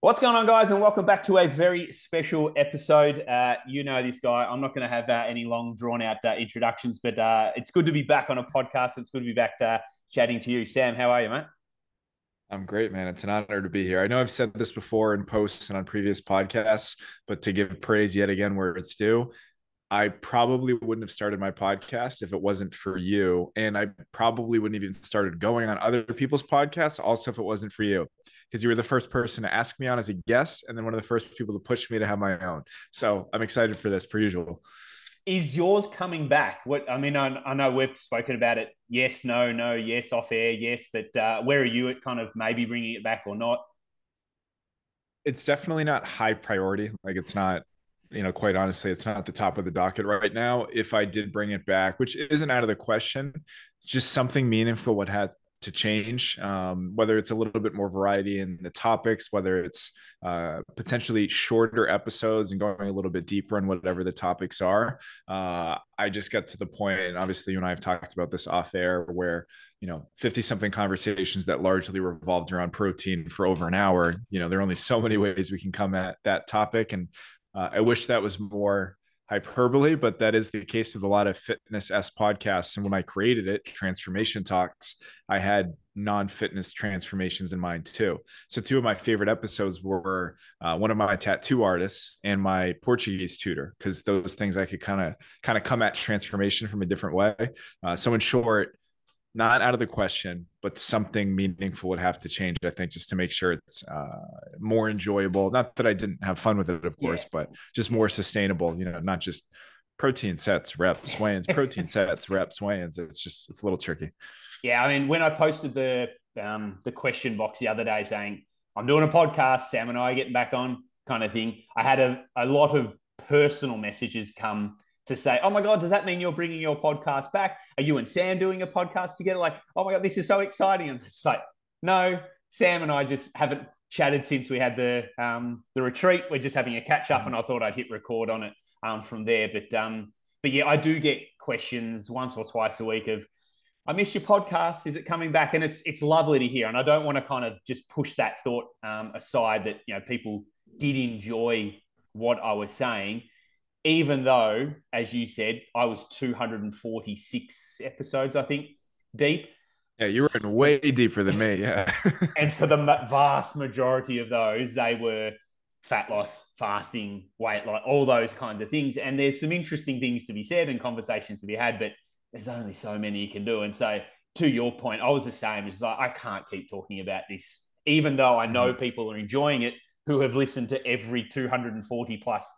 What's going on, guys, and welcome back to a very special episode. Uh, you know this guy. I'm not going to have uh, any long, drawn out uh, introductions, but uh, it's good to be back on a podcast. It's good to be back uh, chatting to you. Sam, how are you, mate? I'm great, man. It's an honor to be here. I know I've said this before in posts and on previous podcasts, but to give praise yet again where it's due, I probably wouldn't have started my podcast if it wasn't for you. And I probably wouldn't even started going on other people's podcasts also if it wasn't for you. Because you were the first person to ask me on as a guest and then one of the first people to push me to have my own. So I'm excited for this per usual. Is yours coming back? What I mean, I, I know we've spoken about it. Yes, no, no, yes, off air, yes. But uh, where are you at kind of maybe bringing it back or not? It's definitely not high priority. Like it's not you know, quite honestly, it's not the top of the docket right now. If I did bring it back, which isn't out of the question, it's just something meaningful would have to change. Um, whether it's a little bit more variety in the topics, whether it's uh, potentially shorter episodes and going a little bit deeper on whatever the topics are. Uh, I just got to the point, and obviously, you and I have talked about this off air, where you know 50 something conversations that largely revolved around protein for over an hour you know there are only so many ways we can come at that topic and uh, I wish that was more hyperbole, but that is the case with a lot of fitness s podcasts. And when I created it, Transformation Talks, I had non-fitness transformations in mind too. So two of my favorite episodes were uh, one of my tattoo artists and my Portuguese tutor, because those things I could kind of kind of come at transformation from a different way. Uh, so in short, not out of the question, but something meaningful would have to change, I think, just to make sure it's uh, more enjoyable. Not that I didn't have fun with it, of course, yeah. but just more sustainable, you know, not just protein sets, reps, weigh-ins, protein sets, reps, weigh-ins. It's just, it's a little tricky. Yeah. I mean, when I posted the, um, the question box the other day saying, I'm doing a podcast, Sam and I are getting back on kind of thing, I had a, a lot of personal messages come to say, oh my God, does that mean you're bringing your podcast back? Are you and Sam doing a podcast together? Like, oh my God, this is so exciting. And it's like, no, Sam and I just haven't chatted since we had the um, the retreat. We're just having a catch up, and I thought I'd hit record on it um, from there. But um, but yeah, I do get questions once or twice a week of, I miss your podcast. Is it coming back? And it's it's lovely to hear. And I don't want to kind of just push that thought um, aside that you know people did enjoy what I was saying even though, as you said, I was 246 episodes, I think, deep. Yeah, you were in way deeper than me. Yeah. and for the vast majority of those, they were fat loss, fasting, weight loss, all those kinds of things. And there's some interesting things to be said and conversations to be had, but there's only so many you can do. And so, to your point, I was the same. It's like, I can't keep talking about this, even though I know mm-hmm. people are enjoying it who have listened to every 240 plus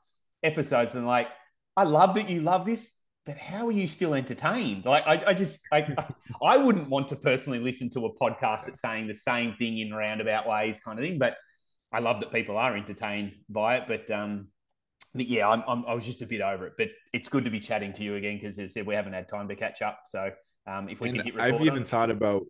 episodes and like, I love that you love this, but how are you still entertained? Like, I, I just, I, I wouldn't want to personally listen to a podcast that's saying the same thing in roundabout ways, kind of thing. But I love that people are entertained by it. But, um, but yeah, I'm, I'm, i was just a bit over it. But it's good to be chatting to you again because, as I said, we haven't had time to catch up. So, um, if we and can hit I've even thought about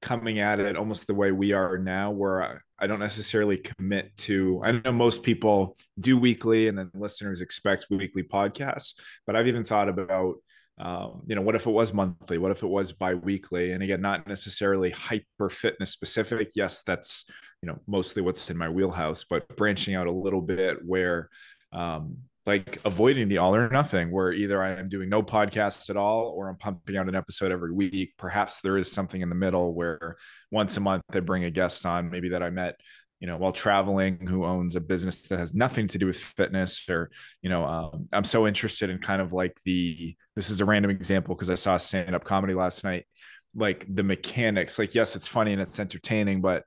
coming at it almost the way we are now, where I don't necessarily commit to. I know most people do weekly, and then listeners expect weekly podcasts. But I've even thought about, um, you know, what if it was monthly? What if it was bi-weekly? And again, not necessarily hyper fitness specific. Yes, that's you know mostly what's in my wheelhouse, but branching out a little bit where um, like avoiding the all or nothing where either I am doing no podcasts at all or I'm pumping out an episode every week. Perhaps there is something in the middle where once a month I bring a guest on, maybe that I met, you know, while traveling who owns a business that has nothing to do with fitness or, you know, um, I'm so interested in kind of like the, this is a random example because I saw stand up comedy last night, like the mechanics, like, yes, it's funny and it's entertaining, but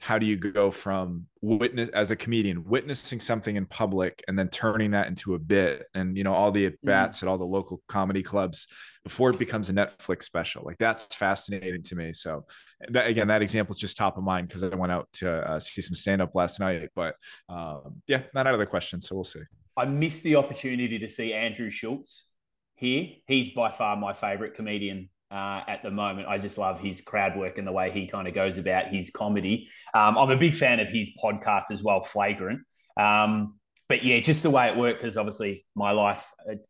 how do you go from witness as a comedian witnessing something in public and then turning that into a bit and you know all the at bats mm. at all the local comedy clubs before it becomes a netflix special. Like that's fascinating to me. So that, again that example is just top of mind because i went out to uh, see some stand up last night but um, yeah not out of the question so we'll see. I missed the opportunity to see Andrew Schulz here. He's by far my favorite comedian uh, at the moment. I just love his crowd work and the way he kind of goes about his comedy. Um, I'm a big fan of his podcast as well, Flagrant. Um, but yeah, just the way it worked, because obviously my life,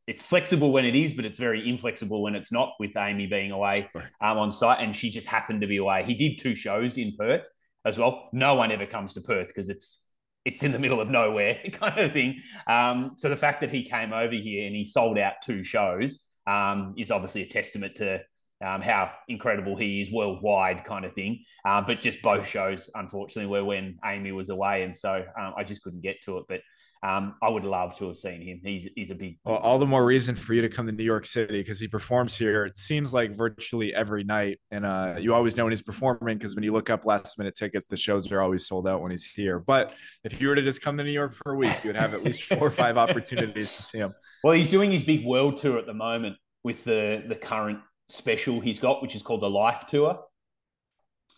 it's flexible when it is, but it's very inflexible when it's not, with Amy being away um, on site. And she just happened to be away. He did two shows in Perth as well. No one ever comes to Perth because it's it's in the middle of nowhere kind of thing. Um, so the fact that he came over here and he sold out two shows um, is obviously a testament to um, how incredible he is worldwide, kind of thing. Uh, but just both shows, unfortunately, were when Amy was away, and so um, I just couldn't get to it. But um, I would love to have seen him. He's he's a big. Well, all the more reason for you to come to New York City because he performs here. It seems like virtually every night, and uh, you always know when he's performing because when you look up last minute tickets, the shows are always sold out when he's here. But if you were to just come to New York for a week, you would have at least four or five opportunities to see him. Well, he's doing his big world tour at the moment with the the current special he's got, which is called the Life Tour.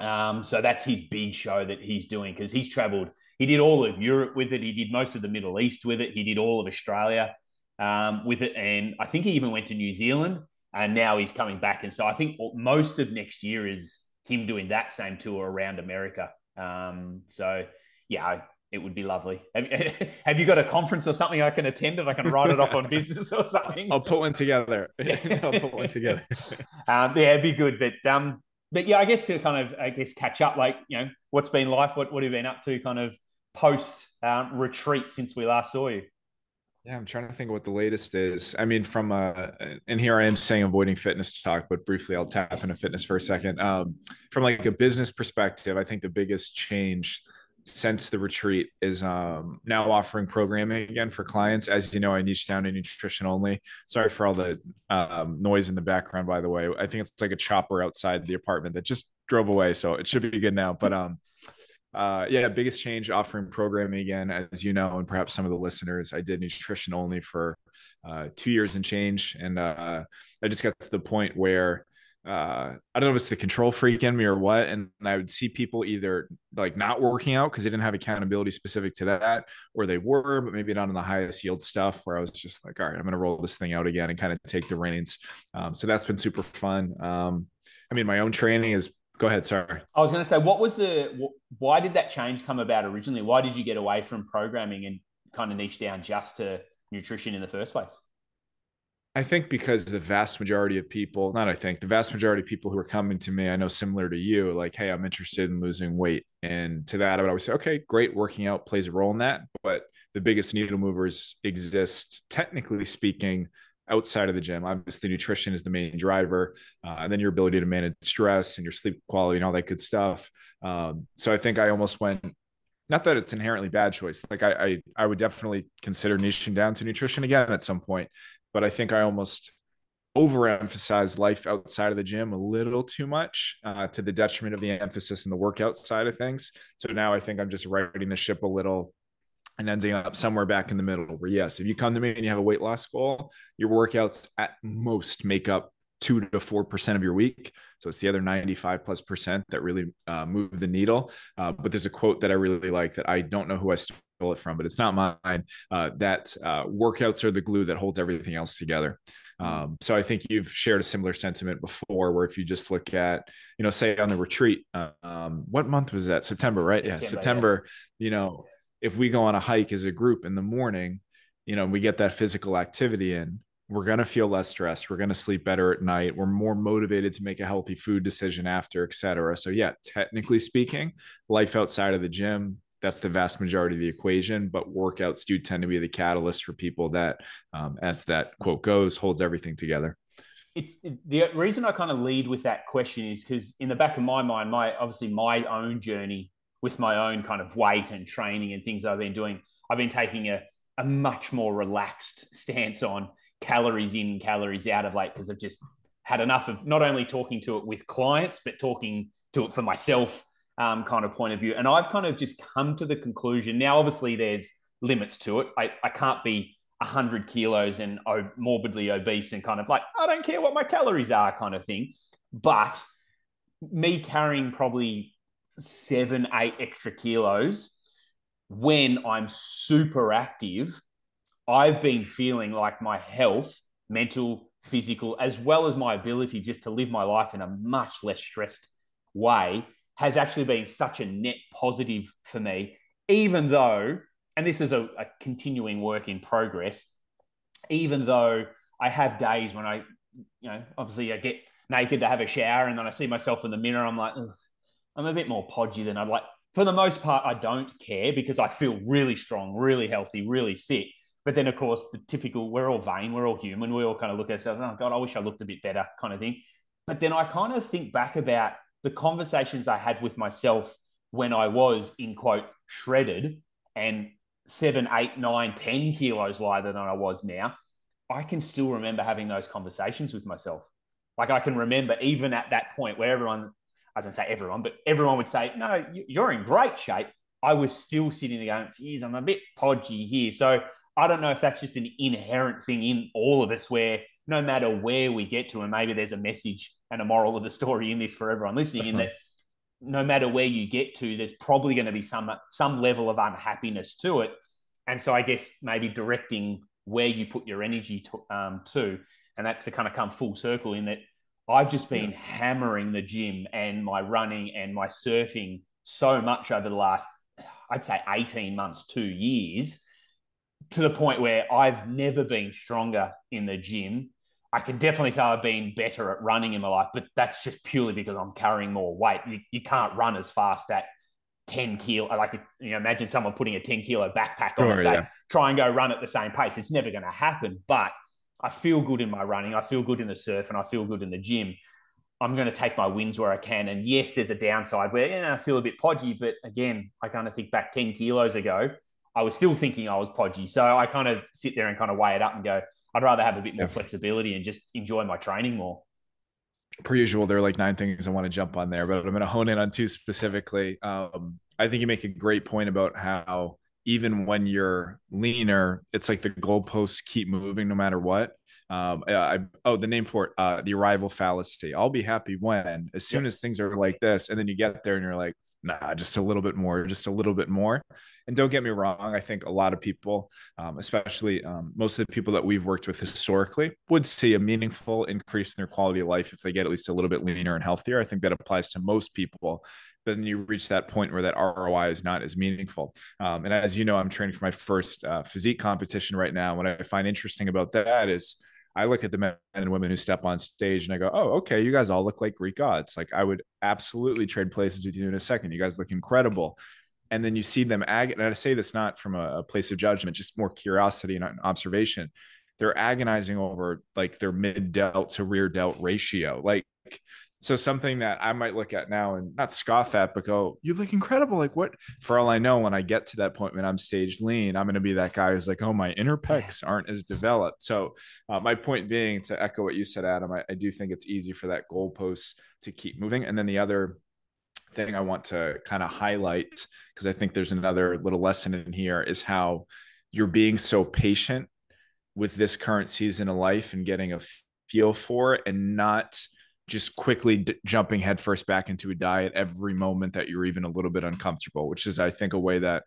Um, so that's his big show that he's doing because he's traveled he did all of Europe with it. He did most of the Middle East with it. He did all of Australia um, with it, and I think he even went to New Zealand. And now he's coming back, and so I think most of next year is him doing that same tour around America. Um, so yeah, it would be lovely. Have, have, you got a conference or something I can attend and I can write it off on business or something? I'll put one together. I'll put one together. um, yeah, it'd be good. But um, but yeah, I guess to kind of I guess catch up, like you know, what's been life? What what have you been up to? Kind of post um, retreat since we last saw you? Yeah, I'm trying to think what the latest is. I mean, from uh, and here I am saying avoiding fitness talk, but briefly I'll tap into fitness for a second. Um, from like a business perspective, I think the biggest change since the retreat is um, now offering programming again for clients. As you know, I niche down to nutrition only. Sorry for all the um, noise in the background, by the way. I think it's like a chopper outside the apartment that just drove away, so it should be good now. But um, uh, yeah, biggest change offering programming again, as you know, and perhaps some of the listeners. I did nutrition only for uh, two years and change, and uh, I just got to the point where uh, I don't know if it's the control freak in me or what, and I would see people either like not working out because they didn't have accountability specific to that, or they were, but maybe not on the highest yield stuff. Where I was just like, all right, I'm going to roll this thing out again and kind of take the reins. Um, so that's been super fun. Um, I mean, my own training is go ahead. Sorry. I was going to say, what was the, why did that change come about originally? Why did you get away from programming and kind of niche down just to nutrition in the first place? I think because the vast majority of people, not I think, the vast majority of people who are coming to me, I know similar to you, like, hey, I'm interested in losing weight. And to that, I would always say, okay, great, working out plays a role in that. But the biggest needle movers exist, technically speaking, outside of the gym. Obviously, nutrition is the main driver, uh, and then your ability to manage stress and your sleep quality and all that good stuff. Um, so I think I almost went. Not that it's inherently bad choice. Like I, I, I would definitely consider niching down to nutrition again at some point, but I think I almost overemphasize life outside of the gym a little too much uh, to the detriment of the emphasis in the workout side of things. So now I think I'm just riding the ship a little and ending up somewhere back in the middle where yes if you come to me and you have a weight loss goal your workouts at most make up two to four percent of your week so it's the other 95 plus percent that really uh, move the needle uh, but there's a quote that i really like that i don't know who i it from but it's not mine uh, that uh, workouts are the glue that holds everything else together um, so I think you've shared a similar sentiment before, where if you just look at, you know, say on the retreat, um, what month was that? September, right? September, yeah, September. Yeah. You know, if we go on a hike as a group in the morning, you know, we get that physical activity in, we're going to feel less stressed. We're going to sleep better at night. We're more motivated to make a healthy food decision after, et cetera. So, yeah, technically speaking, life outside of the gym, that's the vast majority of the equation. But workouts do tend to be the catalyst for people that, um, as that quote goes, holds everything together. It's the reason I kind of lead with that question is because in the back of my mind, my obviously my own journey with my own kind of weight and training and things I've been doing, I've been taking a, a much more relaxed stance on calories in, calories out of late because I've just had enough of not only talking to it with clients, but talking to it for myself um, kind of point of view. And I've kind of just come to the conclusion now, obviously, there's limits to it. I, I can't be 100 kilos and morbidly obese and kind of like, I don't care what my calories are kind of thing. But me carrying probably seven, eight extra kilos when I'm super active, I've been feeling like my health, mental, physical, as well as my ability just to live my life in a much less stressed way has actually been such a net positive for me, even though, and this is a, a continuing work in progress, even though I have days when I, you know, obviously I get naked to have a shower and then I see myself in the mirror, I'm like, I'm a bit more podgy than I'd like. for the most part, I don't care because I feel really strong, really healthy, really fit. But then, of course, the typical we're all vain, we're all human. We all kind of look at ourselves, oh, God, I wish I looked a bit better, kind of thing. But then I kind of think back about the conversations I had with myself when I was in quote shredded and seven, eight, nine, ten kilos lighter than I was now. I can still remember having those conversations with myself. Like I can remember even at that point where everyone, I don't say everyone, but everyone would say, no, you're in great shape. I was still sitting there going, geez, I'm a bit podgy here. So I don't know if that's just an inherent thing in all of us where no matter where we get to, and maybe there's a message and a moral of the story in this for everyone listening, in that no matter where you get to, there's probably going to be some some level of unhappiness to it. And so I guess maybe directing where you put your energy to, um, to and that's to kind of come full circle in that I've just been yeah. hammering the gym and my running and my surfing so much over the last, I'd say 18 months, two years, to the point where I've never been stronger in the gym. I can definitely say I've been better at running in my life, but that's just purely because I'm carrying more weight. You, you can't run as fast at 10 kilo. I like, you know, imagine someone putting a 10 kilo backpack on sure, and say, yeah. try and go run at the same pace. It's never going to happen. But I feel good in my running. I feel good in the surf and I feel good in the gym. I'm going to take my wins where I can. And yes, there's a downside where you know, I feel a bit podgy. But again, I kind of think back 10 kilos ago, I was still thinking I was podgy. So I kind of sit there and kind of weigh it up and go, I'd rather have a bit more yeah. flexibility and just enjoy my training more. Per usual, there are like nine things I want to jump on there, but I'm going to hone in on two specifically. Um, I think you make a great point about how even when you're leaner, it's like the goalposts keep moving no matter what. Um, I, oh, the name for it, uh, the arrival fallacy. I'll be happy when, as soon yep. as things are like this, and then you get there and you're like, nah, just a little bit more, just a little bit more. And don't get me wrong, I think a lot of people, um, especially um, most of the people that we've worked with historically, would see a meaningful increase in their quality of life if they get at least a little bit leaner and healthier. I think that applies to most people then you reach that point where that ROI is not as meaningful. Um, and as you know, I'm training for my first uh, physique competition right now. What I find interesting about that is I look at the men and women who step on stage and I go, oh, okay, you guys all look like Greek gods. Like I would absolutely trade places with you in a second. You guys look incredible. And then you see them ag, and I say this not from a, a place of judgment, just more curiosity and observation. They're agonizing over like their mid delt to rear delt ratio. Like so something that I might look at now and not scoff at, but go, you look incredible. Like what? For all I know, when I get to that point when I'm staged lean, I'm going to be that guy who's like, oh, my inner pecs aren't as developed. So uh, my point being to echo what you said, Adam, I, I do think it's easy for that goalpost to keep moving. And then the other thing I want to kind of highlight, because I think there's another little lesson in here, is how you're being so patient with this current season of life and getting a feel for it and not – just quickly d- jumping headfirst back into a diet every moment that you're even a little bit uncomfortable, which is, I think, a way that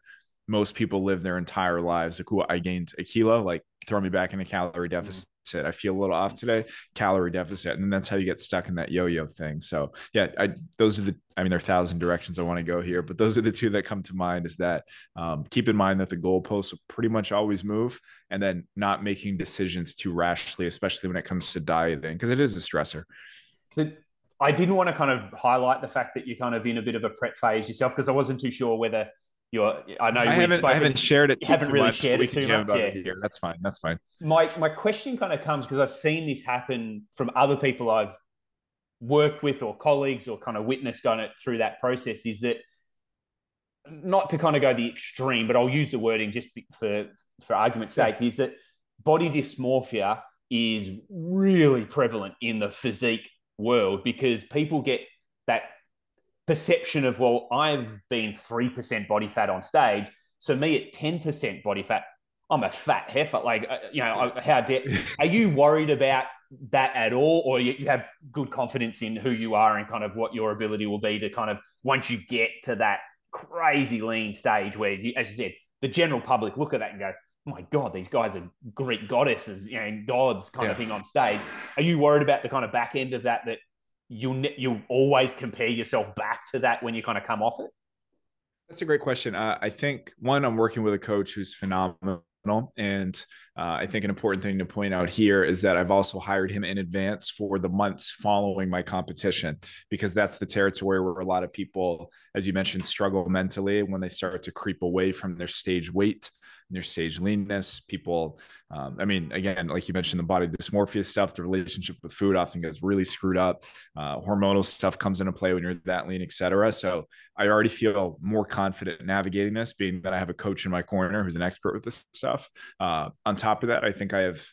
most people live their entire lives. Like, cool, I gained a kilo, like throw me back in a calorie mm-hmm. deficit. I feel a little off today, calorie deficit. And then that's how you get stuck in that yo-yo thing. So yeah, I, those are the, I mean, there are a thousand directions I want to go here, but those are the two that come to mind is that um, keep in mind that the goalposts will pretty much always move and then not making decisions too rashly, especially when it comes to dieting, because it is a stressor. I didn't want to kind of highlight the fact that you're kind of in a bit of a prep phase yourself because I wasn't too sure whether you're. I know I haven't, spoken, I haven't shared it. Too, haven't too really much. shared it too much. Yeah. Here. That's fine. That's fine. My my question kind of comes because I've seen this happen from other people I've worked with or colleagues or kind of witnessed going it through that process. Is that not to kind of go the extreme, but I'll use the wording just for for argument's sake. Yeah. Is that body dysmorphia is really prevalent in the physique world because people get that perception of, well, I've been 3% body fat on stage. So me at 10% body fat, I'm a fat heifer. Like, uh, you know, how dare, are you worried about that at all? Or you, you have good confidence in who you are and kind of what your ability will be to kind of, once you get to that crazy lean stage where, you, as you said, the general public look at that and go, my God, these guys are Greek goddesses, you know, gods kind yeah. of thing on stage. Are you worried about the kind of back end of that that you'll you'll always compare yourself back to that when you kind of come off it? That's a great question. Uh, I think one, I'm working with a coach who's phenomenal phenomenal. And uh, I think an important thing to point out here is that I've also hired him in advance for the months following my competition, because that's the territory where a lot of people, as you mentioned, struggle mentally when they start to creep away from their stage weight their stage leanness. People, um, I mean, again, like you mentioned, the body dysmorphia stuff, the relationship with food often gets really screwed up. Uh, hormonal stuff comes into play when you're that lean, etc. So I already feel more confident navigating this, being that I have a coach in my corner who's an expert with this stuff. Uh, on top of that, I think I have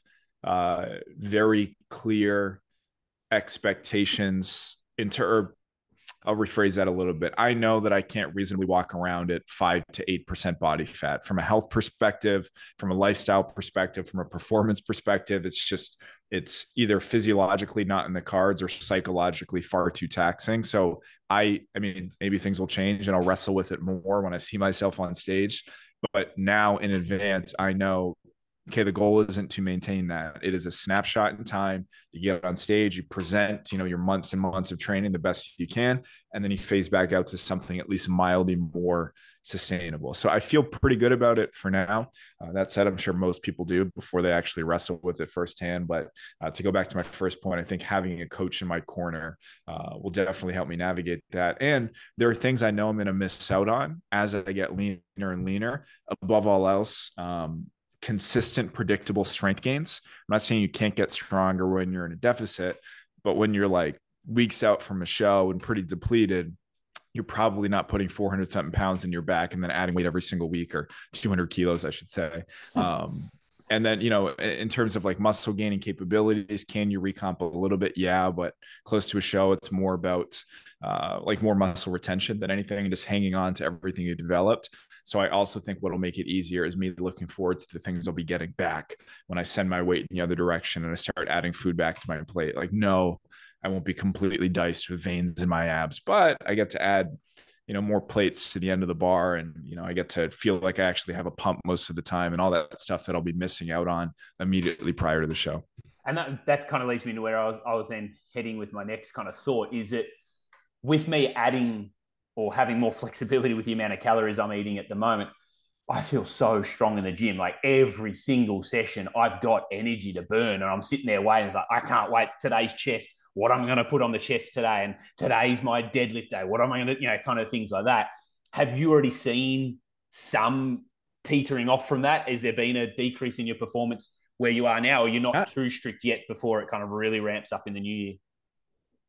uh, very clear expectations into I'll rephrase that a little bit. I know that I can't reasonably walk around at five to eight percent body fat from a health perspective, from a lifestyle perspective, from a performance perspective. It's just it's either physiologically not in the cards or psychologically far too taxing. So I I mean maybe things will change and I'll wrestle with it more when I see myself on stage. But now in advance, I know okay the goal isn't to maintain that. It is a snapshot in time. You get on stage you present you know your months and months of training the best you can and then you phase back out to something at least mildly more sustainable. So i feel pretty good about it for now. Uh, that said i'm sure most people do before they actually wrestle with it firsthand but uh, to go back to my first point i think having a coach in my corner uh, will definitely help me navigate that. And there are things i know i'm going to miss out on as i get leaner and leaner. Above all else um, consistent, predictable strength gains. I'm not saying you can't get stronger when you're in a deficit, but when you're like weeks out from a show and pretty depleted, you're probably not putting 400 something pounds in your back and then adding weight every single week or 200 kilos, I should say. Hmm. Um, and then, you know, in terms of like muscle gaining capabilities, can you recomp a little bit? Yeah, but close to a show, it's more about uh, like more muscle retention than anything and just hanging on to everything you developed. So I also think what'll make it easier is me looking forward to the things I'll be getting back when I send my weight in the other direction and I start adding food back to my plate. Like, no, I won't be completely diced with veins in my abs, but I get to add, you know, more plates to the end of the bar. And, you know, I get to feel like I actually have a pump most of the time and all that stuff that I'll be missing out on immediately prior to the show. And that, that kind of leads me to where I was, I was then heading with my next kind of thought is that with me adding or having more flexibility with the amount of calories I'm eating at the moment, I feel so strong in the gym. Like every single session, I've got energy to burn, and I'm sitting there waiting. It's like I can't wait today's chest. What I'm going to put on the chest today, and today's my deadlift day. What am I going to, you know, kind of things like that. Have you already seen some teetering off from that? Has there been a decrease in your performance where you are now, or you're not too strict yet before it kind of really ramps up in the new year?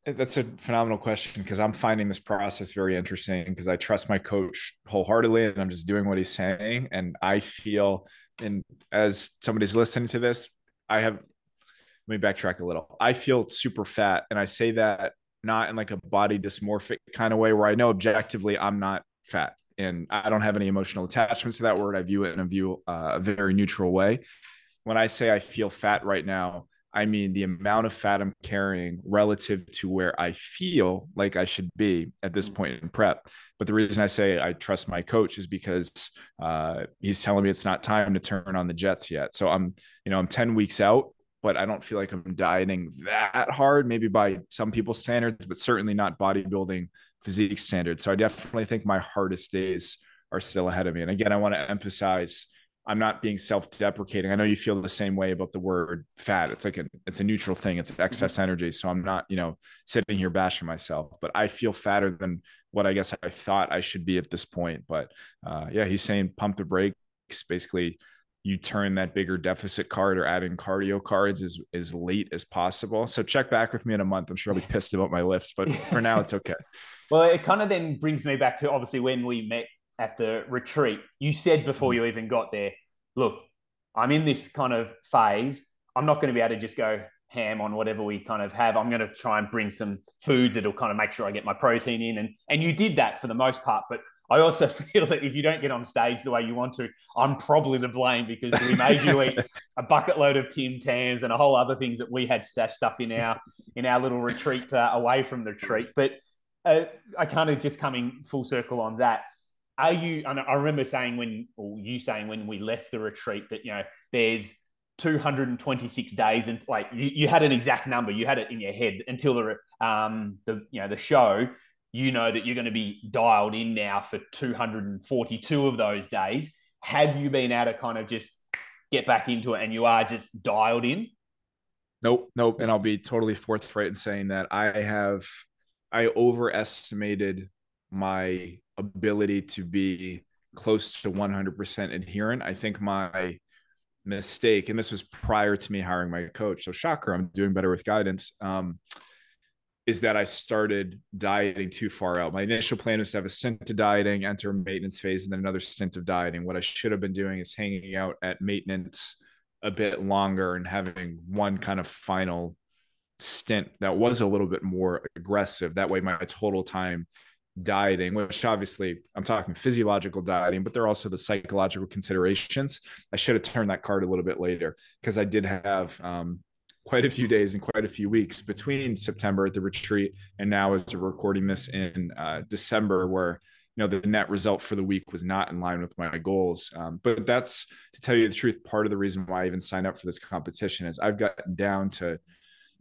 That's a phenomenal question because I'm finding this process very interesting because I trust my coach wholeheartedly and I'm just doing what he's saying. And I feel, and as somebody's listening to this, I have, let me backtrack a little. I feel super fat. And I say that not in like a body dysmorphic kind of way where I know objectively I'm not fat and I don't have any emotional attachments to that word. I view it in a view, uh, a very neutral way. When I say I feel fat right now, I mean the amount of fat I'm carrying relative to where I feel like I should be at this mm. point in prep. But the reason I say I trust my coach is because uh, he's telling me it's not time to turn on the jets yet. So I'm, you know, I'm 10 weeks out, but I don't feel like I'm dieting that hard, maybe by some people's standards, but certainly not bodybuilding physique standards. So I definitely think my hardest days are still ahead of me. And again, I want to emphasize I'm not being self-deprecating. I know you feel the same way about the word fat. It's like a it's a neutral thing. It's excess energy. So I'm not, you know, sitting here bashing myself, but I feel fatter than what I guess I thought I should be at this point. But uh, yeah, he's saying pump the brakes. Basically, you turn that bigger deficit card or adding cardio cards as as late as possible. So check back with me in a month. I'm sure I'll be pissed about my lifts, but for now it's okay. well, it kind of then brings me back to obviously when we met at the retreat, you said before mm. you even got there, look, I'm in this kind of phase. I'm not going to be able to just go ham on whatever we kind of have. I'm going to try and bring some foods that'll kind of make sure I get my protein in. And and you did that for the most part, but I also feel that if you don't get on stage the way you want to, I'm probably to blame because we made you eat a bucket load of Tim Tams and a whole other things that we had stashed up in our in our little retreat uh, away from the retreat. But uh, I kind of just coming full circle on that are you? I remember saying when, or you saying when we left the retreat that you know there's 226 days and like you, you had an exact number, you had it in your head until the um the you know the show. You know that you're going to be dialed in now for 242 of those days. Have you been able to kind of just get back into it and you are just dialed in? Nope, nope. And I'll be totally forthright in saying that I have I overestimated my ability to be close to 100% adherent. I think my mistake, and this was prior to me hiring my coach, so shocker, I'm doing better with guidance. Um, is that I started dieting too far out. My initial plan was to have a stint of dieting, enter a maintenance phase, and then another stint of dieting. What I should have been doing is hanging out at maintenance a bit longer and having one kind of final stint that was a little bit more aggressive. That way, my total time dieting, which obviously I'm talking physiological dieting, but there are also the psychological considerations. I should have turned that card a little bit later because I did have um, quite a few days and quite a few weeks between September at the retreat and now as we're recording this in uh, December, where you know the net result for the week was not in line with my goals. Um, but that's to tell you the truth. Part of the reason why I even signed up for this competition is I've gotten down to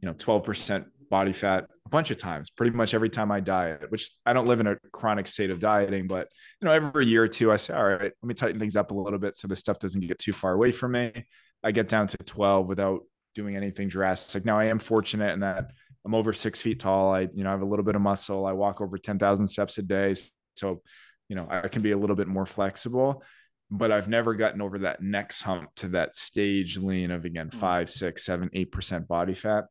you know 12% body fat a bunch of times pretty much every time i diet which i don't live in a chronic state of dieting but you know every year or two i say all right let me tighten things up a little bit so this stuff doesn't get too far away from me. I get down to 12 without doing anything drastic. Now i am fortunate in that i'm over six feet tall. I you know I have a little bit of muscle. I walk over 10000 steps a day so you know i can be a little bit more flexible but I've never gotten over that next hump to that stage lean of again mm. five, six, seven, eight percent body fat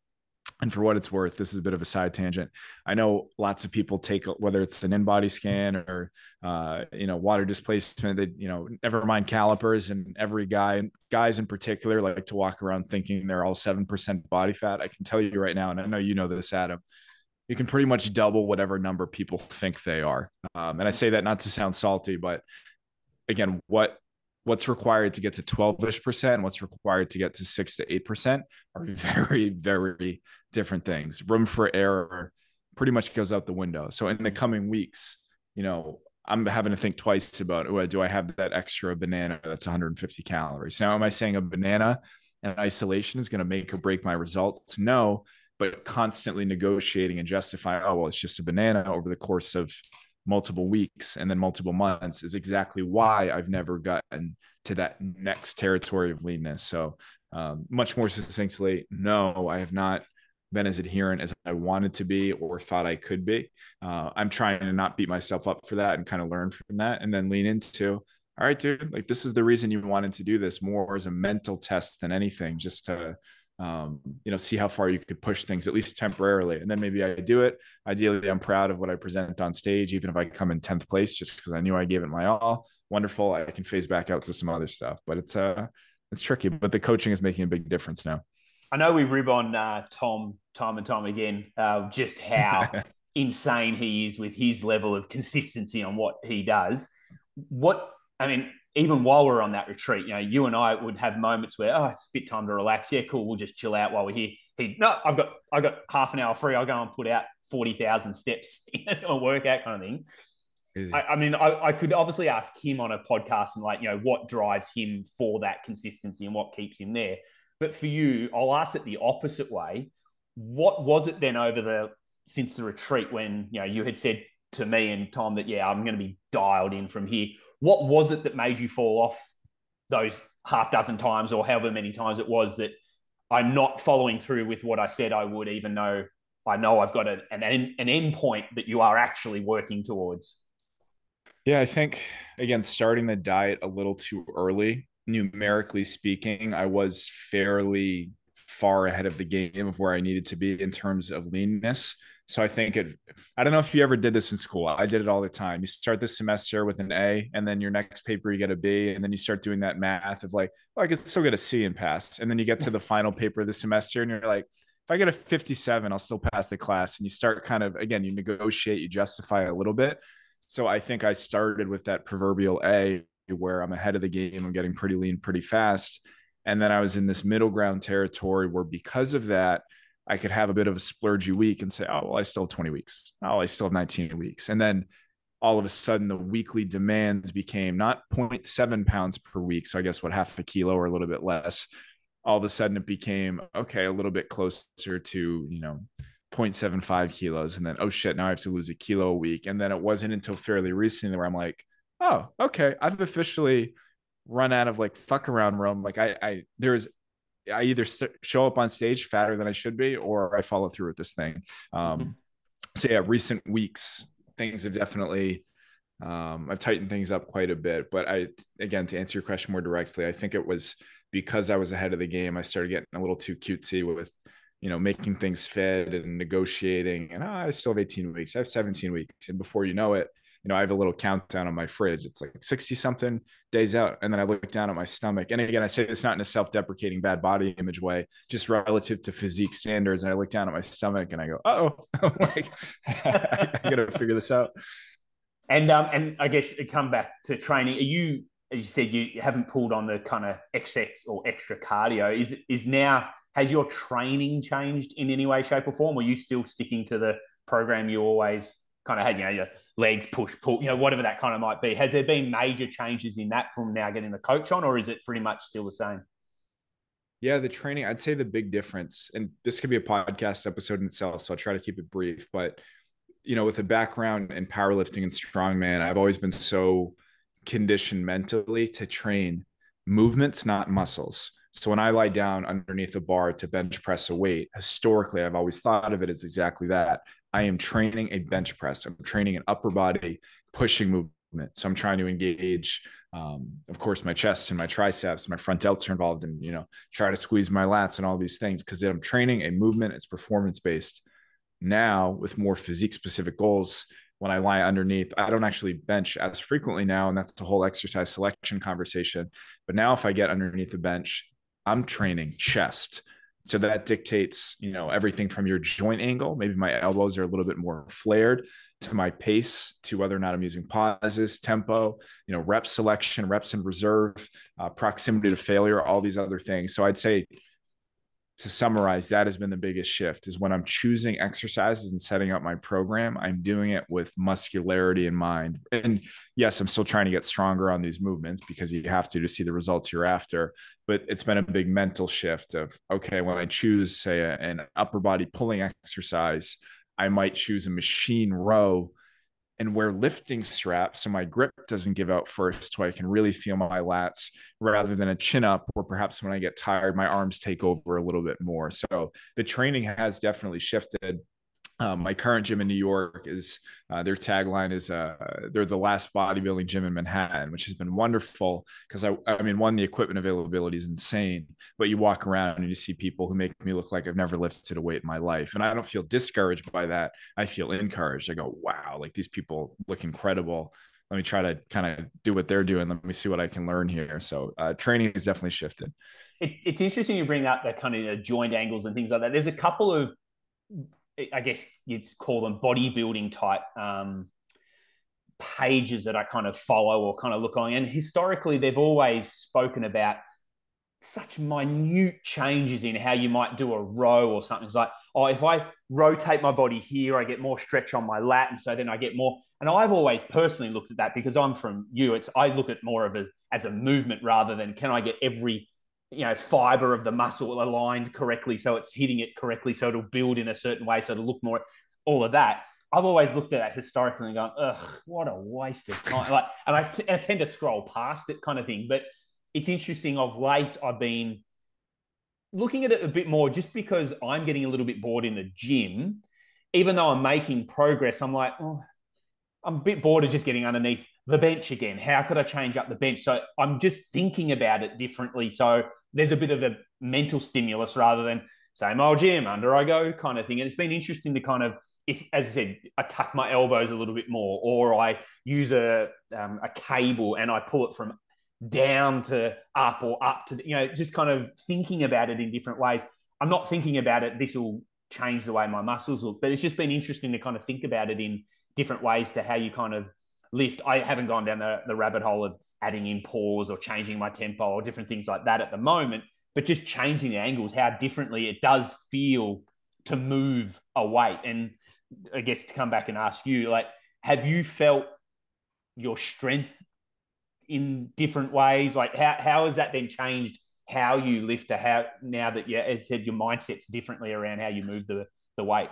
and for what it's worth, this is a bit of a side tangent. I know lots of people take whether it's an InBody scan or uh, you know water displacement. That you know, never mind calipers, and every guy, guys in particular, like to walk around thinking they're all seven percent body fat. I can tell you right now, and I know you know this, Adam. You can pretty much double whatever number people think they are, um, and I say that not to sound salty, but again, what what's required to get to 12ish percent what's required to get to 6 to 8 percent are very very different things. Room for error pretty much goes out the window. So in the coming weeks you know i'm having to think twice about oh, do i have that extra banana that's 150 calories? Now am i saying a banana in isolation is going to make or break my results? No but constantly negotiating and justifying oh well it's just a banana over the course of multiple weeks and then multiple months is exactly why I've never gotten to that next territory of leanness. So, um, much more succinctly, no, I have not been as adherent as I wanted to be or thought I could be. Uh, I'm trying to not beat myself up for that and kind of learn from that and then lean into, all right, dude, like this is the reason you wanted to do this more as a mental test than anything, just to um, you know, see how far you could push things at least temporarily. And then maybe I do it. Ideally, I'm proud of what I present on stage, even if I come in 10th place, just because I knew I gave it my all. Wonderful. I can phase back out to some other stuff, but it's, uh, it's tricky, but the coaching is making a big difference now. I know we rib on uh, Tom time and time again, uh, just how insane he is with his level of consistency on what he does. What I mean, even while we're on that retreat, you know, you and I would have moments where, oh, it's a bit time to relax. Yeah, cool. We'll just chill out while we're here. He, no, I've got, I've got half an hour free. I'll go and put out 40,000 steps in a workout kind of thing. I, I, mean, I, I, could obviously ask him on a podcast and like, you know, what drives him for that consistency and what keeps him there. But for you, I'll ask it the opposite way. What was it then over the, since the retreat when, you know, you had said to me and Tom that, yeah, I'm going to be dialed in from here what was it that made you fall off those half dozen times or however many times it was that I'm not following through with what I said I would, even though I know I've got a, an, an end point that you are actually working towards? Yeah, I think, again, starting the diet a little too early, numerically speaking, I was fairly far ahead of the game of where I needed to be in terms of leanness. So I think it, I don't know if you ever did this in school. I did it all the time. You start the semester with an A, and then your next paper, you get a B. And then you start doing that math of like, well, I can still get a C and pass. And then you get to the final paper of the semester, and you're like, if I get a 57, I'll still pass the class. And you start kind of, again, you negotiate, you justify a little bit. So I think I started with that proverbial A where I'm ahead of the game. I'm getting pretty lean pretty fast. And then I was in this middle ground territory where because of that, I could have a bit of a splurgy week and say, oh, well, I still have 20 weeks. Oh, I still have 19 weeks. And then all of a sudden the weekly demands became not 0.7 pounds per week. So I guess what half a kilo or a little bit less. All of a sudden it became, okay, a little bit closer to, you know, 0.75 kilos. And then, oh shit, now I have to lose a kilo a week. And then it wasn't until fairly recently where I'm like, oh, okay, I've officially run out of like fuck around room. Like I, I there's I either show up on stage fatter than I should be, or I follow through with this thing. Um, mm-hmm. So yeah, recent weeks things have definitely um, I've tightened things up quite a bit. But I again to answer your question more directly, I think it was because I was ahead of the game. I started getting a little too cutesy with you know making things fit and negotiating. And oh, I still have 18 weeks. I have 17 weeks, and before you know it, you know, I have a little countdown on my fridge. It's like 60 something days out. And then I look down at my stomach. And again, I say it's not in a self deprecating bad body image way, just relative to physique standards. And I look down at my stomach and I go, oh, like, I got to figure this out. And, um, and I guess come back to training. Are you, as you said, you haven't pulled on the kind of XX or extra cardio. Is, is now, has your training changed in any way, shape, or form? Or are you still sticking to the program you always kind of had, you know, your legs push, pull, you know, whatever that kind of might be. Has there been major changes in that from now getting the coach on, or is it pretty much still the same? Yeah, the training, I'd say the big difference, and this could be a podcast episode in itself, so I'll try to keep it brief. But, you know, with a background in powerlifting and strongman, I've always been so conditioned mentally to train movements, not muscles. So when I lie down underneath a bar to bench press a weight, historically, I've always thought of it as exactly that. I am training a bench press. I'm training an upper body pushing movement. So I'm trying to engage, um, of course, my chest and my triceps, my front delts are involved, and you know, try to squeeze my lats and all these things because I'm training a movement. It's performance based. Now with more physique specific goals, when I lie underneath, I don't actually bench as frequently now, and that's the whole exercise selection conversation. But now, if I get underneath the bench, I'm training chest so that dictates, you know, everything from your joint angle. Maybe my elbows are a little bit more flared to my pace, to whether or not I'm using pauses, tempo, you know, rep selection, reps in reserve, uh, proximity to failure, all these other things. So I'd say to summarize, that has been the biggest shift is when I'm choosing exercises and setting up my program, I'm doing it with muscularity in mind. And yes, I'm still trying to get stronger on these movements because you have to to see the results you're after. But it's been a big mental shift of, okay, when I choose, say, an upper body pulling exercise, I might choose a machine row and wear lifting straps so my grip doesn't give out first so I can really feel my lats rather than a chin up or perhaps when I get tired my arms take over a little bit more. So the training has definitely shifted um, my current gym in New York is uh, their tagline is uh, they're the last bodybuilding gym in Manhattan, which has been wonderful because I, I mean, one, the equipment availability is insane, but you walk around and you see people who make me look like I've never lifted a weight in my life. And I don't feel discouraged by that. I feel encouraged. I go, wow, like these people look incredible. Let me try to kind of do what they're doing. Let me see what I can learn here. So uh, training has definitely shifted. It, it's interesting you bring up the kind of joint angles and things like that. There's a couple of I guess you'd call them bodybuilding type um, pages that I kind of follow or kind of look on. And historically, they've always spoken about such minute changes in how you might do a row or something. It's like, oh, if I rotate my body here, I get more stretch on my lat. And so then I get more. And I've always personally looked at that because I'm from you. It's I look at more of a as a movement rather than can I get every you know fiber of the muscle aligned correctly so it's hitting it correctly so it'll build in a certain way so it'll look more all of that. I've always looked at that historically and gone ugh what a waste of time. Like and I, t- I tend to scroll past it kind of thing but it's interesting of late i've been looking at it a bit more just because i'm getting a little bit bored in the gym. Even though i'm making progress i'm like oh, i'm a bit bored of just getting underneath the bench again. How could i change up the bench? So i'm just thinking about it differently. So there's a bit of a mental stimulus rather than same old gym, under I go kind of thing. And it's been interesting to kind of, if as I said, I tuck my elbows a little bit more, or I use a um, a cable and I pull it from down to up or up to you know just kind of thinking about it in different ways. I'm not thinking about it. This will change the way my muscles look, but it's just been interesting to kind of think about it in different ways to how you kind of lift. I haven't gone down the, the rabbit hole of adding in pause or changing my tempo or different things like that at the moment, but just changing the angles, how differently it does feel to move a weight. And I guess to come back and ask you, like, have you felt your strength in different ways? Like, how, how has that then changed how you lift to how now that you, as said, your mindset's differently around how you move the, the weight?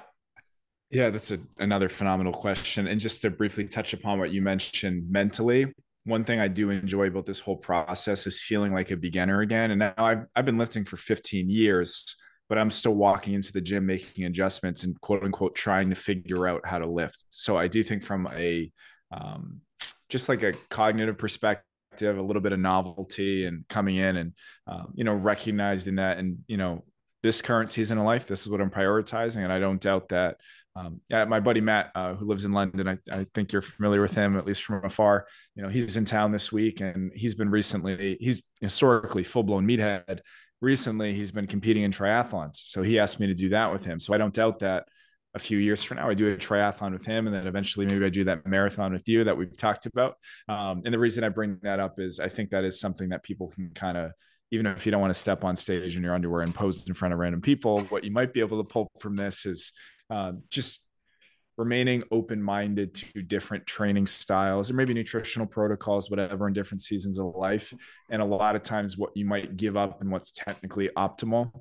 Yeah, that's a, another phenomenal question. And just to briefly touch upon what you mentioned mentally, one thing I do enjoy about this whole process is feeling like a beginner again. And now I've, I've been lifting for 15 years, but I'm still walking into the gym, making adjustments and quote unquote trying to figure out how to lift. So I do think from a um, just like a cognitive perspective, a little bit of novelty and coming in and um, you know recognizing that and you know this current season of life, this is what I'm prioritizing, and I don't doubt that um, my buddy Matt, uh, who lives in London, I, I, think you're familiar with him at least from afar. You know, he's in town this week, and he's been recently. He's historically full blown meathead. Recently, he's been competing in triathlons, so he asked me to do that with him. So I don't doubt that a few years from now, I do a triathlon with him, and then eventually maybe I do that marathon with you that we've talked about. Um, and the reason I bring that up is I think that is something that people can kind of even if you don't want to step on stage in your underwear and pose in front of random people, what you might be able to pull from this is um, just remaining open minded to different training styles or maybe nutritional protocols, whatever, in different seasons of life. And a lot of times, what you might give up and what's technically optimal,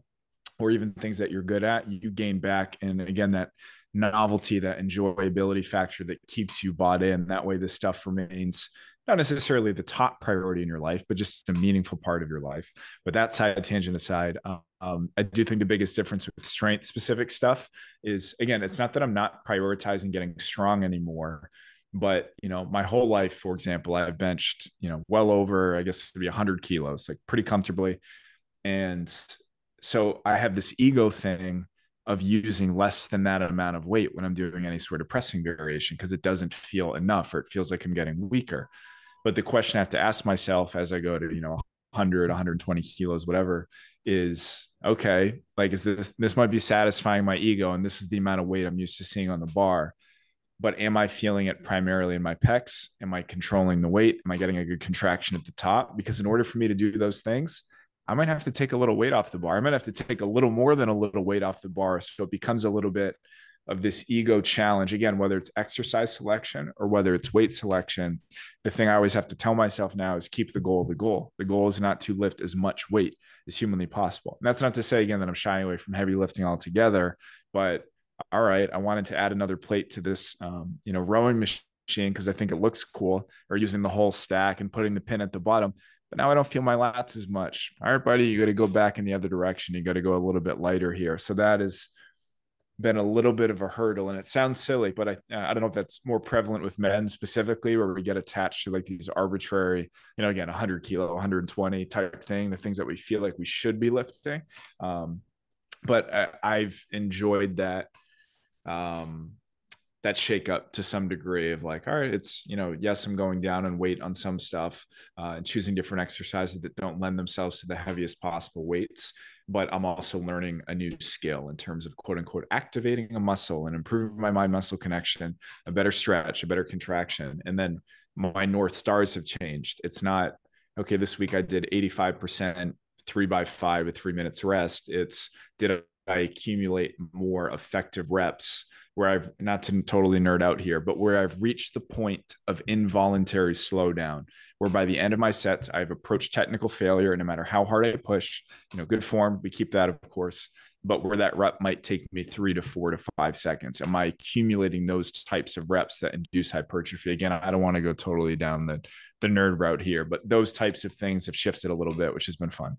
or even things that you're good at, you gain back. And again, that novelty, that enjoyability factor that keeps you bought in. That way, this stuff remains not necessarily the top priority in your life, but just a meaningful part of your life. But that side tangent aside, um, I do think the biggest difference with strength specific stuff is again, it's not that I'm not prioritizing getting strong anymore, but you know, my whole life, for example, I've benched, you know, well over, I guess to be 100 kilos, like pretty comfortably. And so I have this ego thing of using less than that amount of weight when I'm doing any sort of pressing variation because it doesn't feel enough or it feels like I'm getting weaker. But the question I have to ask myself as I go to, you know, 100, 120 kilos, whatever, is okay, like, is this, this might be satisfying my ego and this is the amount of weight I'm used to seeing on the bar. But am I feeling it primarily in my pecs? Am I controlling the weight? Am I getting a good contraction at the top? Because in order for me to do those things, I might have to take a little weight off the bar. I might have to take a little more than a little weight off the bar. So it becomes a little bit of this ego challenge again whether it's exercise selection or whether it's weight selection the thing i always have to tell myself now is keep the goal the goal the goal is not to lift as much weight as humanly possible and that's not to say again that i'm shying away from heavy lifting altogether but all right i wanted to add another plate to this um, you know rowing machine because i think it looks cool or using the whole stack and putting the pin at the bottom but now I don't feel my lats as much. All right, buddy, you got to go back in the other direction. You got to go a little bit lighter here. So that is been a little bit of a hurdle and it sounds silly but i i don't know if that's more prevalent with men specifically where we get attached to like these arbitrary you know again 100 kilo 120 type thing the things that we feel like we should be lifting. Um, but I, have enjoyed that um, that shake up to some degree of like all right it's you know yes i'm going down and weight on some stuff uh, and choosing different exercises that don't lend themselves to the heaviest possible weights but I'm also learning a new skill in terms of quote unquote activating a muscle and improving my mind muscle connection, a better stretch, a better contraction. And then my North Stars have changed. It's not, okay, this week I did 85% three by five with three minutes rest. It's did I accumulate more effective reps where I've not to totally nerd out here, but where I've reached the point of involuntary slowdown, where by the end of my sets, I've approached technical failure. And no matter how hard I push, you know, good form, we keep that, of course, but where that rep might take me three to four to five seconds. Am I accumulating those types of reps that induce hypertrophy? Again, I don't want to go totally down the, the nerd route here, but those types of things have shifted a little bit, which has been fun.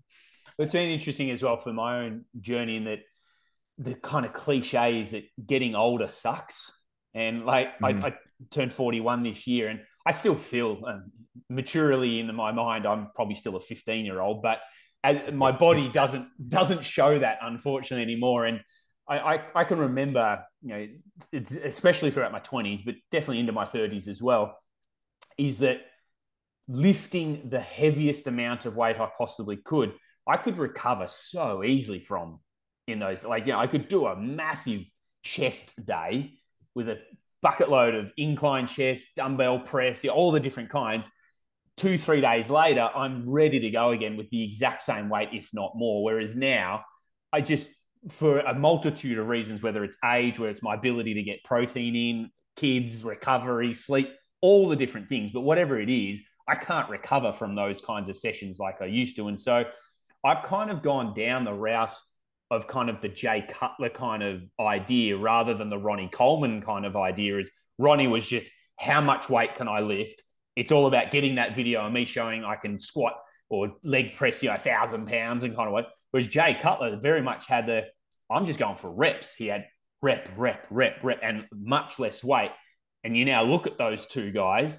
It's been interesting as well for my own journey in that the kind of cliche is that getting older sucks. And like mm. I, I, turned 41 this year and I still feel um, maturely in my mind, I'm probably still a 15 year old, but as, my body doesn't, doesn't show that unfortunately anymore. And I, I, I can remember, you know, especially throughout my 20s, but definitely into my 30s as well, is that lifting the heaviest amount of weight I possibly could, I could recover so easily from in those. Like, you know, I could do a massive chest day with a bucket load of incline chest, dumbbell press, you know, all the different kinds. Two, three days later, I'm ready to go again with the exact same weight, if not more. Whereas now, I just, for a multitude of reasons, whether it's age, whether it's my ability to get protein in, kids, recovery, sleep, all the different things, but whatever it is, I can't recover from those kinds of sessions like I used to. And so I've kind of gone down the route of kind of the Jay Cutler kind of idea rather than the Ronnie Coleman kind of idea is Ronnie was just how much weight can I lift it's all about getting that video and me showing I can squat or leg press, you know, a thousand pounds and kind of what. Whereas Jay Cutler very much had the, I'm just going for reps. He had rep, rep, rep, rep, and much less weight. And you now look at those two guys,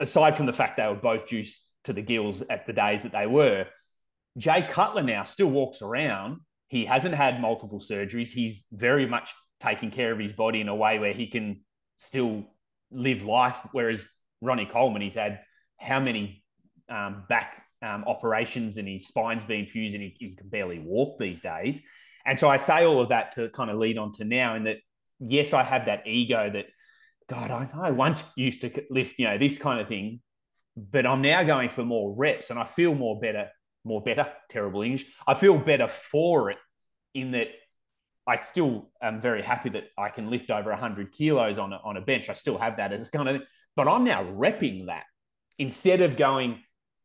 aside from the fact they were both juiced to the gills at the days that they were, Jay Cutler now still walks around. He hasn't had multiple surgeries. He's very much taking care of his body in a way where he can still live life. Whereas Ronnie Coleman, he's had how many um, back um, operations and his spine's been fused and he, he, can barely walk these days. And so I say all of that to kind of lead on to now, in that yes, I have that ego that God, I, I once used to lift, you know, this kind of thing, but I'm now going for more reps and I feel more better, more better, terrible English. I feel better for it in that I still am very happy that I can lift over 100 kilos on a, on a bench. I still have that as kind of, but I'm now repping that instead of going,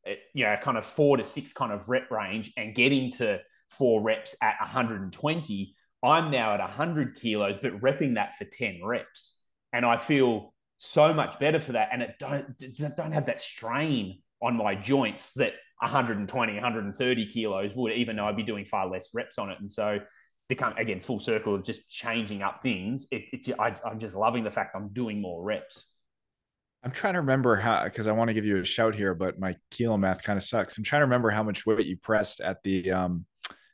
eh, you know, kind of four to six kind of rep range and getting to four reps at 120. I'm now at 100 kilos, but repping that for 10 reps. And I feel so much better for that. And it don't, don't have that strain on my joints that 120, 130 kilos would, even though I'd be doing far less reps on it. And so to come again full circle of just changing up things, it, it I, I'm just loving the fact I'm doing more reps. I'm trying to remember how because I want to give you a shout here, but my kilo math kind of sucks. I'm trying to remember how much weight you pressed at the um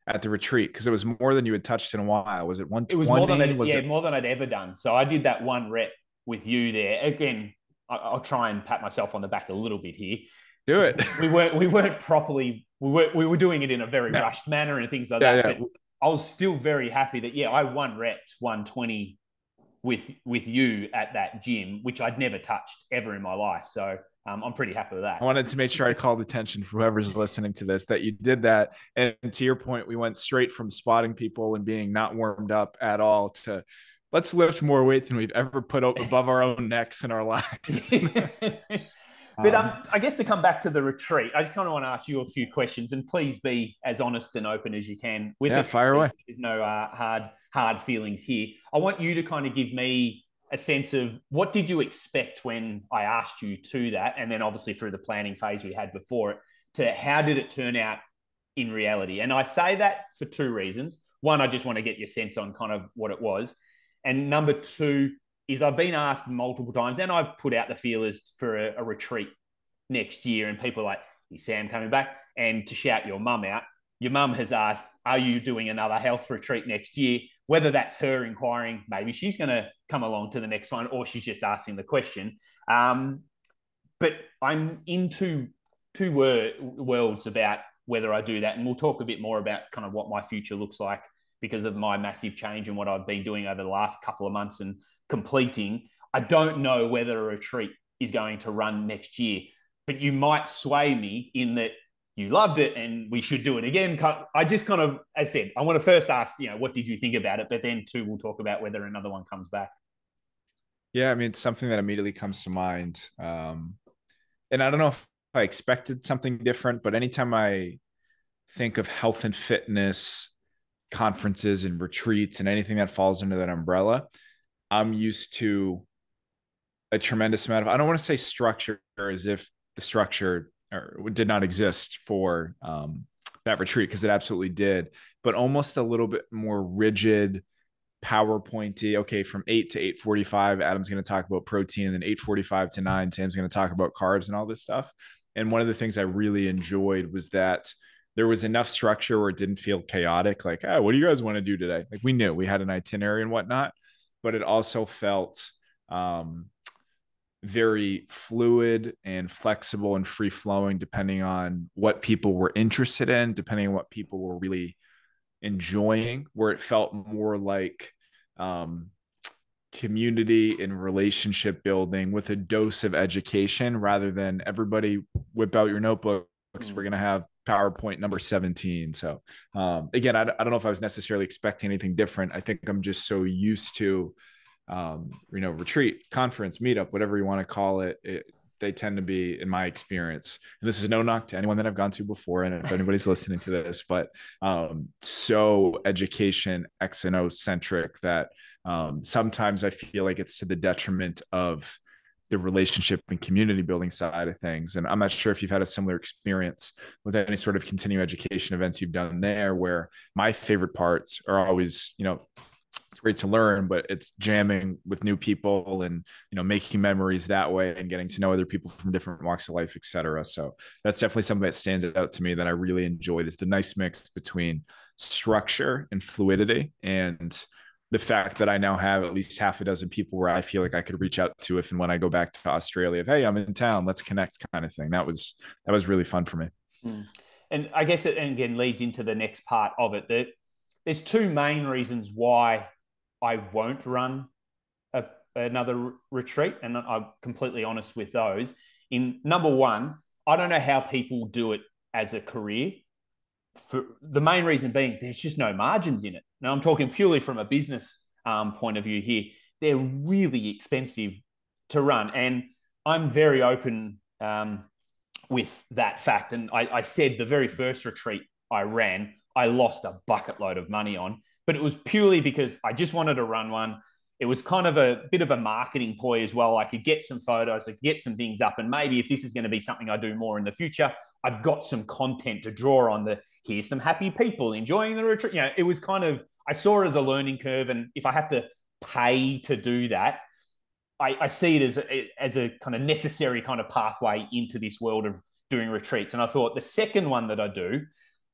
at the retreat because it was more than you had touched in a while. Was it one? It was more than I'd, was yeah, it... more than I'd ever done. So I did that one rep with you there. Again, I'll try and pat myself on the back a little bit here. Do it. We weren't we weren't properly we were we were doing it in a very no. rushed manner and things like yeah, that. Yeah. But I was still very happy that yeah, I won reps 120 with with you at that gym, which I'd never touched ever in my life. So um, I'm pretty happy with that. I wanted to make sure I called attention for whoever's listening to this that you did that. And to your point, we went straight from spotting people and being not warmed up at all to let's lift more weight than we've ever put above our own necks in our lives. but um, um, I guess to come back to the retreat, I just kind of want to ask you a few questions, and please be as honest and open as you can. With yeah, fire away. There's no uh, hard hard feelings here. I want you to kind of give me a sense of what did you expect when I asked you to that, and then obviously through the planning phase we had before it, to how did it turn out in reality? And I say that for two reasons. One, I just want to get your sense on kind of what it was, and number two is I've been asked multiple times, and I've put out the feelers for a, a retreat next year, and people are like, "Is Sam coming back?" And to shout your mum out, your mum has asked, Are you doing another health retreat next year? Whether that's her inquiring, maybe she's going to come along to the next one, or she's just asking the question. Um, but I'm into two wor- worlds about whether I do that. And we'll talk a bit more about kind of what my future looks like because of my massive change and what I've been doing over the last couple of months and completing. I don't know whether a retreat is going to run next year, but you might sway me in that you loved it and we should do it again. I just kind of, as I said, I want to first ask, you know, what did you think about it? But then two, we'll talk about whether another one comes back. Yeah, I mean, it's something that immediately comes to mind. Um, and I don't know if I expected something different, but anytime I think of health and fitness conferences and retreats and anything that falls into that umbrella, I'm used to a tremendous amount of, I don't want to say structure as if the structure did not exist for um, that retreat because it absolutely did, but almost a little bit more rigid, PowerPointy. Okay, from eight to eight forty-five, Adam's going to talk about protein, and then eight forty-five to nine, Sam's going to talk about carbs and all this stuff. And one of the things I really enjoyed was that there was enough structure where it didn't feel chaotic. Like, oh, what do you guys want to do today? Like we knew we had an itinerary and whatnot, but it also felt um, very fluid and flexible and free flowing depending on what people were interested in depending on what people were really enjoying where it felt more like um, community and relationship building with a dose of education rather than everybody whip out your notebooks mm. we're going to have powerpoint number 17 so um, again I, I don't know if i was necessarily expecting anything different. I think i'm just so used to um, you know, retreat, conference, meetup, whatever you want to call it, it, they tend to be, in my experience, and this is no knock to anyone that I've gone to before, and if anybody's listening to this, but um, so education X and O centric that um, sometimes I feel like it's to the detriment of the relationship and community building side of things. And I'm not sure if you've had a similar experience with any sort of continuing education events you've done there, where my favorite parts are always, you know, it's great to learn, but it's jamming with new people and you know making memories that way and getting to know other people from different walks of life, etc. So that's definitely something that stands out to me that I really enjoyed is the nice mix between structure and fluidity and the fact that I now have at least half a dozen people where I feel like I could reach out to if and when I go back to Australia, of hey, I'm in town, let's connect, kind of thing. That was that was really fun for me. Mm. And I guess it again leads into the next part of it that there's two main reasons why I won't run a, another retreat, and I'm completely honest with those. In number one, I don't know how people do it as a career. For the main reason being, there's just no margins in it. Now, I'm talking purely from a business um, point of view here. They're really expensive to run, and I'm very open um, with that fact. And I, I said the very first retreat I ran, I lost a bucket load of money on but it was purely because I just wanted to run one. It was kind of a bit of a marketing ploy as well. I could get some photos, I could get some things up, and maybe if this is going to be something I do more in the future, I've got some content to draw on. The here's some happy people enjoying the retreat. You know, it was kind of I saw it as a learning curve, and if I have to pay to do that, I, I see it as a, as a kind of necessary kind of pathway into this world of doing retreats. And I thought the second one that I do,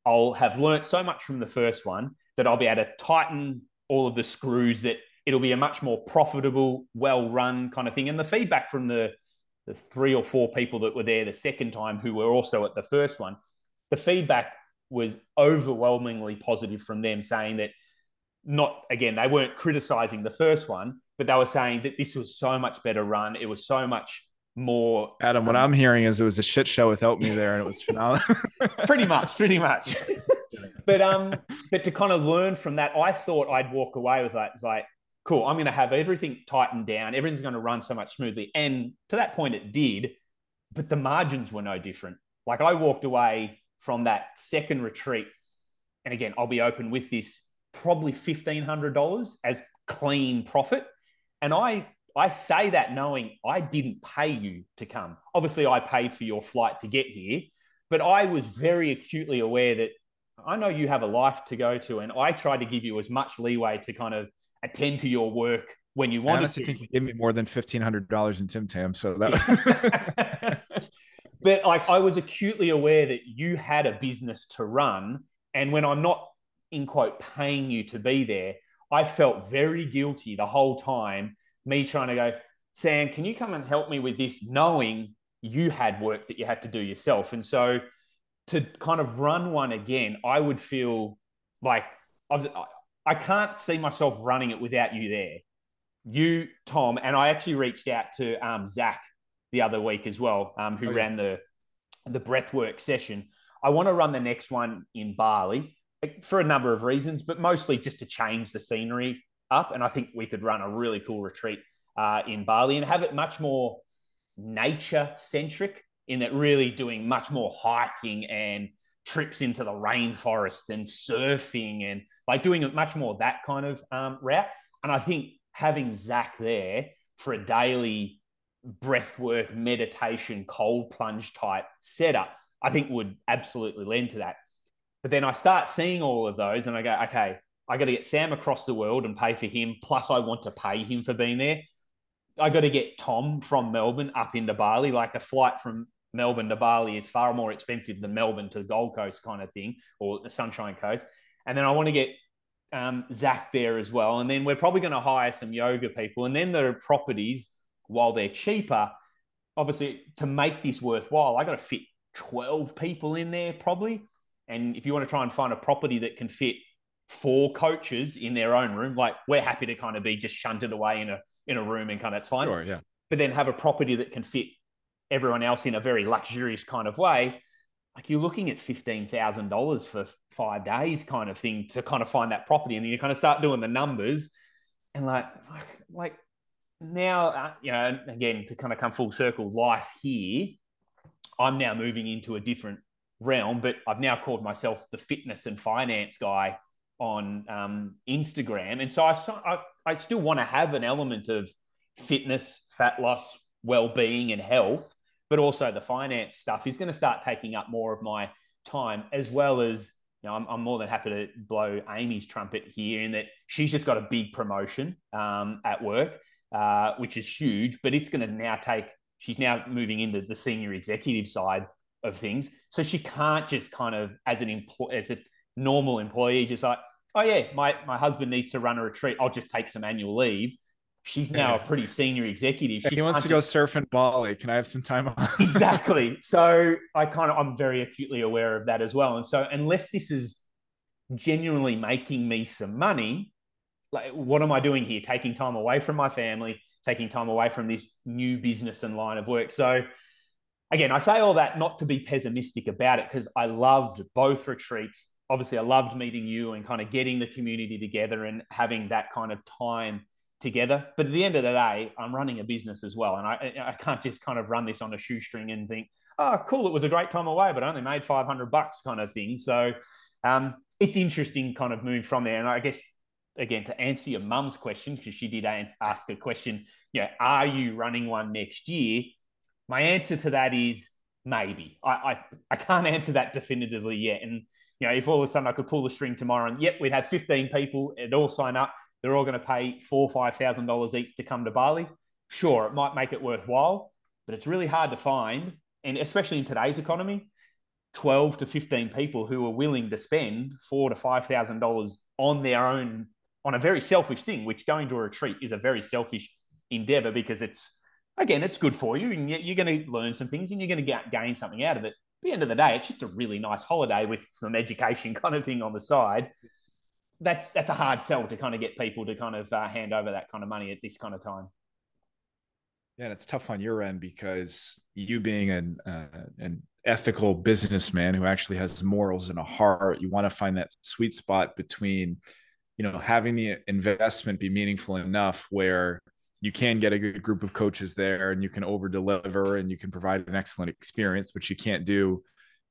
I'll have learnt so much from the first one that I'll be able to tighten all of the screws that it'll be a much more profitable, well run kind of thing. And the feedback from the, the three or four people that were there the second time who were also at the first one, the feedback was overwhelmingly positive from them saying that not again, they weren't criticizing the first one, but they were saying that this was so much better run. It was so much more. Adam, what um, I'm hearing is it was a shit show without me there, and it was phenomenal. pretty much, pretty much. but um, but to kind of learn from that, I thought I'd walk away with that. It's like, cool, I'm going to have everything tightened down. Everything's going to run so much smoothly, and to that point, it did. But the margins were no different. Like I walked away from that second retreat, and again, I'll be open with this, probably fifteen hundred dollars as clean profit. And I I say that knowing I didn't pay you to come. Obviously, I paid for your flight to get here, but I was very acutely aware that I know you have a life to go to, and I tried to give you as much leeway to kind of attend to your work when you wanted I honestly to. think you gave me more than fifteen hundred dollars in Tim Tam, so that. but like, I was acutely aware that you had a business to run, and when I'm not in quote paying you to be there, I felt very guilty the whole time me trying to go, Sam, can you come and help me with this, knowing you had work that you had to do yourself. And so to kind of run one again, I would feel like I, I can't see myself running it without you there. You, Tom, and I actually reached out to um, Zach the other week as well, um, who ran the the breathwork session. I want to run the next one in Bali for a number of reasons, but mostly just to change the scenery up. And I think we could run a really cool retreat uh, in Bali and have it much more nature centric in that really doing much more hiking and trips into the rainforest and surfing and like doing much more that kind of um, route. And I think having Zach there for a daily breath work, meditation, cold plunge type setup, I think would absolutely lend to that. But then I start seeing all of those and I go, okay, I got to get Sam across the world and pay for him. Plus, I want to pay him for being there. I got to get Tom from Melbourne up into Bali. Like a flight from Melbourne to Bali is far more expensive than Melbourne to the Gold Coast kind of thing or the Sunshine Coast. And then I want to get um, Zach there as well. And then we're probably going to hire some yoga people. And then the properties, while they're cheaper, obviously to make this worthwhile, I got to fit 12 people in there probably. And if you want to try and find a property that can fit four coaches in their own room, like we're happy to kind of be just shunted away in a in a room and kind of that's fine. Sure, yeah. But then have a property that can fit everyone else in a very luxurious kind of way. Like you're looking at fifteen thousand dollars for five days, kind of thing, to kind of find that property, and then you kind of start doing the numbers, and like, like now, uh, you know, again to kind of come full circle, life here, I'm now moving into a different realm, but I've now called myself the fitness and finance guy on um, Instagram, and so I, I, I still want to have an element of fitness, fat loss, well-being and health, but also the finance stuff is going to start taking up more of my time, as well as you know, I'm, I'm more than happy to blow Amy's trumpet here in that she's just got a big promotion um, at work, uh, which is huge, but it's going to now take. She's now moving into the senior executive side of things, so she can't just kind of as an employee, as a normal employee, just like, oh yeah, my my husband needs to run a retreat. I'll just take some annual leave she's now a pretty senior executive. She he wants to just... go surf in Bali. Can I have some time off? exactly. So I kind of I'm very acutely aware of that as well. And so unless this is genuinely making me some money, like what am I doing here? Taking time away from my family, taking time away from this new business and line of work. So again, I say all that not to be pessimistic about it because I loved both retreats. Obviously, I loved meeting you and kind of getting the community together and having that kind of time together. But at the end of the day, I'm running a business as well. And I, I can't just kind of run this on a shoestring and think, oh, cool, it was a great time away, but I only made 500 bucks kind of thing. So um, it's interesting kind of move from there. And I guess, again, to answer your mum's question, because she did ask a question, you know, are you running one next year? My answer to that is maybe. I, I, I can't answer that definitively yet. And, you know, if all of a sudden I could pull the string tomorrow and, yep, we'd have 15 people, it'd all sign up they're all going to pay four five thousand dollars each to come to Bali. Sure, it might make it worthwhile, but it's really hard to find, and especially in today's economy, twelve to fifteen people who are willing to spend four to five thousand dollars on their own on a very selfish thing. Which going to a retreat is a very selfish endeavor because it's again it's good for you and you're going to learn some things and you're going to gain something out of it. At the end of the day, it's just a really nice holiday with some education kind of thing on the side that's that's a hard sell to kind of get people to kind of uh, hand over that kind of money at this kind of time. Yeah, and it's tough on your end because you being an uh, an ethical businessman who actually has morals and a heart, you want to find that sweet spot between, you know, having the investment be meaningful enough where you can get a good group of coaches there and you can over deliver and you can provide an excellent experience, which you can't do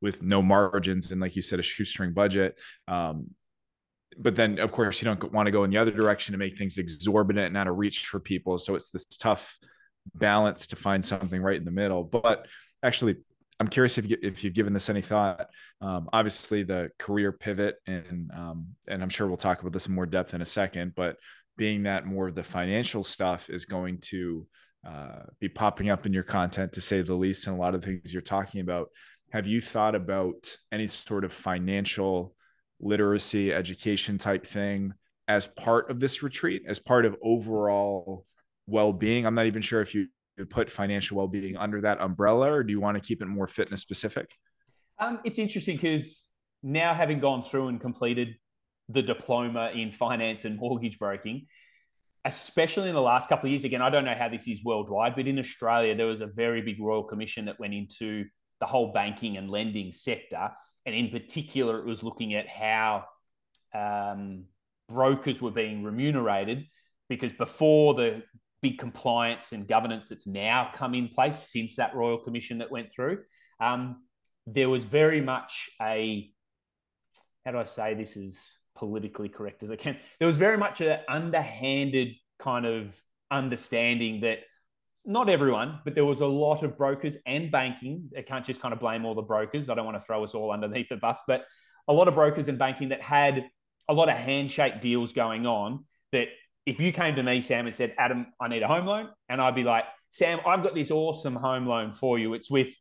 with no margins and like you said a shoestring budget um, but then of course you don't want to go in the other direction to make things exorbitant and out of reach for people. So it's this tough balance to find something right in the middle. But actually i'm curious if, you, if you've given this any thought. Um, obviously the career pivot and um, and i'm sure we'll talk about this in more depth in a second but being that more of the financial stuff is going to uh, be popping up in your content to say the least and a lot of things you're talking about have you thought about any sort of financial literacy education type thing as part of this retreat as part of overall well-being. I'm not even sure if you put financial well-being under that umbrella or do you want to keep it more fitness specific? Um, it's interesting because now having gone through and completed the diploma in finance and mortgage broking especially in the last couple of years again i don't know how this is worldwide but in australia there was a very big royal commission that went into the whole banking and lending sector and in particular, it was looking at how um, brokers were being remunerated because before the big compliance and governance that's now come in place since that Royal Commission that went through, um, there was very much a how do I say this as politically correct as I can? There was very much an underhanded kind of understanding that not everyone, but there was a lot of brokers and banking. I can't just kind of blame all the brokers. I don't want to throw us all underneath the bus, but a lot of brokers and banking that had a lot of handshake deals going on. That if you came to me, Sam, and said, Adam, I need a home loan, and I'd be like, Sam, I've got this awesome home loan for you. It's with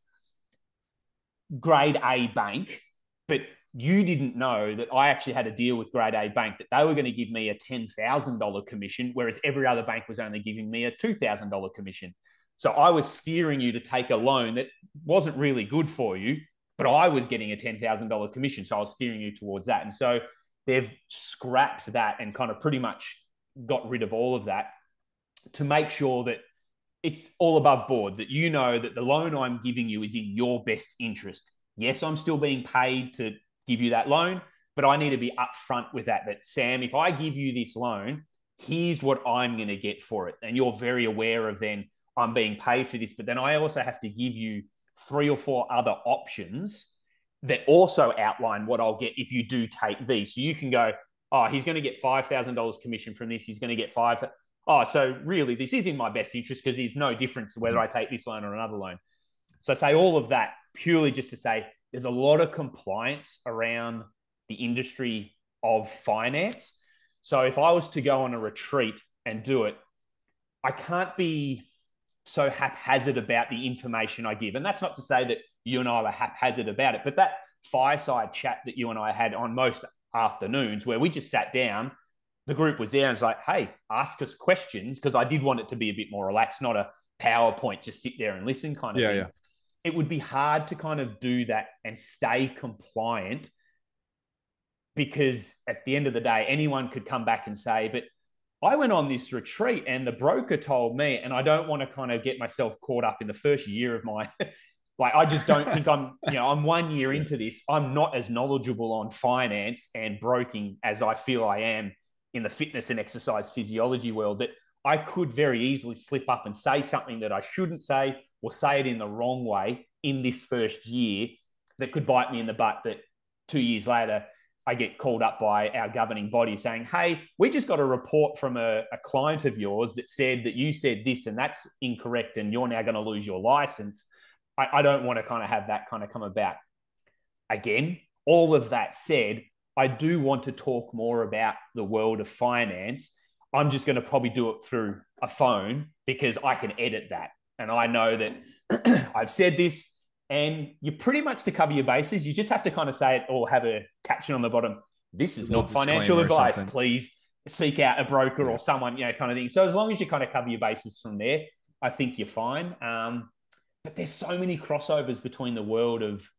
grade A bank, but you didn't know that I actually had a deal with Grade A Bank that they were going to give me a $10,000 commission, whereas every other bank was only giving me a $2,000 commission. So I was steering you to take a loan that wasn't really good for you, but I was getting a $10,000 commission. So I was steering you towards that. And so they've scrapped that and kind of pretty much got rid of all of that to make sure that it's all above board, that you know that the loan I'm giving you is in your best interest. Yes, I'm still being paid to give you that loan, but I need to be upfront with that. That Sam, if I give you this loan, here's what I'm going to get for it. And you're very aware of then I'm being paid for this, but then I also have to give you three or four other options that also outline what I'll get if you do take these. So you can go, oh, he's going to get $5,000 commission from this. He's going to get five. oh, so really this is in my best interest because there's no difference whether mm. I take this loan or another loan. So I say all of that purely just to say there's a lot of compliance around the industry of finance. So if I was to go on a retreat and do it, I can't be so haphazard about the information I give. And that's not to say that you and I were haphazard about it, but that fireside chat that you and I had on most afternoons where we just sat down, the group was there and was like, hey, ask us questions because I did want it to be a bit more relaxed, not a PowerPoint, just sit there and listen kind of yeah, thing. Yeah. It would be hard to kind of do that and stay compliant because at the end of the day, anyone could come back and say, but I went on this retreat and the broker told me, and I don't want to kind of get myself caught up in the first year of my like I just don't think I'm, you know, I'm one year into this. I'm not as knowledgeable on finance and broking as I feel I am in the fitness and exercise physiology world that I could very easily slip up and say something that I shouldn't say or say it in the wrong way in this first year that could bite me in the butt that two years later I get called up by our governing body saying, Hey, we just got a report from a, a client of yours that said that you said this and that's incorrect and you're now going to lose your license. I, I don't want to kind of have that kind of come about. Again, all of that said, I do want to talk more about the world of finance. I'm just going to probably do it through a phone because I can edit that. And I know that I've said this, and you're pretty much to cover your bases, you just have to kind of say it or have a caption on the bottom. This is not financial advice. Please seek out a broker or someone, you know, kind of thing. So as long as you kind of cover your bases from there, I think you're fine. Um, but there's so many crossovers between the world of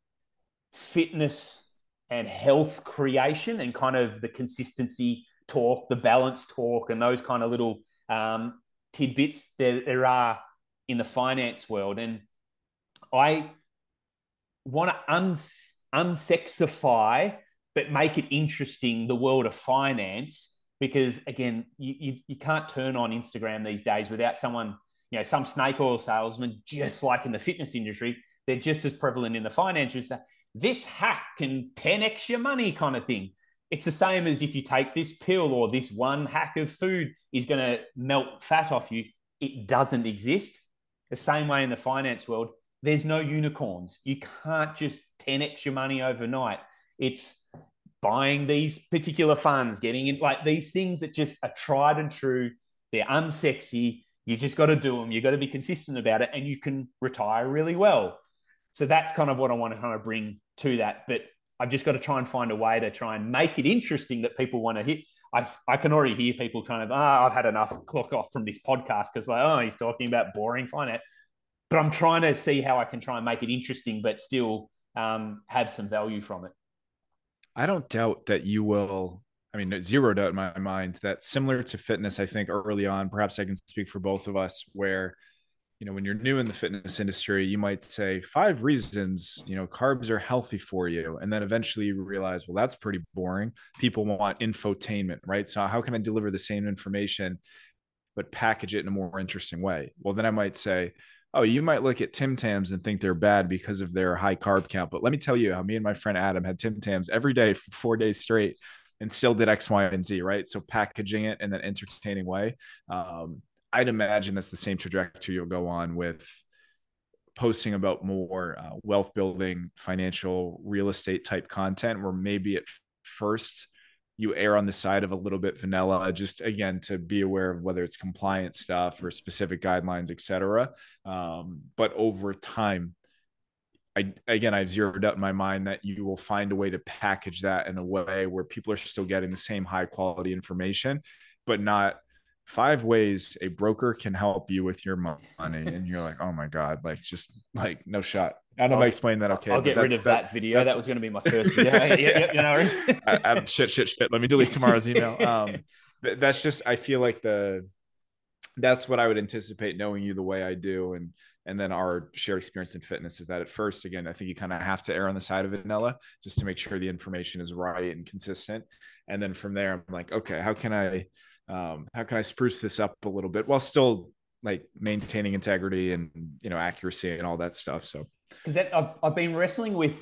fitness and health creation and kind of the consistency talk, the balance talk, and those kind of little um, tidbits there, there are in the finance world. And I want to uns- unsexify, but make it interesting the world of finance because again, you, you, you can't turn on Instagram these days without someone you know, some snake oil salesman, just like in the fitness industry, they're just as prevalent in the financial. This hack can 10x your money kind of thing. It's the same as if you take this pill or this one hack of food is going to melt fat off you. It doesn't exist. The same way in the finance world, there's no unicorns. You can't just 10x your money overnight. It's buying these particular funds, getting in like these things that just are tried and true. They're unsexy you just got to do them. You got to be consistent about it, and you can retire really well. So that's kind of what I want to kind of bring to that. But I've just got to try and find a way to try and make it interesting that people want to hit. I I can already hear people kind of, ah, oh, I've had enough. Clock off from this podcast because like, oh, he's talking about boring finance. But I'm trying to see how I can try and make it interesting, but still um, have some value from it. I don't doubt that you will I mean, zero doubt in my mind that similar to fitness, I think early on, perhaps I can speak for both of us, where, you know, when you're new in the fitness industry, you might say five reasons, you know, carbs are healthy for you. And then eventually you realize, well, that's pretty boring. People want infotainment, right? So how can I deliver the same information, but package it in a more interesting way? Well, then I might say, oh, you might look at Tim Tams and think they're bad because of their high carb count. But let me tell you how me and my friend Adam had Tim Tams every day for four days straight and still did X, Y, and Z, right? So packaging it in an entertaining way. Um, I'd imagine that's the same trajectory you'll go on with posting about more uh, wealth building, financial, real estate type content, where maybe at first you err on the side of a little bit vanilla, just again to be aware of whether it's compliance stuff or specific guidelines, et cetera. Um, but over time, I again I've zeroed out in my mind that you will find a way to package that in a way where people are still getting the same high quality information, but not five ways a broker can help you with your money. And you're like, oh my God, like just like no shot. I don't know if I explained that okay. I'll get rid of that, that video. That was going to be my first video. yeah, yeah, you know. I, I, shit, shit, shit. Let me delete tomorrow's email. Um, that's just I feel like the that's what I would anticipate knowing you the way I do and and then our shared experience in fitness is that at first again i think you kind of have to err on the side of vanilla just to make sure the information is right and consistent and then from there i'm like okay how can i um, how can i spruce this up a little bit while still like maintaining integrity and you know accuracy and all that stuff so because I've, I've been wrestling with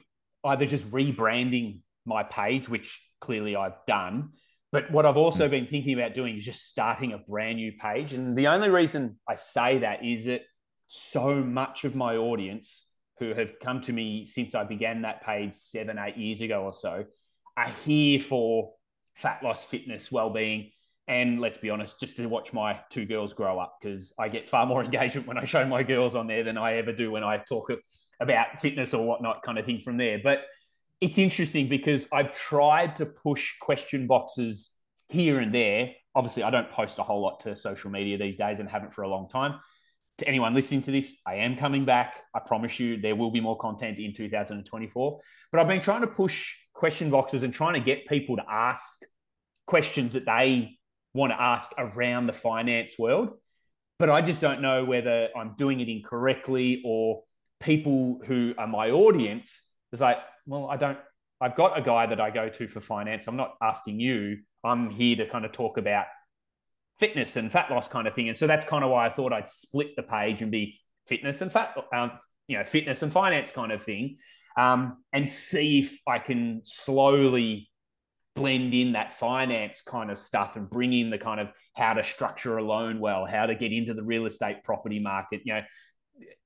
either just rebranding my page which clearly i've done But what I've also been thinking about doing is just starting a brand new page. And the only reason I say that is that so much of my audience who have come to me since I began that page seven, eight years ago or so are here for fat loss, fitness, well-being, and let's be honest, just to watch my two girls grow up because I get far more engagement when I show my girls on there than I ever do when I talk about fitness or whatnot, kind of thing from there. But it's interesting because I've tried to push question boxes here and there. Obviously, I don't post a whole lot to social media these days and haven't for a long time. To anyone listening to this, I am coming back. I promise you there will be more content in 2024. But I've been trying to push question boxes and trying to get people to ask questions that they want to ask around the finance world. But I just don't know whether I'm doing it incorrectly or people who are my audience is like, well, I don't, I've got a guy that I go to for finance. I'm not asking you. I'm here to kind of talk about fitness and fat loss kind of thing. And so that's kind of why I thought I'd split the page and be fitness and fat, um, you know, fitness and finance kind of thing, um, and see if I can slowly blend in that finance kind of stuff and bring in the kind of how to structure a loan well, how to get into the real estate property market, you know,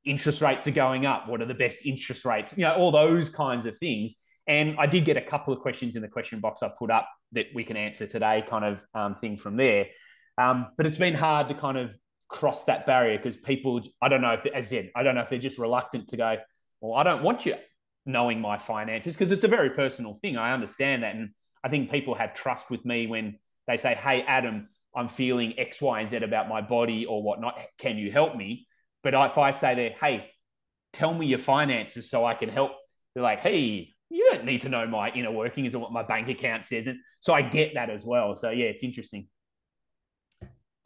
interest rates are going up. What are the best interest rates? You know, all those kinds of things. And I did get a couple of questions in the question box I put up that we can answer today, kind of um, thing from there. Um, but it's been hard to kind of cross that barrier because people, I don't know if, as said, I don't know if they're just reluctant to go, well, I don't want you knowing my finances because it's a very personal thing. I understand that. And I think people have trust with me when they say, hey, Adam, I'm feeling X, Y, and Z about my body or whatnot. Can you help me? But if I say there, hey, tell me your finances so I can help, they're like, hey, you don't need to know my inner workings or what my bank account says. And so I get that as well. So yeah, it's interesting.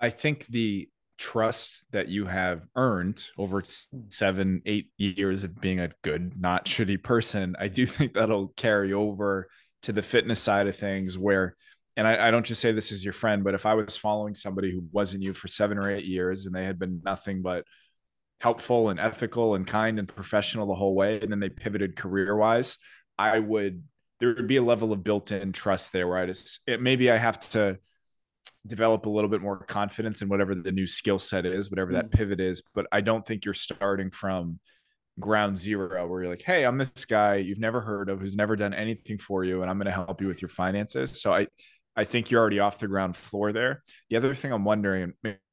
I think the trust that you have earned over seven, eight years of being a good, not shitty person, I do think that'll carry over to the fitness side of things where and I, I, don't just say this as your friend, but if I was following somebody who wasn't you for seven or eight years and they had been nothing but helpful and ethical and kind and professional the whole way and then they pivoted career wise i would there would be a level of built-in trust there where i just it, maybe i have to develop a little bit more confidence in whatever the new skill set is whatever that mm. pivot is but i don't think you're starting from ground zero where you're like hey i'm this guy you've never heard of who's never done anything for you and i'm going to help you with your finances so i i think you're already off the ground floor there the other thing i'm wondering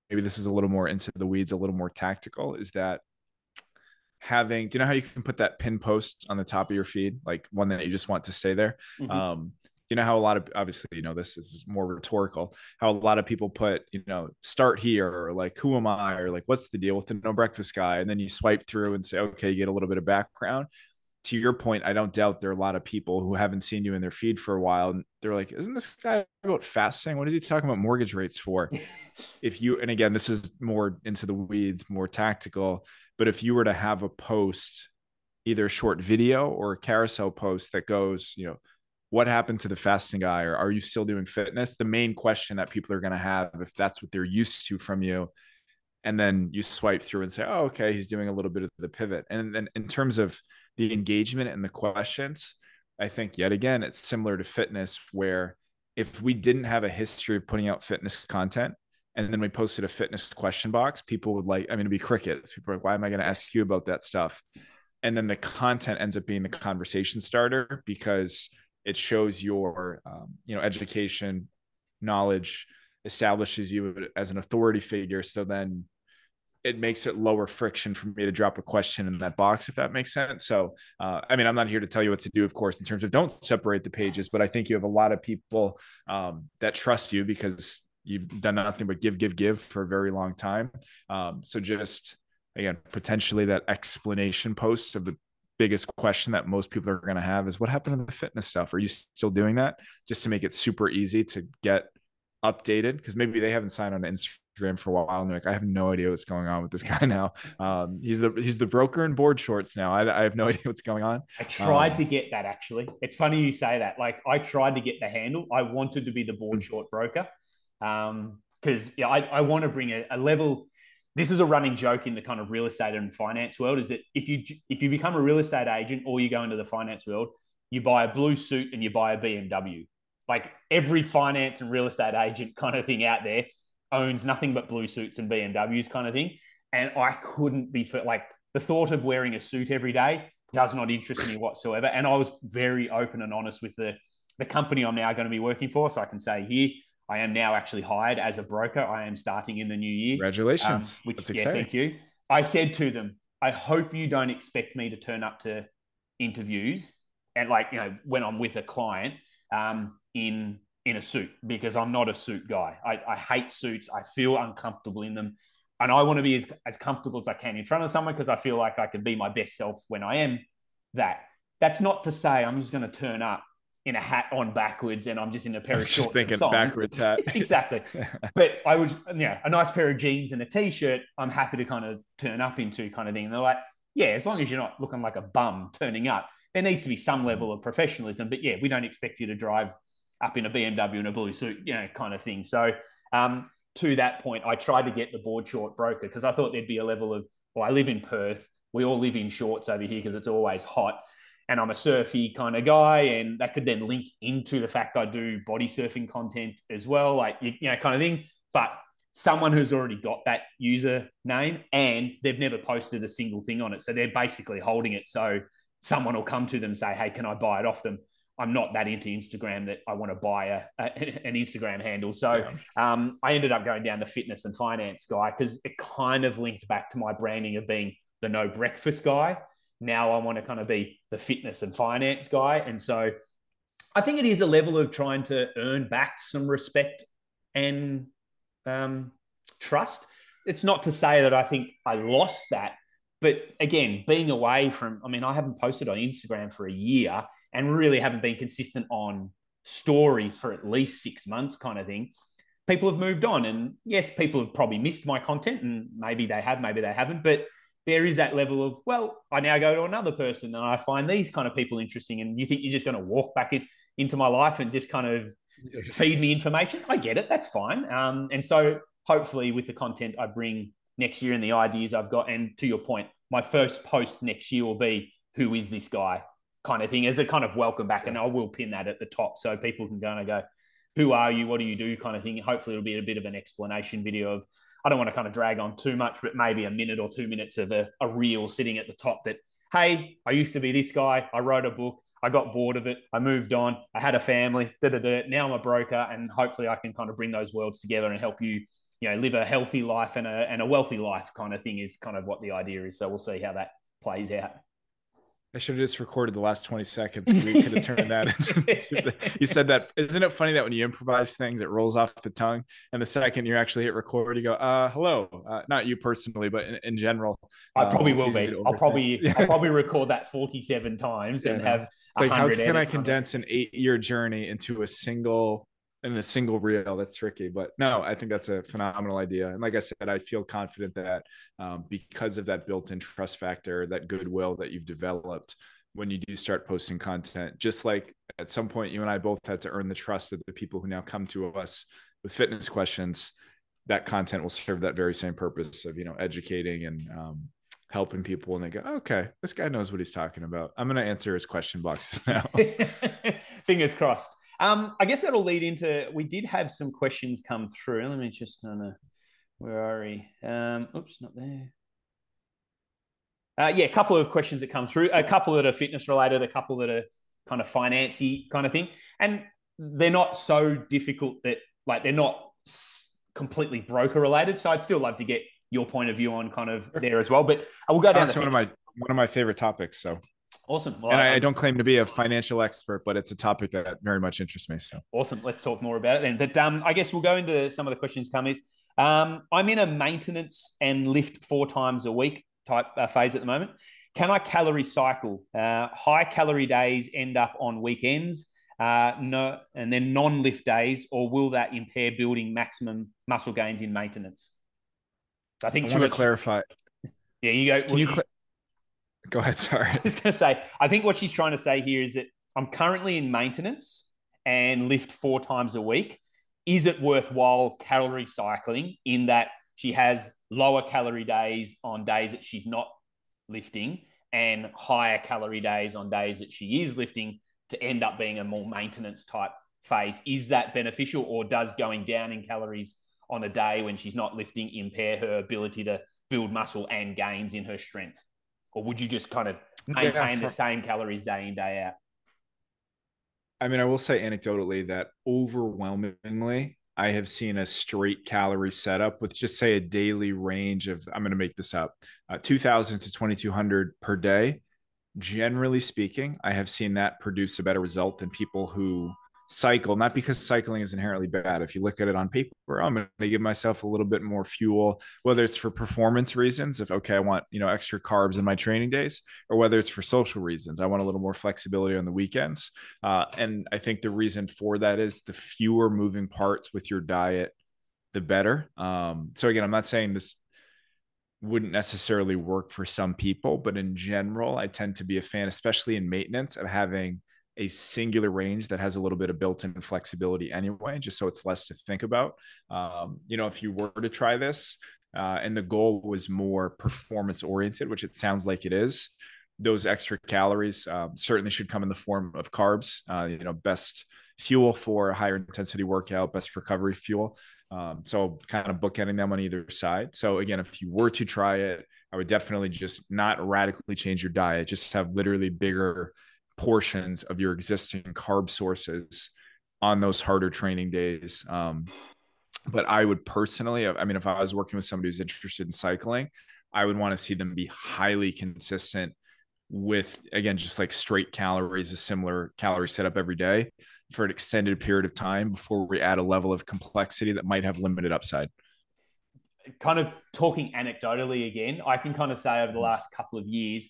maybe this is a little more into the weeds, a little more tactical, is that having do you know how you can put that pin post on the top of your feed, like one that you just want to stay there? Mm-hmm. Um, you know how a lot of obviously you know this is more rhetorical how a lot of people put you know start here or like who am i or like what's the deal with the no breakfast guy and then you swipe through and say okay you get a little bit of background to your point, I don't doubt there are a lot of people who haven't seen you in their feed for a while. And they're like, isn't this guy about fasting? What is he talking about mortgage rates for? if you, and again, this is more into the weeds, more tactical, but if you were to have a post, either a short video or a carousel post that goes, you know, what happened to the fasting guy or are you still doing fitness? The main question that people are going to have, if that's what they're used to from you, and then you swipe through and say, oh, okay, he's doing a little bit of the pivot. And then in terms of, the engagement and the questions, I think yet again, it's similar to fitness where if we didn't have a history of putting out fitness content and then we posted a fitness question box, people would like, I mean, it'd be crickets. People are like, why am I going to ask you about that stuff? And then the content ends up being the conversation starter because it shows your, um, you know, education, knowledge, establishes you as an authority figure. So then it makes it lower friction for me to drop a question in that box, if that makes sense. So, uh, I mean, I'm not here to tell you what to do, of course, in terms of don't separate the pages, but I think you have a lot of people um, that trust you because you've done nothing but give, give, give for a very long time. Um, so, just again, potentially that explanation post of the biggest question that most people are going to have is what happened to the fitness stuff? Are you still doing that? Just to make it super easy to get updated because maybe they haven't signed on to Instagram for a while, and like, I have no idea what's going on with this guy now. Um, he's the he's the broker in board shorts now. I, I have no idea what's going on. I tried um, to get that actually. It's funny you say that. Like, I tried to get the handle. I wanted to be the board mm. short broker because um, yeah, I, I want to bring a, a level this is a running joke in the kind of real estate and finance world is that if you if you become a real estate agent or you go into the finance world you buy a blue suit and you buy a bmw like every finance and real estate agent kind of thing out there owns nothing but blue suits and BMWs kind of thing. And I couldn't be for like the thought of wearing a suit every day does not interest me whatsoever. And I was very open and honest with the the company I'm now going to be working for. So I can say here, I am now actually hired as a broker. I am starting in the new year. Congratulations. Um, which, That's yeah, exciting. thank you. I said to them, I hope you don't expect me to turn up to interviews and like, you know, when I'm with a client um, in in a suit because I'm not a suit guy. I, I hate suits. I feel uncomfortable in them. And I want to be as, as comfortable as I can in front of someone because I feel like I can be my best self when I am that. That's not to say I'm just going to turn up in a hat on backwards and I'm just in a pair of Just shorts. thinking and backwards hat. exactly. But I would, yeah, a nice pair of jeans and a t-shirt. I'm happy to kind of turn up into kind of thing. And they're like, yeah, as long as you're not looking like a bum turning up, there needs to be some level of professionalism. But yeah, we don't expect you to drive up in a BMW in a blue suit, you know, kind of thing. So um, to that point, I tried to get the board short broker because I thought there'd be a level of, well, I live in Perth. We all live in shorts over here because it's always hot. And I'm a surfy kind of guy. And that could then link into the fact I do body surfing content as well, like, you, you know, kind of thing. But someone who's already got that user name and they've never posted a single thing on it. So they're basically holding it. So someone will come to them and say, Hey, can I buy it off them? I'm not that into Instagram that I want to buy a, a an Instagram handle. So um, I ended up going down the fitness and finance guy because it kind of linked back to my branding of being the no breakfast guy. Now I want to kind of be the fitness and finance guy. And so I think it is a level of trying to earn back some respect and um, trust. It's not to say that I think I lost that, but again, being away from, I mean, I haven't posted on Instagram for a year and really haven't been consistent on stories for at least six months, kind of thing. People have moved on. And yes, people have probably missed my content, and maybe they have, maybe they haven't. But there is that level of, well, I now go to another person and I find these kind of people interesting. And you think you're just going to walk back in, into my life and just kind of feed me information. I get it. That's fine. Um, and so hopefully with the content I bring next year and the ideas I've got, and to your point, my first post next year will be who is this guy kind of thing as a kind of welcome back. And I will pin that at the top so people can go and go, who are you? What do you do? Kind of thing. Hopefully it'll be a bit of an explanation video of, I don't want to kind of drag on too much, but maybe a minute or two minutes of a, a reel sitting at the top that, hey, I used to be this guy. I wrote a book. I got bored of it. I moved on. I had a family. Da, da, da. Now I'm a broker, and hopefully I can kind of bring those worlds together and help you, you know, live a healthy life and a and a wealthy life. Kind of thing is kind of what the idea is. So we'll see how that plays out. I should have just recorded the last 20 seconds. We could have turned that into, the, you said that. Isn't it funny that when you improvise things, it rolls off the tongue? And the second you actually hit record, you go, uh, hello. Uh, not you personally, but in, in general. I probably uh, will be. I'll probably I'll probably record that 47 times and have It's like, how can I condense an eight year journey into a single in a single reel? That's tricky, but no, I think that's a phenomenal idea. And like I said, I feel confident that um, because of that built in trust factor, that goodwill that you've developed when you do start posting content, just like at some point you and I both had to earn the trust of the people who now come to us with fitness questions, that content will serve that very same purpose of, you know, educating and, um, helping people and they go okay this guy knows what he's talking about i'm going to answer his question boxes now Fingers crossed. Um, I guess that'll lead into. We did have some questions come through. Let me just no no. Where are we? Um, oops, not there. Uh, yeah, a couple of questions that come through. A couple that are fitness related. A couple that are kind of financy kind of thing, and they're not so difficult that like they're not completely broker related. So I'd still love to get your point of view on kind of there as well. But I will go down. that's one of my one of my favorite topics so awesome. Well, and I, I don't claim to be a financial expert but it's a topic that very much interests me so Awesome. Let's talk more about it then. But um, I guess we'll go into some of the questions coming. Um, I'm in a maintenance and lift four times a week type uh, phase at the moment. Can I calorie cycle? Uh, high calorie days end up on weekends, uh, no, and then non-lift days, or will that impair building maximum muscle gains in maintenance? I i think want to clarify Yeah, you go. can you cl- go ahead sorry I was going to say, I think what she's trying to say here is that I'm currently in maintenance and lift four times a week. Is it worthwhile calorie cycling in that she has lower calorie days on days that she's not lifting and higher calorie days on days that she is lifting to end up being a more maintenance type phase, is that beneficial or does going down in calories on a day when she's not lifting impair her ability to build muscle and gains in her strength? Or would you just kind of maintain yeah, for- the same calories day in, day out? I mean, I will say anecdotally that overwhelmingly, I have seen a straight calorie setup with just say a daily range of, I'm going to make this up, uh, 2000 to 2200 per day. Generally speaking, I have seen that produce a better result than people who cycle, not because cycling is inherently bad. If you look at it on paper, I'm going to give myself a little bit more fuel, whether it's for performance reasons, if okay, I want you know extra carbs in my training days, or whether it's for social reasons, I want a little more flexibility on the weekends. Uh, and I think the reason for that is the fewer moving parts with your diet, the better. Um, so again, I'm not saying this wouldn't necessarily work for some people, but in general, I tend to be a fan, especially in maintenance, of having a singular range that has a little bit of built-in flexibility anyway, just so it's less to think about. Um, you know, if you were to try this, uh, and the goal was more performance oriented, which it sounds like it is, those extra calories um, certainly should come in the form of carbs. Uh, you know, best fuel for a higher intensity workout, best recovery fuel. Um, so kind of bookending them on either side. So again, if you were to try it, I would definitely just not radically change your diet, just have literally bigger portions of your existing carb sources on those harder training days. Um, but I would personally, I mean, if I was working with somebody who's interested in cycling, I would want to see them be highly consistent with, again, just like straight calories, a similar calorie setup every day for an extended period of time before we add a level of complexity that might have limited upside. Kind of talking anecdotally again, I can kind of say over the last couple of years,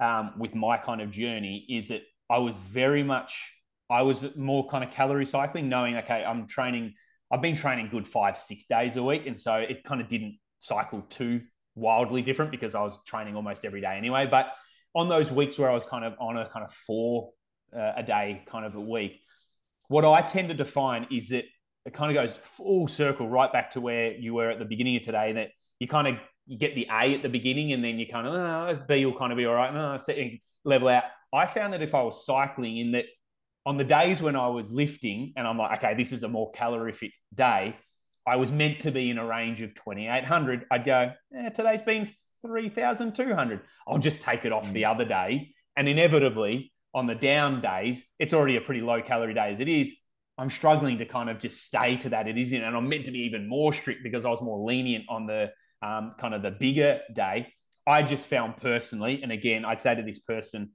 um, with my kind of journey is that I was very much I was more kind of calorie cycling, knowing okay, I'm training. I've been training good five six days a week, and so it kind of didn't cycle too wildly different because I was training almost every day anyway. But on those weeks where I was kind of on a kind of four uh, a day kind of a week, what I tended to find is that it kind of goes full circle right back to where you were at the beginning of today. That you kind of you get the A at the beginning and then you kind of, oh, B will kind of be all right. No, setting level out. I found that if I was cycling in that on the days when I was lifting and I'm like, okay, this is a more calorific day, I was meant to be in a range of 2,800. I'd go, eh, today's been 3,200. I'll just take it off the mm. other days. And inevitably, on the down days, it's already a pretty low calorie day as it is. I'm struggling to kind of just stay to that. It isn't, and I'm meant to be even more strict because I was more lenient on the um, kind of the bigger day. I just found personally, and again, I'd say to this person,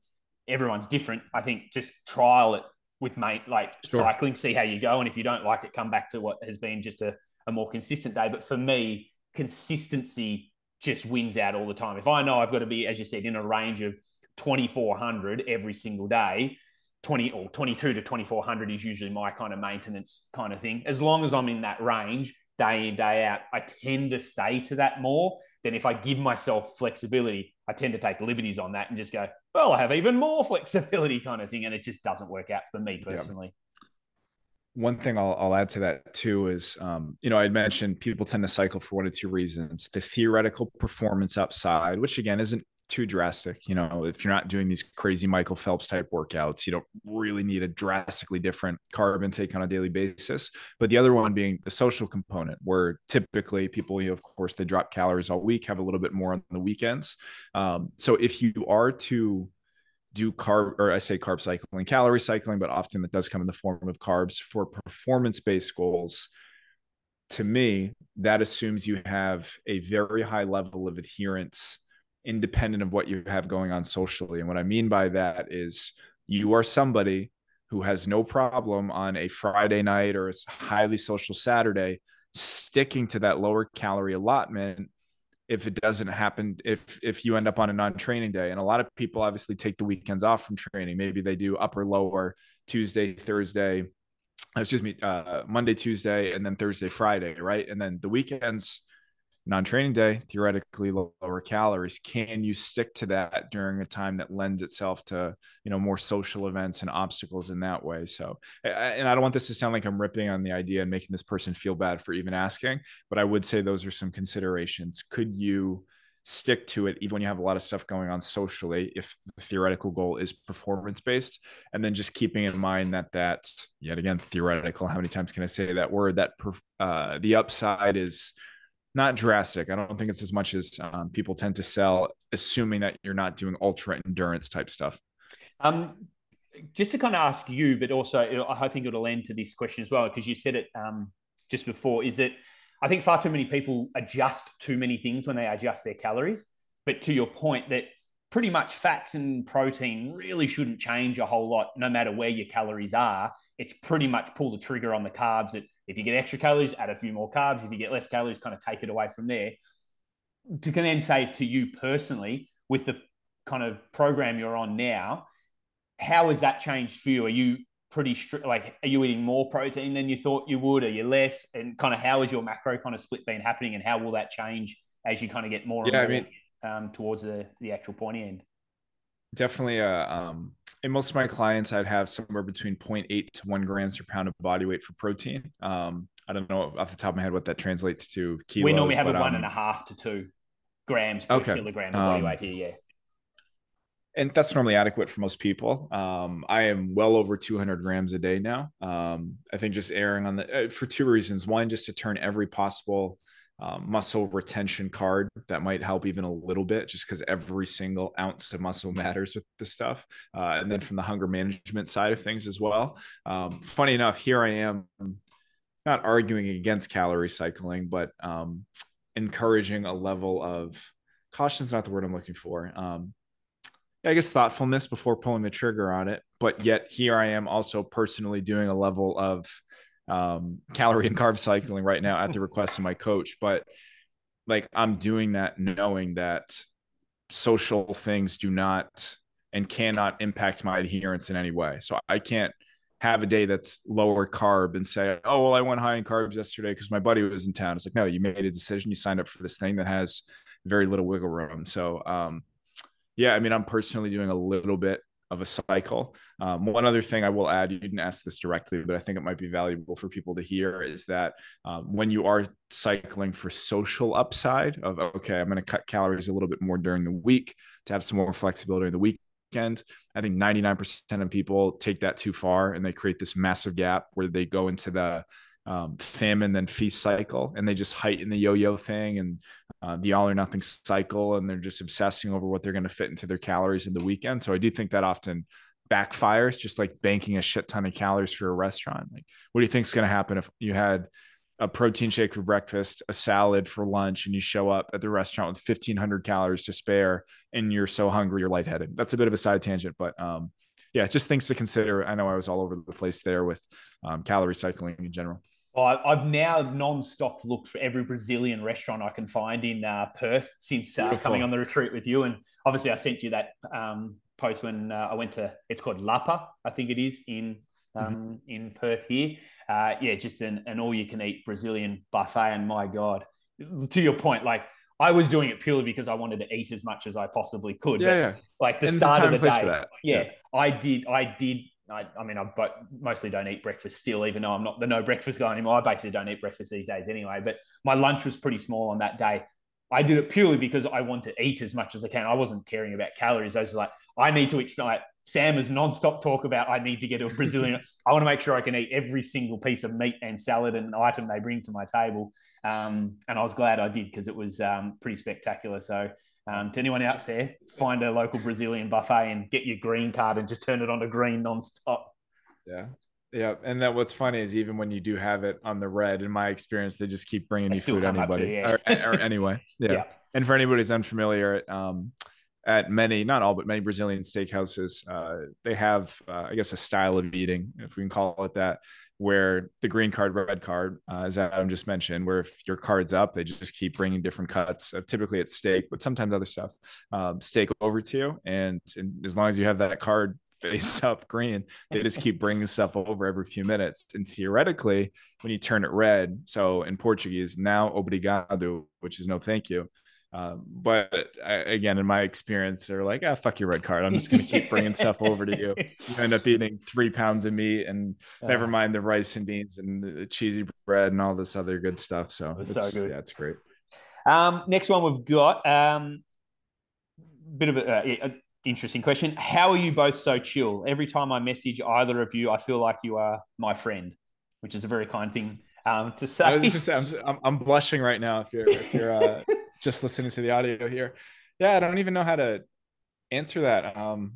everyone's different. I think just trial it with mate, like sure. cycling, see how you go. And if you don't like it, come back to what has been just a, a more consistent day. But for me, consistency just wins out all the time. If I know I've got to be, as you said, in a range of 2400 every single day, 20 or 22 to 2400 is usually my kind of maintenance kind of thing. As long as I'm in that range, day in, day out, I tend to stay to that more than if I give myself flexibility. I tend to take liberties on that and just go, well, I have even more flexibility kind of thing. And it just doesn't work out for me personally. One thing I'll, I'll, add to that too is, um, you know, I mentioned people tend to cycle for one or two reasons. The theoretical performance upside, which again isn't too drastic. You know, if you're not doing these crazy Michael Phelps type workouts, you don't really need a drastically different carb intake on a daily basis. But the other one being the social component, where typically people, you know, of course, they drop calories all week, have a little bit more on the weekends. Um, so if you are to do carb or I say carb cycling, calorie cycling, but often that does come in the form of carbs for performance based goals. To me, that assumes you have a very high level of adherence independent of what you have going on socially. And what I mean by that is you are somebody who has no problem on a Friday night or a highly social Saturday sticking to that lower calorie allotment if it doesn't happen if if you end up on a non-training day. And a lot of people obviously take the weekends off from training. Maybe they do upper lower tuesday thursday excuse me uh, monday tuesday and then thursday friday right? And then the weekends non-training day theoretically lower calories. Can you stick to that during a time that lends itself to you know more social events and obstacles in that way? So and i don't want this to sound like i'm ripping on the idea and making this person feel bad for even asking but i would say those are some considerations. Could you stick to it even when you have a lot of stuff going on socially if the theoretical goal is performance based and then just keeping in mind that that yet again theoretical how many times can i say that word that uh, the upside is not drastic i don't think it's as much as um, people tend to sell assuming that you're not doing ultra endurance type stuff um, just to kind of ask you but also i think it'll end to this question as well because you said it um, just before is that I think far too many people adjust too many things when they adjust their calories. But to your point, that pretty much fats and protein really shouldn't change a whole lot, no matter where your calories are. It's pretty much pull the trigger on the carbs. That if you get extra calories, add a few more carbs. If you get less calories, kind of take it away from there. To can then say to you personally, with the kind of program you're on now, how has that changed for you? Are you pretty strict? Like, are you eating more protein than you thought you would? Are you less? And kind of how is your macro kind of split been happening, and how will that change as you kind of get more yeah, I mean, um, towards the the actual pointy end? Definitely. Uh, um, in most of my clients, I'd have somewhere between 0.8 to one grams per pound of body weight for protein. Um, I don't know off the top of my head what that translates to. Kilos, we normally have but, a one um, and a half to two grams per okay. kilogram of body um, weight here. Yeah and that's normally adequate for most people. Um, I am well over 200 grams a day now. Um, I think just airing on the uh, for two reasons. One, just to turn every possible um, muscle retention card that might help even a little bit, just because every single ounce of muscle matters with this stuff. Uh, and then from the hunger management side of things as well. Um, funny enough, here I am, not arguing against calorie cycling, but um, encouraging a level of caution is not the word I'm looking for um, I guess thoughtfulness before pulling the trigger on it. But yet here I am also personally doing a level of um, calorie and carb cycling right now at the request of my coach. But like I'm doing that knowing that social things do not and cannot impact my adherence in any way. So I can't have a day that's lower carb and say, oh, well, I went high in carbs yesterday because my buddy was in town. It's like, no, you made a decision. You signed up for this thing that has very little wiggle room. So, um, yeah, I mean, I'm personally doing a little bit of a cycle. Um, one other thing I will add, you didn't ask this directly, but I think it might be valuable for people to hear is that um, when you are cycling for social upside of, okay, I'm going to cut calories a little bit more during the week to have some more flexibility in the weekend. I think 99% of people take that too far and they create this massive gap where they go into the um, famine then feast cycle and they just heighten the yo-yo thing and uh, the all or nothing cycle and they're just obsessing over what they're going to fit into their calories in the weekend. So i do think that often backfires just like banking a shit ton of calories for a restaurant. Like what do you think is going to happen if you had a protein shake for breakfast a salad for lunch and you show up at the restaurant with 1500 calories to spare and you're so hungry you're lightheaded? That's a bit of a side tangent but um yeah just things to consider. I know i was all over the place there with um, calorie cycling in general I've now non-stop looked for every Brazilian restaurant I can find in uh, Perth since uh, coming on the retreat with you. And obviously, I sent you that um, post when uh, I went to. It's called Lapa, I think it is in um, mm-hmm. in Perth here. Uh, yeah, just an, an all-you-can-eat Brazilian buffet. And my God, to your point, like I was doing it purely because I wanted to eat as much as I possibly could. Yeah, yeah. Like the and start of the day. Yeah, yeah, I did. I did I, I mean, I but mostly don't eat breakfast still, even though I'm not the no breakfast guy anymore. I basically don't eat breakfast these days anyway. But my lunch was pretty small on that day. I did it purely because I want to eat as much as I can. I wasn't caring about calories. I was like, I need to expect like Sam is nonstop talk about I need to get a Brazilian. I want to make sure I can eat every single piece of meat and salad and item they bring to my table. Um, and I was glad I did because it was um, pretty spectacular. So um, to anyone out there, find a local Brazilian buffet and get your green card and just turn it on to green nonstop. Yeah. Yeah, and that what's funny is even when you do have it on the red, in my experience, they just keep bringing they you food anybody you, yeah. or, or, anyway. Yeah. yeah. And for anybody who's unfamiliar, um, at many, not all, but many Brazilian steakhouses, uh, they have, uh, I guess, a style of eating, if we can call it that, where the green card, red card, uh, as Adam just mentioned, where if your card's up, they just keep bringing different cuts. Uh, typically, it's steak, but sometimes other stuff. Um, steak over to you, and, and as long as you have that card face up green, they just keep bringing stuff over every few minutes. And theoretically, when you turn it red, so in Portuguese, now obrigado, which is no thank you, um, but I, again, in my experience, they're like, "Ah, fuck your red card. I'm just going to keep bringing stuff over to you." You end up eating three pounds of meat, and uh, never mind the rice and beans and the cheesy bread and all this other good stuff. So it's so good. Yeah, it's great. Um, next one we've got um, bit of a, uh, interesting question. How are you both so chill? Every time I message either of you, I feel like you are my friend, which is a very kind thing um, to say. I'm, I'm, I'm, blushing right now if you're if you're uh, just listening to the audio here. Yeah, I don't even know how to answer that. Um,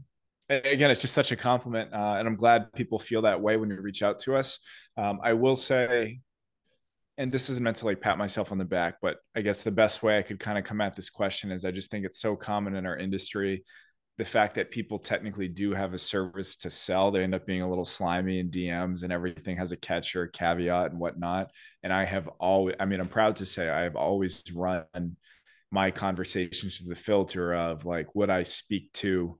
again, it's just such a compliment, uh, and I'm glad people feel that way when you reach out to us. Um, I will say, and this isn't meant to like pat myself on the back, but I guess the best way I could kind of come at this question is I just think it's so common in our industry the fact that people technically do have a service to sell, they end up being a little slimy in DMs and everything has a catch or a caveat and whatnot. And I have always, I mean, I'm proud to say I have always run my conversations through the filter of like, would I speak to,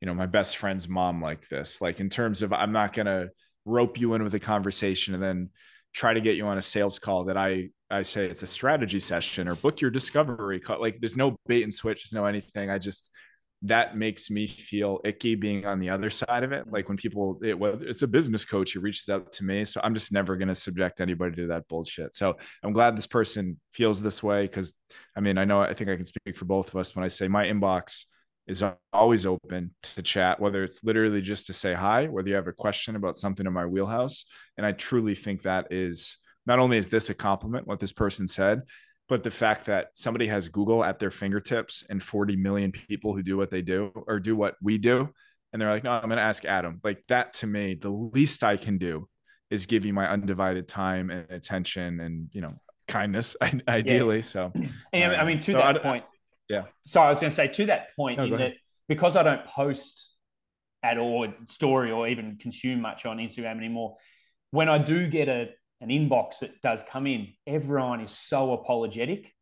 you know, my best friend's mom like this? Like, in terms of, I'm not going to rope you in with a conversation and then try to get you on a sales call that I I say it's a strategy session or book your discovery call. Like there's no bait and switch, there's no anything. I just that makes me feel icky being on the other side of it. Mm-hmm. Like when people, it, it's a business coach who reaches out to me. So I'm just never going to subject anybody to that bullshit. So I'm glad this person feels this way because I mean, I know, I think I can speak for both of us when I say my inbox is always open to chat, whether it's literally just to say hi, whether you have a question about something in my wheelhouse. And I truly think that is not only is this a compliment, what this person said, but the fact that somebody has Google at their fingertips and 40 million people who do what they do or do what we do, and they're like, no, I'm going to ask Adam. Like that to me, the least I can do is give you my undivided time and attention and, you know, kindness ideally. Yeah. So, and, I mean, to so that I, point, yeah. So I was going to say to that point, no, in that because I don't post at all story or even consume much on Instagram anymore, when I do get a an inbox that does come in, everyone is so apologetic.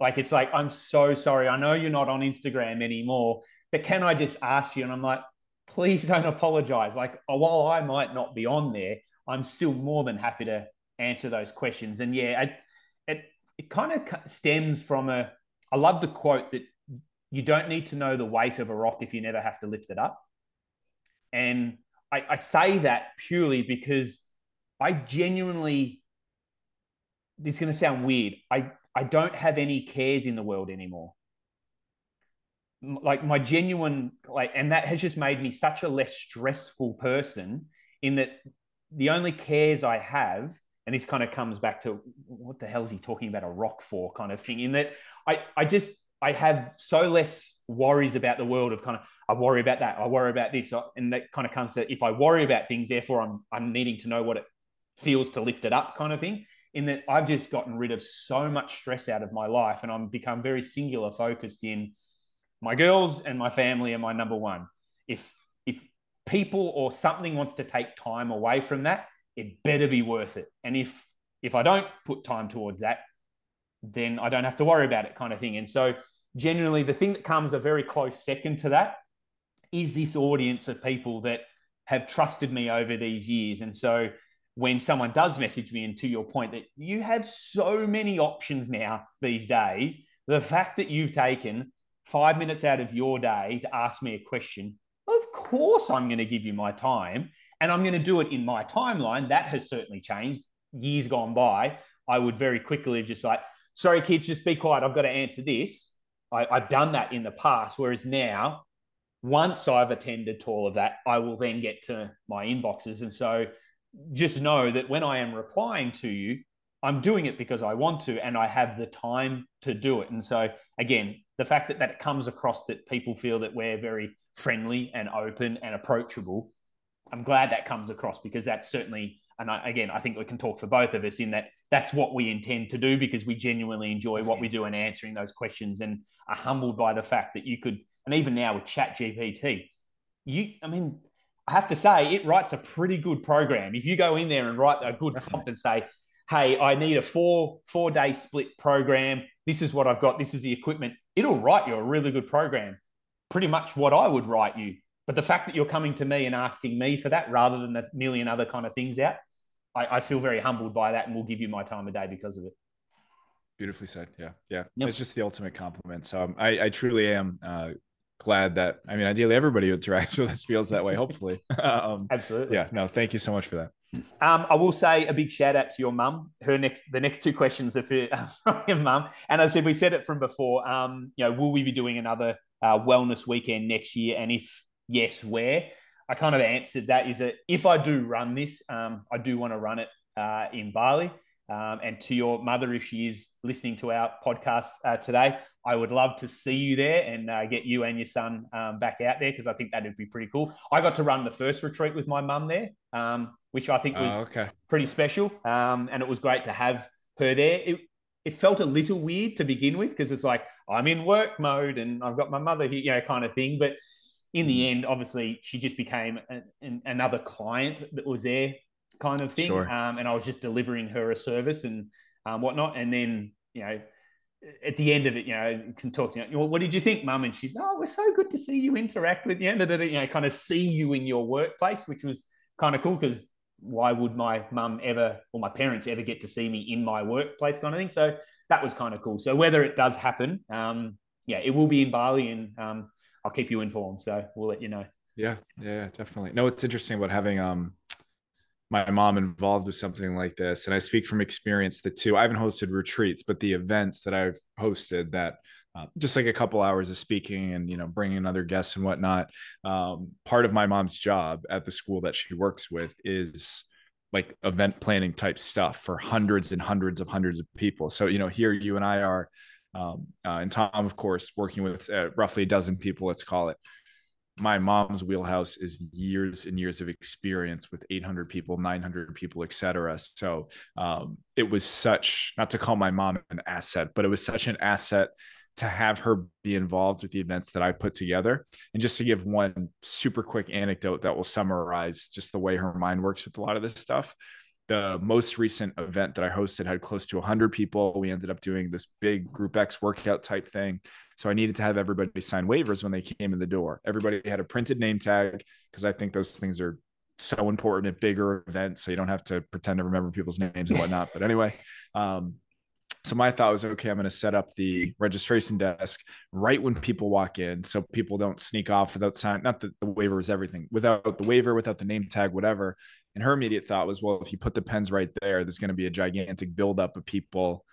Like it's like, I'm so sorry. I know you're not on Instagram anymore, but can I just ask you? And I'm like, please don't apologize. Like uh, while I might not be on there, I'm still more than happy to answer those questions. And yeah, it it, it kind of stems from a. I love the quote that you don't need to know the weight of a rock if you never have to lift it up. And I, I say that purely because I genuinely, this is going to sound weird. I, I don't have any cares in the world anymore. Like my genuine, like, and that has just made me such a less stressful person in that the only cares I have, and this kind of comes back to what the hell is he talking about a rock for kind of thing, in that I, I just, I have so less worries about the world of kind of I worry about that, I worry about this, uh, and that kind of comes to if I worry about things, therefore I'm I'm needing to know what it feels to lift it up kind of thing in that I've just gotten rid of so much stress out of my life and I'm become very singular focused in my girls and my family are my number one. If if people or something wants to take time away from that, it better be worth it. And if if I don't put time towards that, then I don't have to worry about it kind of thing. And so generally the thing that comes a very close second to that is this audience of people that have trusted me over these years. And so when someone does message me, and to your point, that you have so many options now these days, the fact that you've taken five minutes out of your day to ask me a question, of course I'm going to give you my time and I'm going to do it in my timeline. That has certainly changed. Years gone by, I would very quickly have just like, sorry, kids, just be quiet. I've got to answer this. I, I've done that in the past. Whereas now, once I've attended to all of that, I will then get to my inboxes. And so just know that when I am replying to you, I'm doing it because I want to and I have the time to do it. And so, again, the fact that that comes across that people feel that we're very friendly and open and approachable, I'm glad that comes across because that's certainly, and I, again, I think we can talk for both of us in that that's what we intend to do because we genuinely enjoy what we do and answering those questions and are humbled by the fact that you could, and even now with Chat GPT, you, I mean, I have to say, it writes a pretty good program. If you go in there and write a good prompt and say, "Hey, I need a four four day split program. This is what I've got. This is the equipment." It'll write you a really good program. Pretty much what I would write you. But the fact that you're coming to me and asking me for that rather than a million other kind of things out, I, I feel very humbled by that, and will give you my time of day because of it. Beautifully said. Yeah, yeah. Yep. It's just the ultimate compliment. So um, I, I truly am uh, glad that I mean, ideally, everybody who interacts with us feels that way. Hopefully, um, absolutely. Yeah, no, thank you so much for that. Um, I will say a big shout out to your mum. Her next, the next two questions are for, from your mum. And as I said, we said it from before. Um, you know, will we be doing another uh, wellness weekend next year? And if yes, where? I kind of answered that. Is that if I do run this, um, I do want to run it uh, in Bali. Um, and to your mother, if she is listening to our podcast uh, today, I would love to see you there and uh, get you and your son um, back out there because I think that'd be pretty cool. I got to run the first retreat with my mum there, um, which I think was oh, okay. pretty special. Um, and it was great to have her there. It, it felt a little weird to begin with because it's like I'm in work mode and I've got my mother here, you know, kind of thing. But in the mm. end, obviously, she just became an, another client that was there kind of thing. Sure. Um, and I was just delivering her a service and um, whatnot. And then, you know, at the end of it, you know, you can talk to you know, what did you think, mum? And she's, oh, it was so good to see you interact with you, and you know, kind of see you in your workplace, which was kind of cool because why would my mum ever or my parents ever get to see me in my workplace kind of thing? So that was kind of cool. So whether it does happen, um, yeah, it will be in Bali and um, I'll keep you informed. So we'll let you know. Yeah, yeah, definitely. No, it's interesting about having um my mom involved with something like this and i speak from experience the two i haven't hosted retreats but the events that i've hosted that uh, just like a couple hours of speaking and you know bringing other guests and whatnot um, part of my mom's job at the school that she works with is like event planning type stuff for hundreds and hundreds of hundreds of people. So you know here you and i are um, uh, and tom of course working with uh, roughly a dozen people let's call it my mom's wheelhouse is years and years of experience with 800 people 900 people etc so um, it was such not to call my mom an asset but it was such an asset to have her be involved with the events that i put together. And just to give one super quick anecdote that will summarize just the way her mind works with a lot of this stuff the most recent event that I hosted had close to 100 people. We ended up doing this big group X workout type thing. So I needed to have everybody sign waivers when they came in the door. Everybody had a printed name tag because I think those things are so important at bigger events. So you don't have to pretend to remember people's names and whatnot. but anyway, um, so my thought was, okay, I'm going to set up the registration desk right when people walk in, so people don't sneak off without sign. Not that the waiver is everything, without the waiver, without the name tag, whatever. And her immediate thought was, well, if you put the pens right there, there's going to be a gigantic buildup of people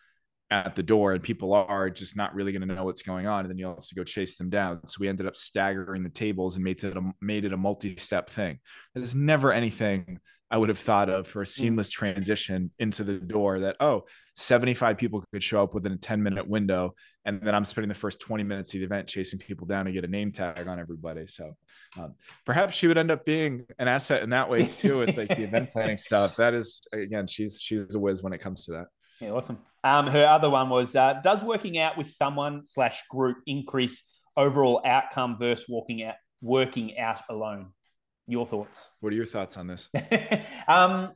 at the door, and people are just not really going to know what's going on, and then you'll have to go chase them down. So we ended up staggering the tables and made it a, made it a multi-step thing. There's never anything I would have thought of for a mm. seamless transition into the door that, oh, 75 people could show up within a 10 minute window. And then I'm spending the first 20 minutes of the event chasing people down to get a name tag on everybody. So um, perhaps she would end up being an asset in that way too, with like the event planning stuff. That is, again, she's, she's a whiz when it comes to that. Yeah, awesome. Um, her other one was uh, Does working out with someone slash group increase overall outcome versus walking out, working out alone? Your thoughts? What are your thoughts on this? um,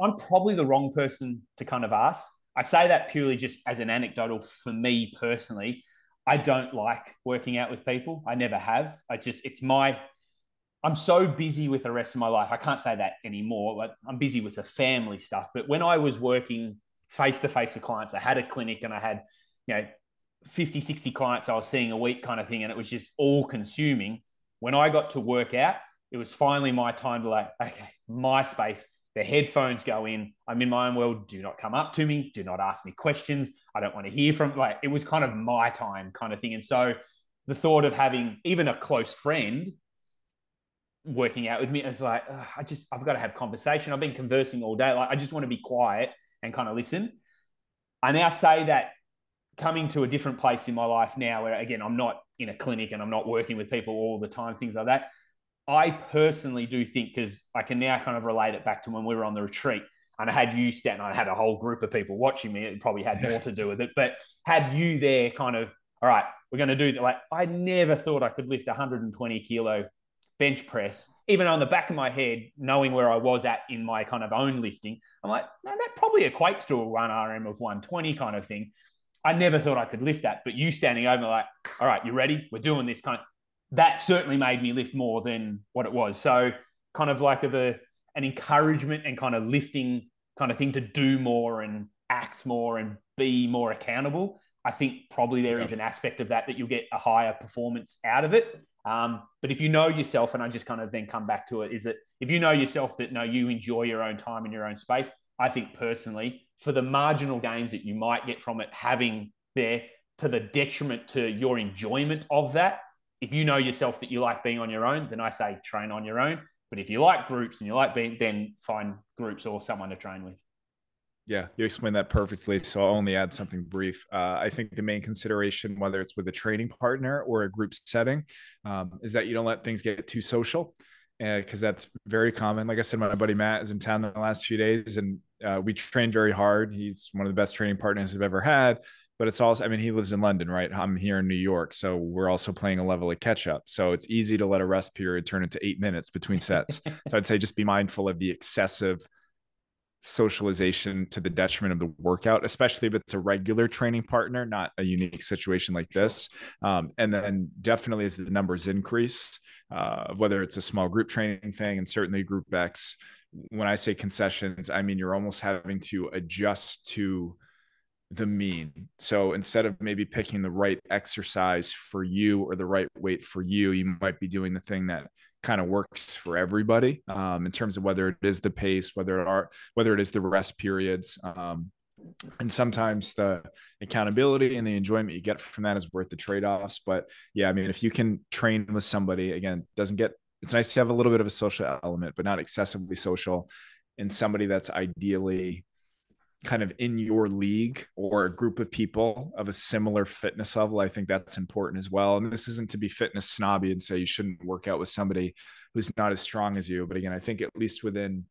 I'm probably the wrong person to kind of ask. I say that purely just as an anecdotal for me personally. I don't like working out with people. I never have. I just, it's my, I'm so busy with the rest of my life. I can't say that anymore. Like I'm busy with the family stuff. But when I was working face to face with clients, I had a clinic and I had, you know, 50, 60 clients I was seeing a week kind of thing. And it was just all consuming when I got to work out, it was finally my time to like, okay, my space. The headphones go in. I'm in my own world. Do not come up to me. Do not ask me questions. I don't want to hear from like it was kind of my time kind of thing. And so the thought of having even a close friend working out with me is like, I just I've got to have conversation. I've been conversing all day. Like I just want to be quiet and kind of listen. I now say that coming to a different place in my life now where again I'm not in a clinic and I'm not working with people all the time, things like that. I personally do think because I can now kind of relate it back to when we were on the retreat and I had you stand, I had a whole group of people watching me. It probably had more to do with it, but had you there kind of, all right, we're going to do that. Like, I never thought I could lift 120 kilo bench press, even on the back of my head, knowing where I was at in my kind of own lifting. I'm like, no, that probably equates to a one RM of 120 kind of thing. I never thought I could lift that, but you standing over like, all right, you ready? We're doing this kind. Of, that certainly made me lift more than what it was. So kind of like a, an encouragement and kind of lifting kind of thing to do more and act more and be more accountable. I think probably there is an aspect of that that you'll get a higher performance out of it. Um, but if you know yourself, and I just kind of then come back to it, is that if you know yourself that no, you enjoy your own time in your own space, I think personally, for the marginal gains that you might get from it having there to the detriment to your enjoyment of that, if you know yourself that you like being on your own, then I say train on your own. But if you like groups and you like being, then find groups or someone to train with. Yeah, you explained that perfectly. So I'll only add something brief. Uh, I think the main consideration, whether it's with a training partner or a group setting, um, is that you don't let things get too social because uh, that's very common. Like I said, my buddy Matt is in town the last few days and uh, we trained very hard. He's one of the best training partners I've ever had. But it's also, I mean, he lives in London, right? I'm here in New York. So we're also playing a level of catch up. So it's easy to let a rest period turn into eight minutes between sets. so I'd say just be mindful of the excessive socialization to the detriment of the workout, especially if it's a regular training partner, not a unique situation like this. Um, and then definitely as the numbers increase, uh, whether it's a small group training thing and certainly group X, when I say concessions, I mean you're almost having to adjust to the mean. So instead of maybe picking the right exercise for you or the right weight for you, you might be doing the thing that kind of works for everybody um, in terms of whether it is the pace, whether it are whether it is the rest periods. Um, and sometimes the accountability and the enjoyment you get from that is worth the trade-offs. But yeah, I mean, if you can train with somebody, again, doesn't get it's nice to have a little bit of a social element, but not excessively social, and somebody that's ideally kind of in your league or a group of people of a similar fitness level, I think that's important as well. And this isn't to be fitness snobby and say you shouldn't work out with somebody who's not as strong as you. But again, I think at least within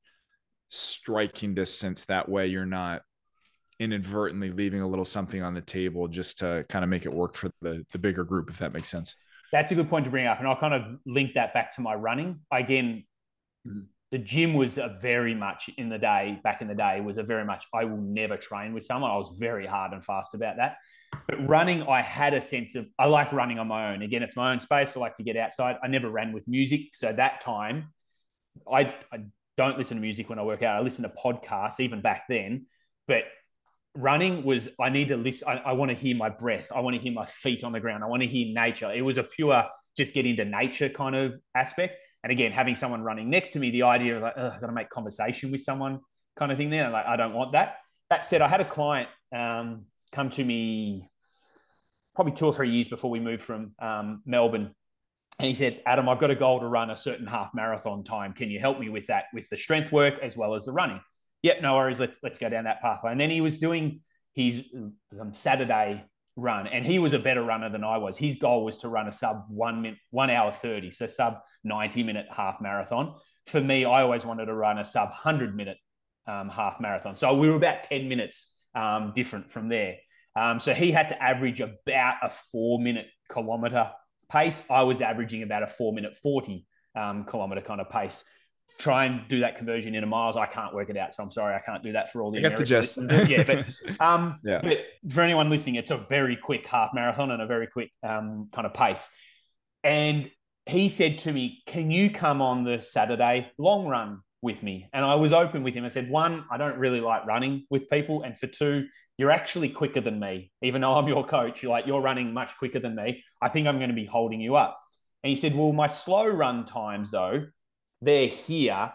striking distance, that way you're not inadvertently leaving a little something on the table just to kind of make it work for the, the bigger group, if that makes sense. That's a good point to bring up. And I'll kind of link that back to my running. Again, mm-hmm the gym was a very much in the day back in the day was a very much I will never train with someone. I was very hard and fast about that. But running, I had a sense of I like running on my own. Again, it's my own space. I like to get outside. I never ran with music, so that time, I, I don't listen to music when I work out. I listen to podcasts even back then. But running was I need to listen. I, I want to hear my breath. I want to hear my feet on the ground. I want to hear nature. It was a pure just get into nature kind of aspect. And again, having someone running next to me, the idea of like, I've got to make conversation with someone kind of thing there. Like, I don't want that. That said, I had a client um, come to me probably two or three years before we moved from um, Melbourne. And he said, Adam, I've got a goal to run a certain half marathon time. Can you help me with that, with the strength work as well as the running? Yep, no worries. Let's let's go down that pathway. And then he was doing his um, Saturday run, and he was a better runner than I was. His goal was to run a sub one minute, one hour thirty, so sub ninety minute half marathon. For me, I always wanted to run a sub hundred minute um, half marathon. So we were about ten minutes um, different from there. Um, so he had to average about a four minute kilometer pace. I was averaging about a four minute forty um, kilometer kind of pace try and do that conversion into miles. I can't work it out, so I'm sorry, I can't do that for all the. I get the gist. yeah, but um, yeah. but for anyone listening, it's a very quick half marathon and a very quick um, kind of pace. And he said to me, "Can you come on the Saturday long run with me?" And I was open with him. I said, "One, I don't really like running with people, and for two, you're actually quicker than me. Even though I'm your coach, you're like you're running much quicker than me. I think I'm going to be holding you up." And he said, "Well, my slow run times though." They're here.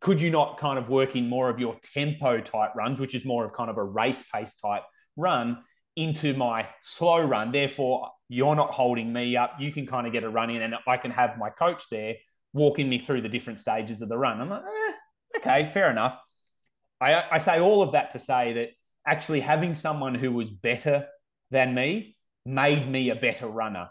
Could you not kind of work in more of your tempo type runs, which is more of kind of a race pace type run, into my slow run? Therefore, you're not holding me up. You can kind of get a run in, and I can have my coach there walking me through the different stages of the run. I'm like, eh, okay, fair enough. I, I say all of that to say that actually having someone who was better than me made me a better runner.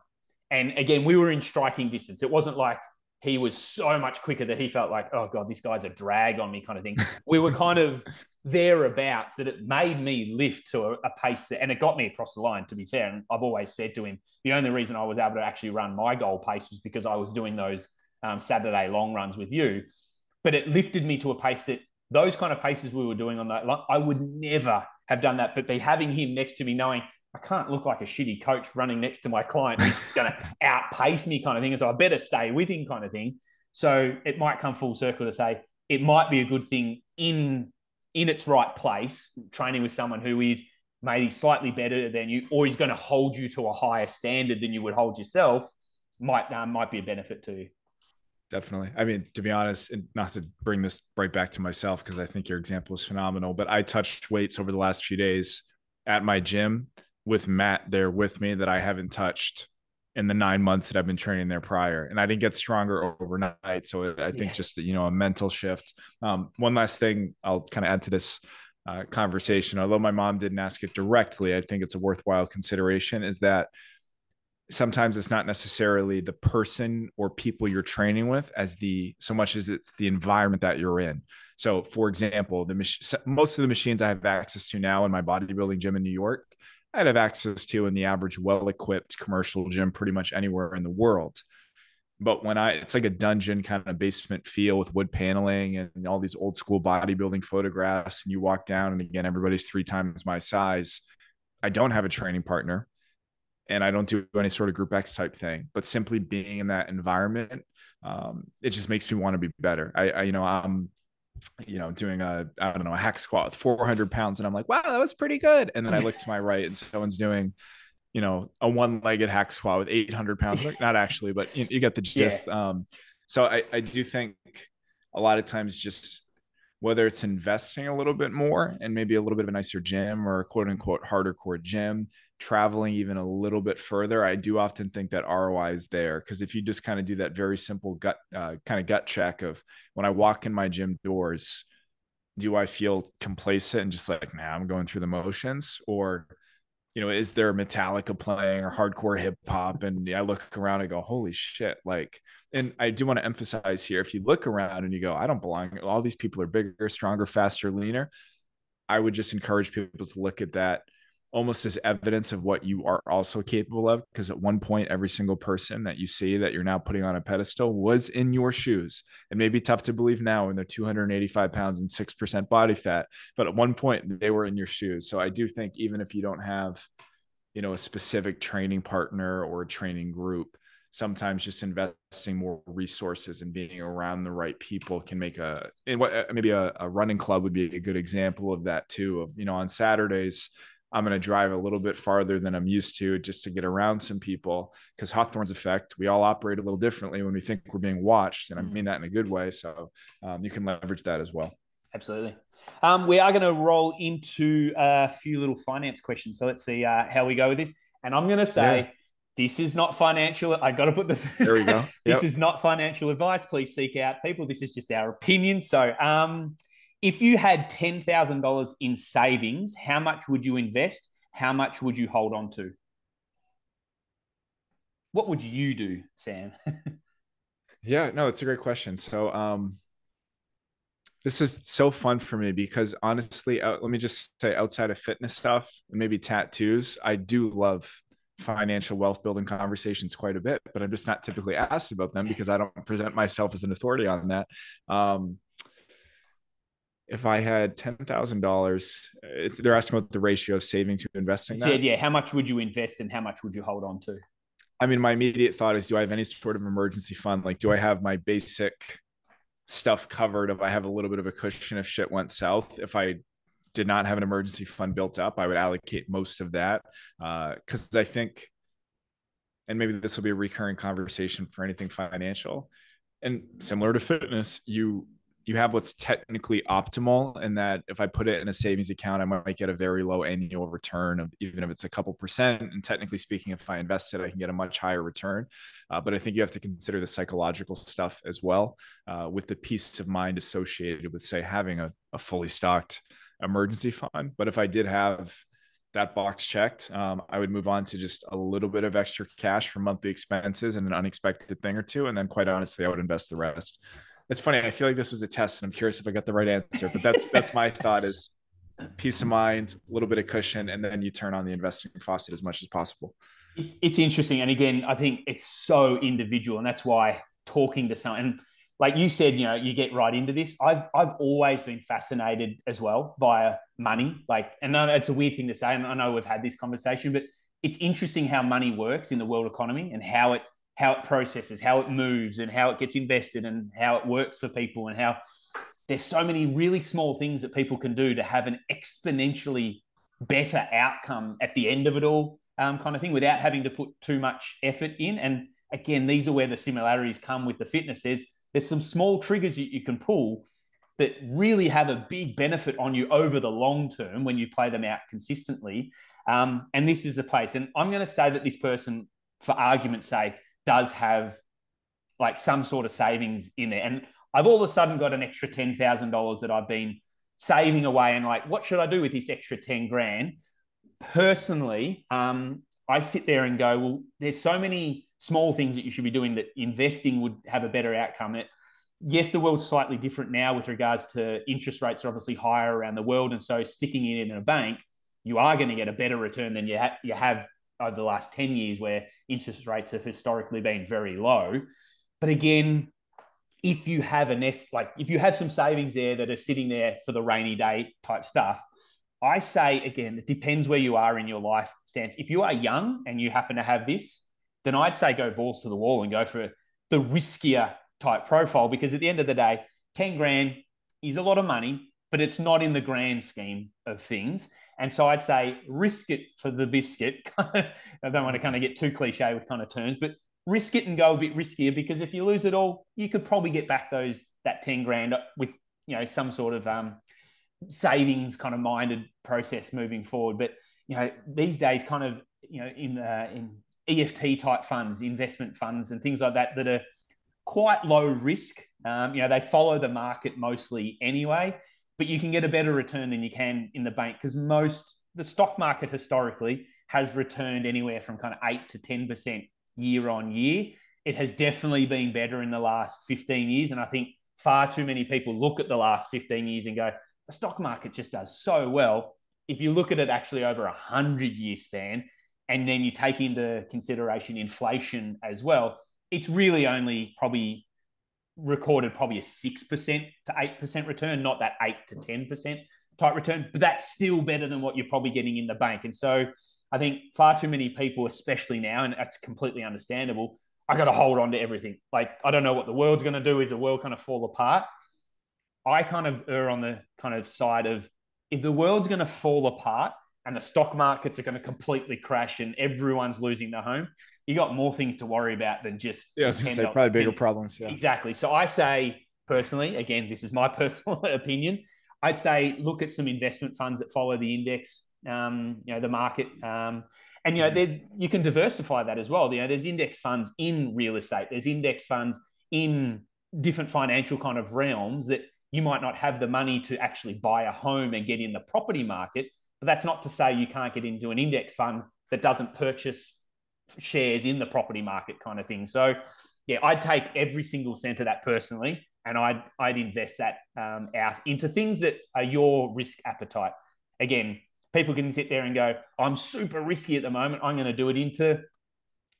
And again, we were in striking distance. It wasn't like he was so much quicker that he felt like, oh God, this guy's a drag on me kind of thing. we were kind of thereabouts that it made me lift to a, a, pace that, and it got me across the line, to be fair. And I've always said to him, the only reason I was able to actually run my goal pace was because I was doing those um, Saturday long runs with you. But it lifted me to a pace that those kind of paces we were doing on that, I would never have done that. But be having him next to me, knowing I can't look like a shitty coach running next to my client who's just going to outpace me, kind of thing. And so I better stay with him, kind of thing. So it might come full circle to say it might be a good thing in in its right place, training with someone who is maybe slightly better than you, or he's going to hold you to a higher standard than you would hold yourself, might uh, might be a benefit to you. Definitely. I mean, to be honest, and not to bring this right back to myself because I think your example is phenomenal, but I touched weights over the last few days at my gym with Matt there with me that I haven't touched in the nine months that I've been training there prior. And I didn't get stronger overnight. So I think yeah. just, you know, a mental shift. Um, one last thing I'll kind of add to this uh, conversation, although my mom didn't ask it directly, I think it's a worthwhile consideration is that sometimes it's not necessarily the person or people you're training with as the so much as it's the environment that you're in so for example the mach- most of the machines i have access to now in my bodybuilding gym in new york i'd have access to in the average well-equipped commercial gym pretty much anywhere in the world but when i it's like a dungeon kind of basement feel with wood paneling and all these old school bodybuilding photographs and you walk down and again everybody's three times my size i don't have a training partner and I don't do any sort of group X type thing, but simply being in that environment, um, it just makes me want to be better. I, I, you know, I'm, you know, doing a, I don't know, a hack squat with 400 pounds. And I'm like, wow, that was pretty good. And then I look to my right and someone's doing, you know, a one legged hack squat with 800 pounds. Not actually, but you, you get the gist. Yeah. Um, so I, I do think a lot of times just whether it's investing a little bit more and maybe a little bit of a nicer gym or a quote unquote harder core gym, traveling even a little bit further, I do often think that ROI is there. Because if you just kind of do that very simple gut uh, kind of gut check of when I walk in my gym doors, do I feel complacent and just like, nah, I'm going through the motions? Or, you know, is there Metallica playing or hardcore hip hop? And I look around and go, holy shit. Like, and I do want to emphasize here if you look around and you go, I don't belong, all these people are bigger, stronger, faster, leaner. I would just encourage people to look at that almost as evidence of what you are also capable of. Because at one point, every single person that you see that you're now putting on a pedestal was in your shoes. It may be tough to believe now when they're 285 pounds and 6% body fat, but at one point they were in your shoes. So I do think even if you don't have, you know, a specific training partner or a training group, sometimes just investing more resources and being around the right people can make a and what uh, maybe a, a running club would be a good example of that too of you know on saturdays I'm going to drive a little bit farther than I'm used to just to get around some people because Hawthorne's effect, we all operate a little differently when we think we're being watched. And I mean that in a good way. So um, you can leverage that as well. Absolutely. Um, we are going to roll into a few little finance questions. So let's see uh, how we go with this. And I'm going to say, yeah. This is not financial. I got to put this. There we go. Yep. This is not financial advice. Please seek out people. This is just our opinion. So, um, if you had $10,000 in savings, how much would you invest? How much would you hold on to? What would you do, Sam? yeah, no, it's a great question. So, um, this is so fun for me because honestly, uh, let me just say outside of fitness stuff and maybe tattoos, I do love financial wealth building conversations quite a bit, but I'm just not typically asked about them because I don't present myself as an authority on that. Um, if I had ten thousand dollars, they're asking about the ratio of saving to investing. Yeah, yeah. How much would you invest and how much would you hold on to? I mean, my immediate thought is, do I have any sort of emergency fund? Like, do I have my basic stuff covered? If I have a little bit of a cushion if shit went south, if I did not have an emergency fund built up, I would allocate most of that because uh, I think, and maybe this will be a recurring conversation for anything financial, and similar to fitness, you you have what's technically optimal in that if I put it in a savings account, I might get a very low annual return of even if it's a couple percent. And technically speaking, if I invest it, I can get a much higher return. Uh, but I think you have to consider the psychological stuff as well, uh, with the peace of mind associated with, say, having a, a, fully stocked emergency fund. But if I did have that box checked, um, I would move on to just a little bit of extra cash for monthly expenses and an unexpected thing or two. And then, quite honestly, I would invest the rest it's funny. I feel like this was a test, and I'm curious if I got the right answer. But that's that's my thought: is peace of mind, a little bit of cushion, and then you turn on the investing faucet as much as possible. It's interesting, and again, I think it's so individual, and that's why talking to someone, and like you said, you know, you get right into this. I've I've always been fascinated as well via money, like, and it's a weird thing to say, and I know we've had this conversation, but it's interesting how money works in the world economy and how it how it processes, how it moves, and how it gets invested, and how it works for people, and how there's so many really small things that people can do to have an exponentially better outcome at the end of it all, um, kind of thing, without having to put too much effort in. And again, these are where the similarities come with the fitness. There's there's some small triggers you, you can pull that really have a big benefit on you over the long term when you play them out consistently. Um, and this is a place. And I'm going to say that this person, for argument's sake, does have like some sort of savings in there. And I've all of a sudden got an extra ten thousand dollars that I've been saving away, and like, what should I do with this extra ten grand? Personally, um, I sit there and go, well, there's so many small things that you should be doing that investing would have a better outcome. It, yes, the world's slightly different now with regards to interest rates are obviously higher around the world, and so sticking it in a bank, you are going to get a better return than you ha- you have over the last ten years, where interest rates have historically been very low. But again, if you have a nest, like if you have some savings there that are sitting there for the rainy day type stuff, I say again, it depends where you are in your life stance. If you are young and you happen to have this, then I'd say go balls to the wall and go for the riskier type profile because at the end of the day, 10 grand is a lot of money, but it's not in the grand scheme of things. And so I'd say risk it for the biscuit. I don't want to kind of get too cliche with kind of terms, but risk it and go a bit riskier because if you lose it all, you could probably get back those that 10 grand with you know some sort of um, savings kind of minded process moving forward. But you know these days, kind of you know in uh, in EFT type funds, investment funds, and things like that that are quite low risk. Um, you know, they follow the market mostly anyway, but you can get a better return than you can in the bank because most the stock market historically has returned anywhere from kind of eight to ten percent year on year. It has definitely been better in the last fifteen years, and I think far too many people look at the last fifteen years and go, the stock market just does so well. If you look at it actually over a hundred year span, and then you take into consideration inflation as well, it's really only probably recorded probably a 6% to 8% return, not that 8 to hmm. 10% type return, but that's still better than what you're probably getting in the bank. And so I think far too many people, especially now, and that's completely understandable, I got to hold on to everything. Like, I don't know what the world's going to do. Is the world kind of fall apart? I kind of err on the kind of side of if the world's going to fall apart, and the stock markets are going to completely crash and everyone's losing their home, you got more things to worry about than just yeah, I was going to say probably bigger problems. Yeah, exactly. So I say personally, again, this is my personal opinion. I'd say look at some investment funds that follow the index, um, you know, the market, um, and you know, there's you can diversify that as well. You know, there's index funds in real estate. There's index funds in different financial kind of realms that you might not have the money to actually buy a home and get in the property market but that's not to say you can't get into an index fund that doesn't purchase shares in the property market kind of thing. So, yeah, I'd take every single cent of that personally, and I'd I'd invest that um, out into things that are your risk appetite. Again, people can sit there and go, "I'm super risky at the moment. I'm going to do it into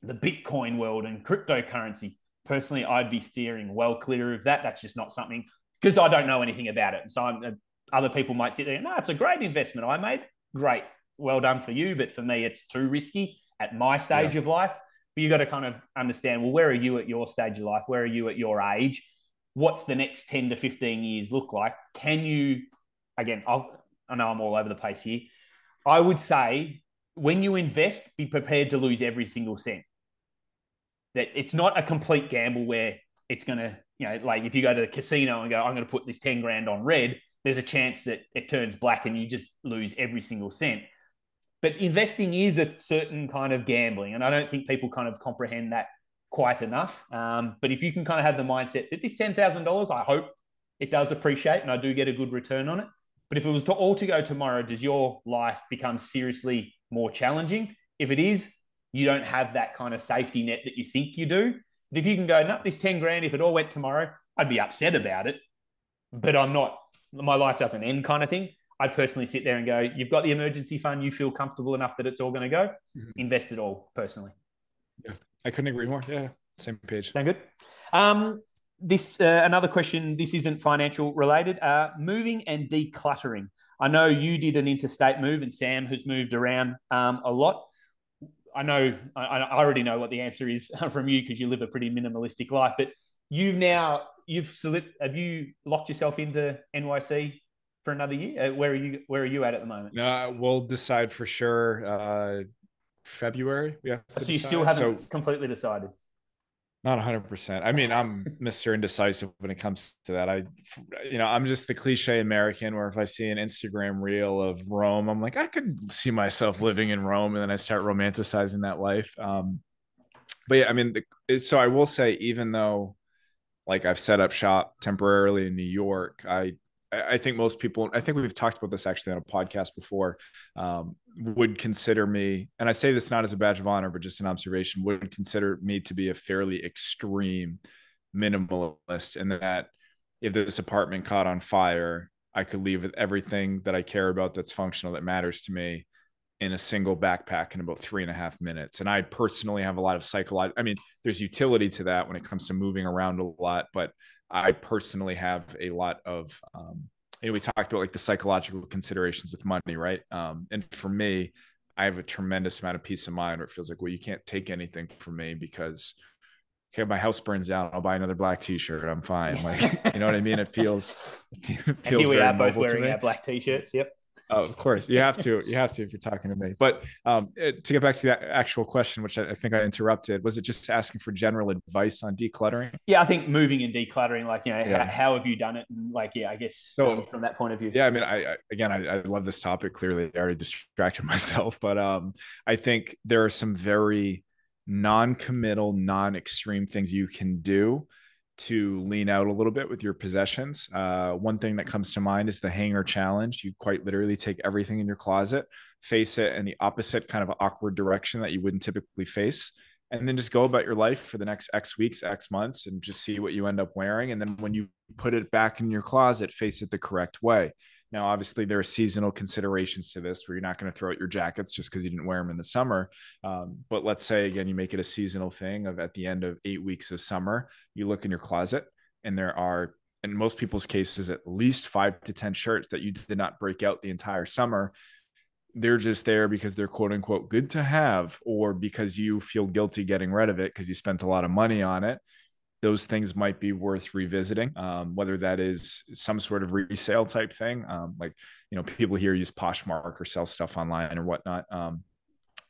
the Bitcoin world and cryptocurrency." Personally, I'd be steering well clear of that. That's just not something because I don't know anything about it. So I'm other people might sit there, no, it's a great investment I made. Great. Well done for you. But for me, it's too risky at my stage yeah. of life. But you got to kind of understand, well, where are you at your stage of life? Where are you at your age? What's the next 10 to 15 years look like? Can you, again, I'll, I know I'm all over the place here. I would say when you invest, be prepared to lose every single cent. That it's not a complete gamble where it's going to, you know, like if you go to the casino and go, I'm going to put this 10 grand on red, there's a chance that it turns black and you just lose every single cent. But investing is a certain kind of gambling, and I don't think people kind of comprehend that quite enough. Um, but if you can kind of have the mindset that this ten thousand dollars, I hope it does appreciate, and I do get a good return on it. But if it was to all to go tomorrow, does your life become seriously more challenging? If it is, you don't have that kind of safety net that you think you do. But if you can go, no, this 10 grand, if it all went tomorrow, I'd be upset about it, but I'm not my life doesn't end kind of thing. I'd personally sit there and go, you've got the emergency fund, you feel comfortable enough that it's all going to go, mm-hmm. invest it all personally. Yeah, I couldn't agree more. Yeah, same page. Sound good? Um, this uh, another question. This isn't financial related. Uh, moving and decluttering. I know you did an interstate move, and Sam has moved around um, a lot. I know I, I already know what the answer is from you because you live a pretty minimalistic life. But you've now you've have you locked yourself into NYC for another year? Uh, where are you? Where are you at at the moment? No, we'll decide for sure. Uh, February. We have so you still haven't so, completely decided. Not 100%. I mean, I'm Mr. Indecisive when it comes to that. I, you know, I'm just the cliche American where if I see an Instagram reel of Rome, I'm like, I could see myself living in Rome. And then I start romanticizing that life. Um, but yeah, I mean, the, so I will say, even though like I've set up shop temporarily in New York, I I think most people, I think we've talked about this actually on a podcast before, um, would consider me, and I say this not as a badge of honor, but just an observation, would consider me to be a fairly extreme minimalist, and that if this apartment caught on fire, I could leave with everything that I care about that's functional, that matters to me in a single backpack in about three and a half minutes. And I personally have a lot of psychological, I mean, there's utility to that when it comes to moving around a lot, but I personally have a lot of, um, you know, we talked about like the psychological considerations with money, right? Um, and for me, I have a tremendous amount of peace of mind where it feels like, well, you can't take anything from me because okay, my house burns down, I'll buy another black t-shirt. I'm fine. Like, you know what I mean? It feels, it feels and here we are both wearing our black t-shirts. Yep. Oh, of course, you have to. You have to if you're talking to me. But um, eh, to get back to that actual question, which I, think I interrupted, was it just asking for general advice on decluttering? Yeah, I think moving and decluttering, like you know, yeah. how, how, have you done it? And like, yeah, I guess so, um, from that point of view. Yeah, I mean, I, I again, I, I, love this topic. Clearly, I already distracted myself, but um, I think there are some very non-committal, non-extreme things you can do to lean out a little bit with your possessions. Uh, one thing that comes to mind is the hanger challenge. You quite literally take everything in your closet, face it in the opposite kind of awkward direction that you wouldn't typically face, and then just go about your life for the next X weeks, X months, and just see what you end up wearing. And then when you put it back in your closet, face it the correct way. Now, obviously, there are seasonal considerations to this where you're not going to throw out your jackets just because you didn't wear them in the summer. Um, but let's say, again, you make it a seasonal thing of at the end of eight weeks of summer, you look in your closet and there are, in most people's cases, at least five to 10 shirts that you did not break out the entire summer. They're just there because they're quote unquote good to have, or because you feel guilty getting rid of it because you spent a lot of money on it those things might be worth revisiting, um, whether that is some sort of resale type thing. Um, like, you know, people here use Poshmark or sell stuff online or whatnot. Um,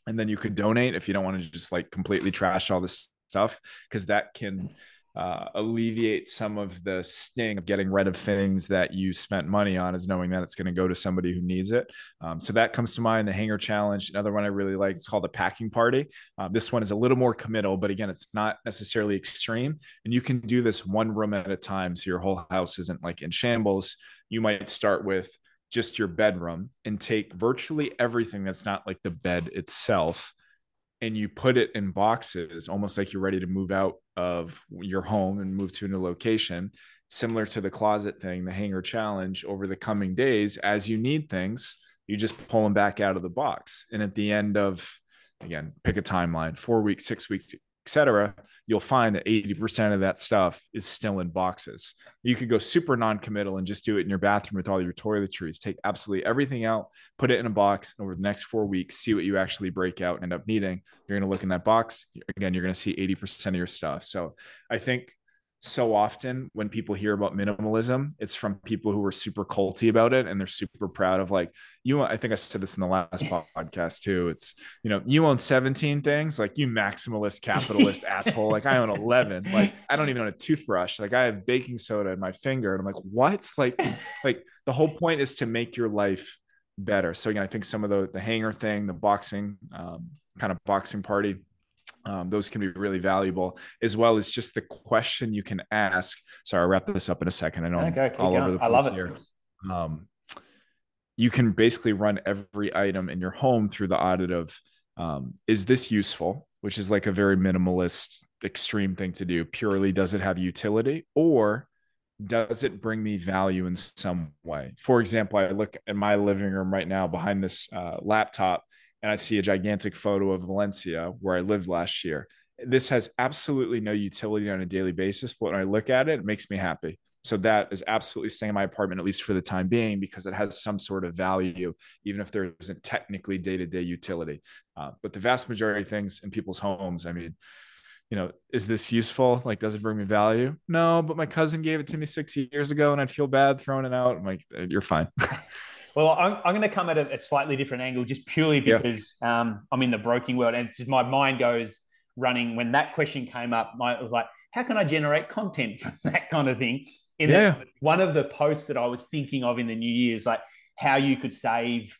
and then you could donate if you don't want to just like completely trash all this stuff, because that can uh, alleviate some of the sting of getting rid of things that you spent money on is knowing that it's going to go to somebody who needs it. Um, so that comes to mind. The hanger challenge. Another one I really like. It's called the packing party. Uh, this one is a little more committal, but again, it's not necessarily extreme. And you can do this one room at a time, so your whole house isn't like in shambles. You might start with just your bedroom and take virtually everything that's not like the bed itself and you put it in boxes almost like you're ready to move out of your home and move to a new location similar to the closet thing the hanger challenge over the coming days as you need things you just pull them back out of the box. And at the end of again pick a timeline four weeks six weeks etc., you'll find that 80% of that stuff is still in boxes. You could go super non-committal and just do it in your bathroom with all your toiletries. Take absolutely everything out, put it in a box, and over the next four weeks, see what you actually break out and end up needing. You're going to look in that box. Again, you're going to see 80% of your stuff. So I think so often when people hear about minimalism, it's from people who are super culty about it and they're super proud of like you. I think I said this in the last podcast too. It's you know you own 17 things, like you maximalist capitalist asshole. Like I own 11. Like I don't even own a toothbrush. Like I have baking soda in my finger, and I'm like, what? Like like the whole point is to make your life better. So again, I think some of the the hanger thing, the boxing um, kind of boxing party um, those can be really valuable as well as just the question you can ask. Sorry i'll wrap this up in a second. I know okay, all going. over the place I love here. Um, you can basically run every item in your home through the audit of um, is this useful? Which is like a very minimalist extreme thing to do. Purely does it have utility or does it bring me value in some way? For example i look at my living room right now behind this uh, laptop and I see a gigantic photo of Valencia where I lived last year. This has absolutely no utility on a daily basis, but when I look at it, it makes me happy. So that is absolutely staying in my apartment, at least for the time being, because it has some sort of value, even if there isn't technically day to day utility. Uh, but the vast majority of things in people's homes, I mean, you know, is this useful? Like, does it bring me value? No, but my cousin gave it to me six years ago and I'd feel bad throwing it out. I'm like, you're fine. well, I'm, I'm going to come at a, a, slightly different angle just purely because yeah. um, I'm in the broking world and just my mind goes running when that question came up. My, it was like, how can I generate content from that kind of thing? In yeah. The, one of the posts that I was thinking of in the new year is like how you could save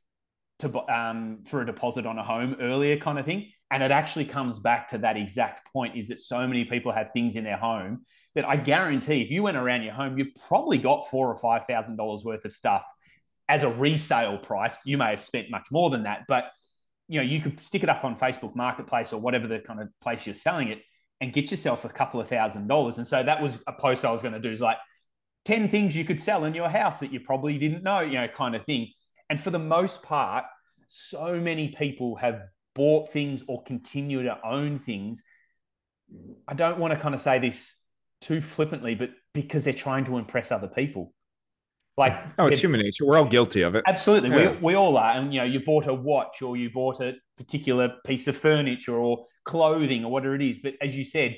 to um, for a deposit on a home earlier, kind of thing. And it actually comes back to that exact point: is that so many people have things in their home that I guarantee, if you went around your home, you probably got four or five thousand dollars worth of stuff as a resale price. You may have spent much more than that, but you know you could stick it up on Facebook Marketplace or whatever the kind of place you're selling it, and get yourself a couple of thousand dollars. And so that was a post I was going to do. Is like 10 things you could sell in your house that you probably didn't know, you know, kind of thing. And for the most part, so many people have bought things or continue to own things. I don't want to kind of say this too flippantly, but because they're trying to impress other people. Like, oh, it's human nature. We're all guilty of it. Absolutely. Yeah. We, we all are. And, you know, you bought a watch or you bought a particular piece of furniture or clothing or whatever it is. But as you said,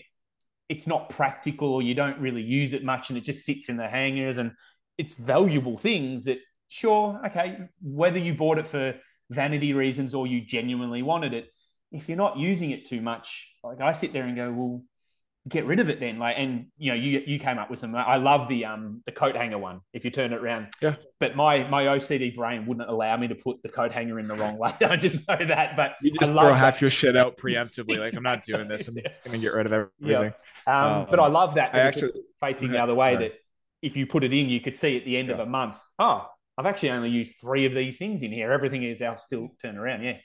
it's not practical or you don't really use it much and it just sits in the hangers and it's valuable things that sure okay whether you bought it for vanity reasons or you genuinely wanted it if you're not using it too much like i sit there and go well get rid of it then like and you know you you came up with some i love the um the coat hanger one if you turn it around. Yeah. But my my ocd brain wouldn't allow me to put the coat hanger in the wrong way. I just know that but you just throw half your shit out preemptively like i'm not doing this i'm just gonna get rid of everything. Yeah. um, um, but i love that I actually facing the other way sorry. that if you put it in you could see at the end yeah. of a month oh i've actually only used three of these things in here. Everything is i'll still turn around. Yeah.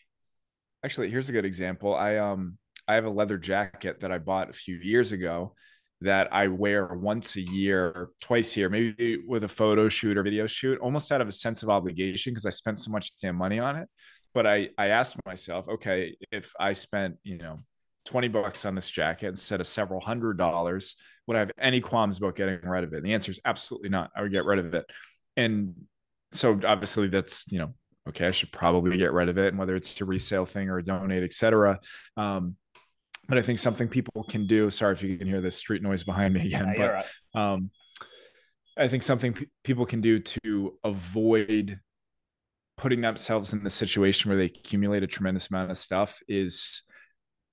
Actually here's a good example. I um I have a leather jacket that I bought a few years ago that I wear once a year, twice a year, maybe with a photo shoot or video shoot, almost out of a sense of obligation because I spent so much damn money on it. But I I asked myself, okay, if I spent, you know, 20 bucks on this jacket instead of several hundred dollars, would I have any qualms about getting rid of it? And the answer is absolutely not. I would get rid of it. And so obviously that's, you know, okay, I should probably get rid of it. And whether it's a resale thing or donate, etc. Um, but I think something people can do. Sorry if you can hear the street noise behind me again, yeah, but right. um, I think something p- people can do to avoid putting themselves in the situation where they accumulate a tremendous amount of stuff is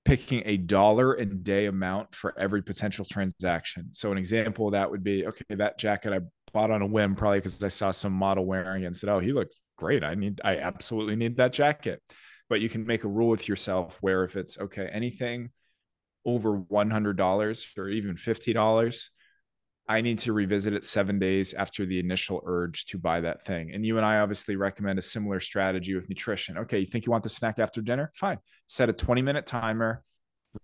picking a dollar a day amount for every potential transaction. So an example of that would be okay, that jacket I bought on a whim, probably because I saw some model wearing it and said, Oh, he looks great. I need I absolutely need that jacket. But you can make a rule with yourself where if it's okay, anything over $100 or even $50, I need to revisit it seven days after the initial urge to buy that thing. And you and I obviously recommend a similar strategy with nutrition. Okay, you think you want the snack after dinner? Fine. Set a 20 minute timer,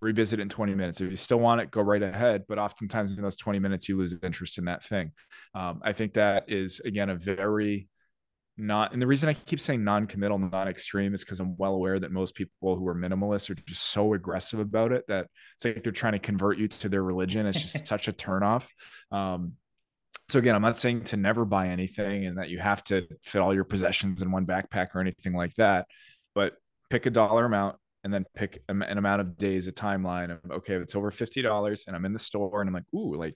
revisit it in 20 minutes. If you still want it, go right ahead. But oftentimes in those 20 minutes, you lose interest in that thing. Um, I think that is, again, a very not and the reason i keep saying non-committal not extreme is because i'm well aware that most people who are minimalists are just so aggressive about it that it's like they're trying to convert you to their religion. It's just such a turnoff. Um, so again i'm not saying to never buy anything and that you have to fit all your possessions in one backpack or anything like that but pick a dollar amount and then pick an amount of days a timeline of okay if it's over $50 and i'm in the store and i'm like ooh like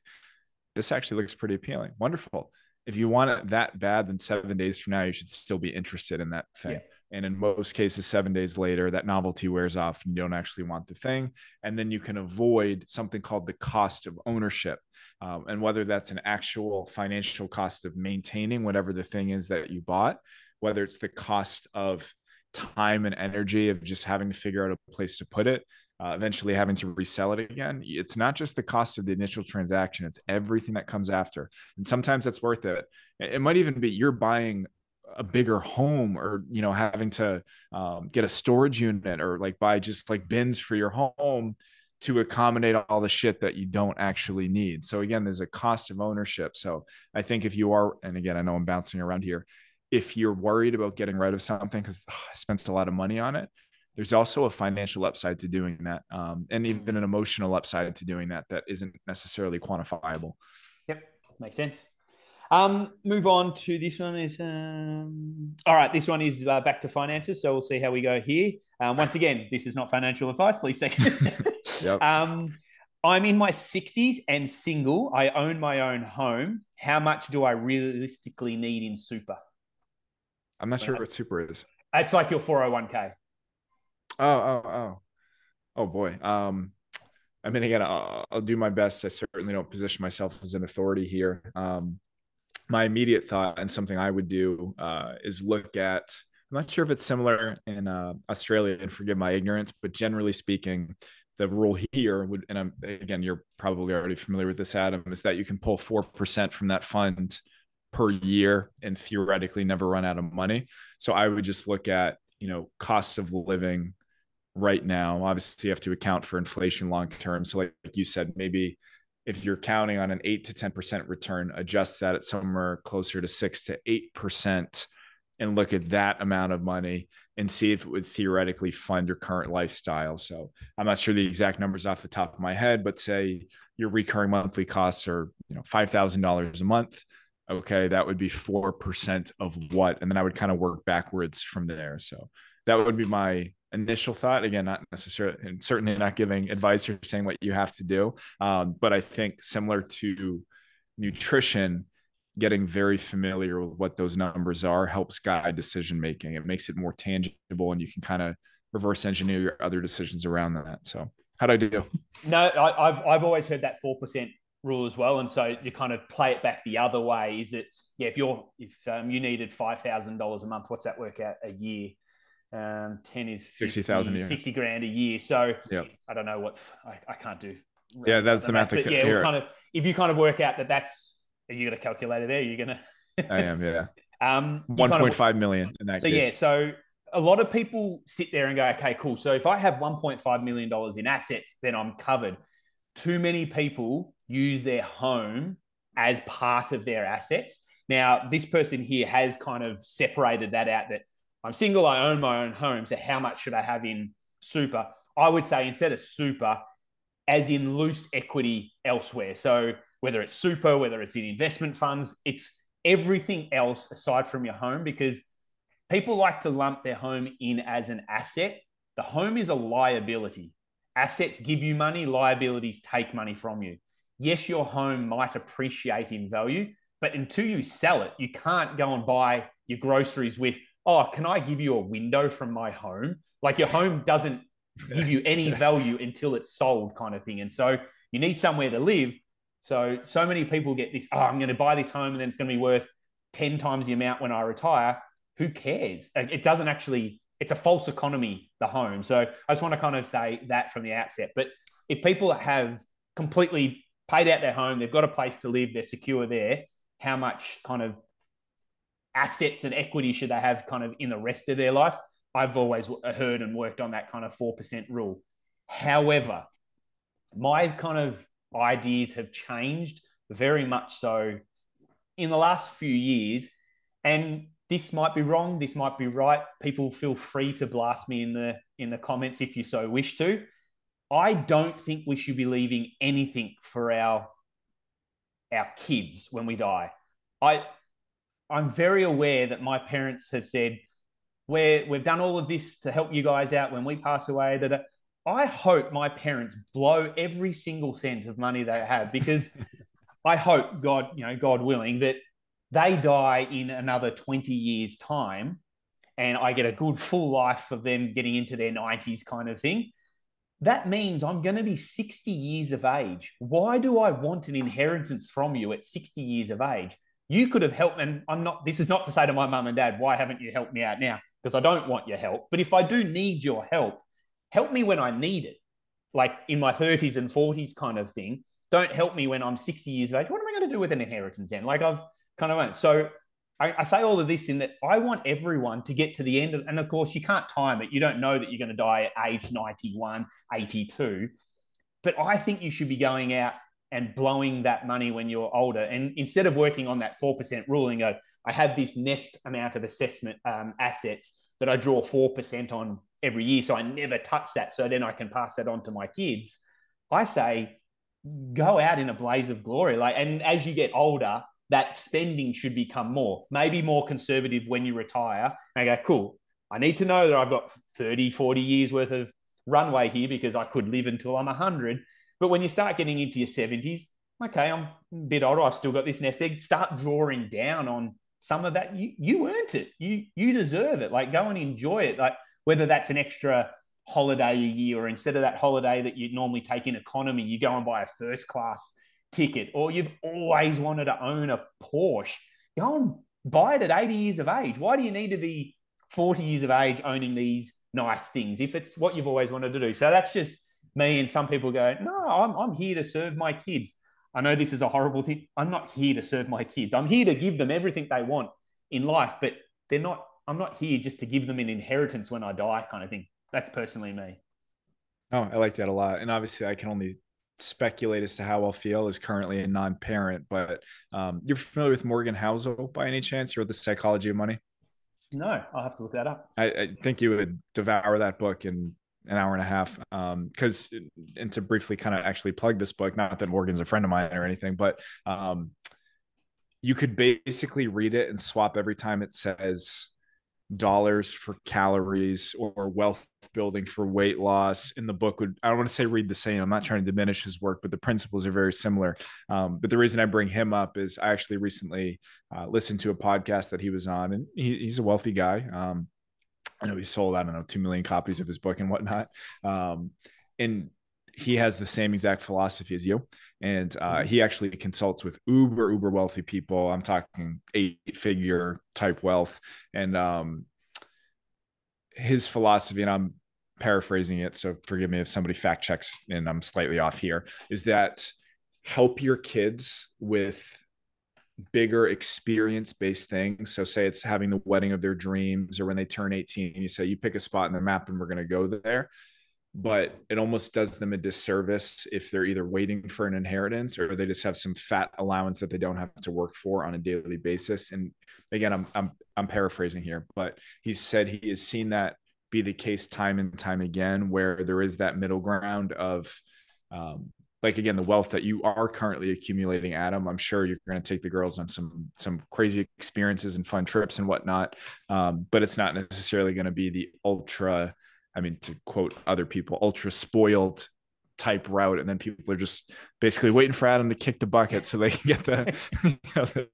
this actually looks pretty appealing. Wonderful if you want it that bad, then seven days from now, you should still be interested in that thing. Yeah. And in most cases, seven days later, that novelty wears off and you don't actually want the thing. And then you can avoid something called the cost of ownership. Um, and whether that's an actual financial cost of maintaining whatever the thing is that you bought, whether it's the cost of time and energy of just having to figure out a place to put it, uh, eventually having to resell it again. It's not just the cost of the initial transaction, it's everything that comes after. And sometimes that's worth it. It might even be you're buying a bigger home or you know having to um, get a storage unit or like buy just like bins for your home to accommodate all the shit that you don't actually need so again there's a cost of ownership so i think if you are and again i know i'm bouncing around here if you're worried about getting rid of something because i spent a lot of money on it there's also a financial upside to doing that um, and even an emotional upside to doing that that isn't necessarily quantifiable yep makes sense um, move on to this one is um, all right this one is uh, back to finances so we'll see how we go here um, once again this is not financial advice please second yep. um, I'm in my 60s and single. I own my own home. How much do I realistically need in super? I'm not sure what super is. It's like your 401k. Oh, oh, oh. Oh boy. Um, I mean, again, I'll, I'll, do my best. I certainly don't position myself as an authority here. Um, my immediate thought and something I would do uh, is look at. I'm not sure if it's similar in uh, Australia, and forgive my ignorance, but generally speaking, the rule here would, and I'm, again, you're probably already familiar with this, Adam, is that you can pull four percent from that fund per year and theoretically never run out of money. So I would just look at you know cost of living right now. Obviously, you have to account for inflation long term. So, like you said, maybe if you're counting on an eight to 10% return, adjust that at somewhere closer to six to 8% and look at that amount of money and see if it would theoretically fund your current lifestyle. So I'm not sure the exact numbers off the top of my head, but say your recurring monthly costs are, you know, $5,000 a month. Okay. That would be 4% of what, and then I would kind of work backwards from there. So that would be my initial thought again not necessarily and certainly not giving advice or saying what you have to do um, but i think similar to nutrition getting very familiar with what those numbers are helps guide decision making it makes it more tangible and you can kind of reverse engineer your other decisions around that. So how'd i do? No I, have I've always heard that 4% rule as well and so you kind of play it back the other way. Is it yeah if you're if um, you needed $5000 a month what's that work out a year um, 10 is 60,000 60 grand a year. So yep. I don't know what I, I can't do. Yeah, that's the math. But yeah, we'll kind of, if you kind of work out that that's, are you got a calculator there? You're going to, I am, yeah. um, 1.5 kind of, million in that so case. yeah, so a lot of people sit there and go, okay, cool. So if I have 1.5 million dollars in assets, then I'm covered. Too many people use their home as part of their assets. Now, this person here has kind of separated that out that I'm single, I own my own home. So how much should I have in super? I would say instead of super, as in loose equity elsewhere. So whether it's super, whether it's in investment funds, it's everything else aside from your home because people like to lump their home in as an asset. The home is a liability. Assets give you money, liabilities take money from you. Yes, your home might appreciate in value, but until you sell it, you can't go and buy your groceries with oh, can I give you a window from my home? Like your home doesn't give you any value until it's sold, kind of thing. And so you need somewhere to live. So, so many people get this, oh, I'm going to buy this home and then it's going to be worth 10 times the amount when I retire. Who cares? It doesn't actually, it's a false economy, the home. So I just want to kind of say that from the outset. But if people have completely paid out their home, they've got a place to live, they're secure there, how much kind of assets and equity should they have kind of in the rest of their life? I've always heard and worked on that kind of 4% rule. However, my kind of ideas have changed very much so in the last few years. And this might be wrong, this might be right. People feel free to blast me in the in the comments if you so wish to. I don't think we should be leaving anything for our our kids when we die. I I'm very aware that my parents have said, We're, we've done all of this to help you guys out when we pass away. That I hope my parents blow every single cent of money they have because I hope God, you know, God willing, that they die in another 20 years' time and I get a good full life of them getting into their 90s kind of thing. That means I'm going to be 60 years of age. Why do I want an inheritance from you at 60 years of age? You could have helped. And I'm not, this is not to say to my mum and dad, why haven't you helped me out now? Because I don't want your help. But if I do need your help, help me when I need it, like in my 30s and 40s kind of thing. Don't help me when I'm 60 years of age. What am I going to do with an inheritance then? Like I've kind of went. So I, I, say all of this in that I want everyone to get to the end. Of, and of course, you can't time it. You don't know that you're going to die at age 91, 82. But I think you should be going out and blowing that money when you're older. And instead of working on that 4% rule and go, I have this nest amount of assessment um, assets that I draw 4% on every year. So I never touch that. So then I can pass that on to my kids. I say, go out in a blaze of glory. Like, and as you get older, that spending should become more, maybe more conservative when you retire. And I go, cool. I need to know that I've got 30, 40 years worth of runway here because I could live until I'm 100 But when you start getting into your 70s, okay, I'm a bit older. I've still got this nest egg. Start drawing down on some of that. You you earned it. You you deserve it. Like go and enjoy it. Like whether that's an extra holiday a year, or instead of that holiday that you'd normally take in economy, you go and buy a first class ticket, or you've always wanted to own a Porsche. Go and buy it at 80 years of age. Why do you need to be 40 years of age owning these nice things if it's what you've always wanted to do? So that's just me. And some people go, no, I'm, I'm here to serve my kids. I know this is a horrible thing. I'm not here to serve my kids. I'm here to give them everything they want in life, but they're not, I'm not here just to give them an inheritance when I die, kind of thing. That's personally me. Oh, I like that a lot. And obviously, I can only speculate as to how I'll feel as currently a non-parent. But um, you're familiar with Morgan Housel by any chance? You wrote The Psychology of Money. No, I'll have to look that up. I, I think you would devour that book in an hour and a half. Um, Because, um, and to briefly kind of actually plug this book, not that Morgan's a friend of mine or anything, but um, you could basically read it and swap every time it says dollars for calories or wealth building for weight loss in the book would i don't want to say read the same i'm not trying to diminish his work but the principles are very similar um, but the reason i bring him up is i actually recently uh, listened to a podcast that he was on and he, he's a wealthy guy um, i know he sold i don't know 2 million copies of his book and whatnot. Um, and he has the same exact philosophy as you. And uh, mm-hmm. he actually consults with uber uber wealthy people. I'm talking eight figure type wealth. And um, his philosophy and i'm paraphrasing it so forgive me if somebody fact checks and i'm slightly off here is that help your kids with bigger experience based things so say it's having the wedding of their dreams or when they turn 18 you say you pick a spot in the map and we're going to go there but it almost does them a disservice if they're either waiting for an inheritance or they just have some fat allowance that they don't have to work for on a daily basis. And again, I'm I'm I'm paraphrasing here, but he said he has seen that be the case time and time again, where there is that middle ground of um, like again the wealth that you are currently accumulating adam i'm sure you're going to take the girls on some some crazy experiences and fun trips and whatnot um, but it's not necessarily going to be the ultra I mean, to quote other people, ultra spoiled type route, and then people are just basically waiting for Adam to kick the bucket so they can get the, you know, the,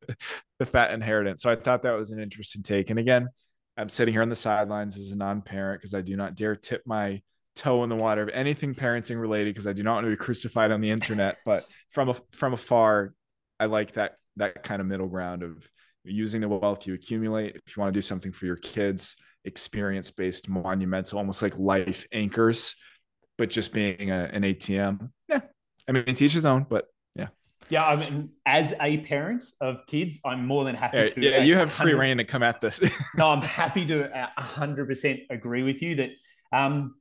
the fat inheritance. So I thought that was an interesting take. And again, I'm sitting here on the sidelines as a non-parent because I do not dare tip my toe in the water of anything parenting related because I do not want to be crucified on the internet. But from a, from afar, I like that that kind of middle ground of using the wealth you accumulate. If you want to do something for your kids, experience based monumental, almost like life anchors, but just being a, an ATM. Yeah. I mean, teach his own, but yeah. Yeah. I mean, as a parent of kids, I'm more than happy yeah, to. Yeah. You have free reign to come at this. no, I'm happy to 100% agree with you that, um,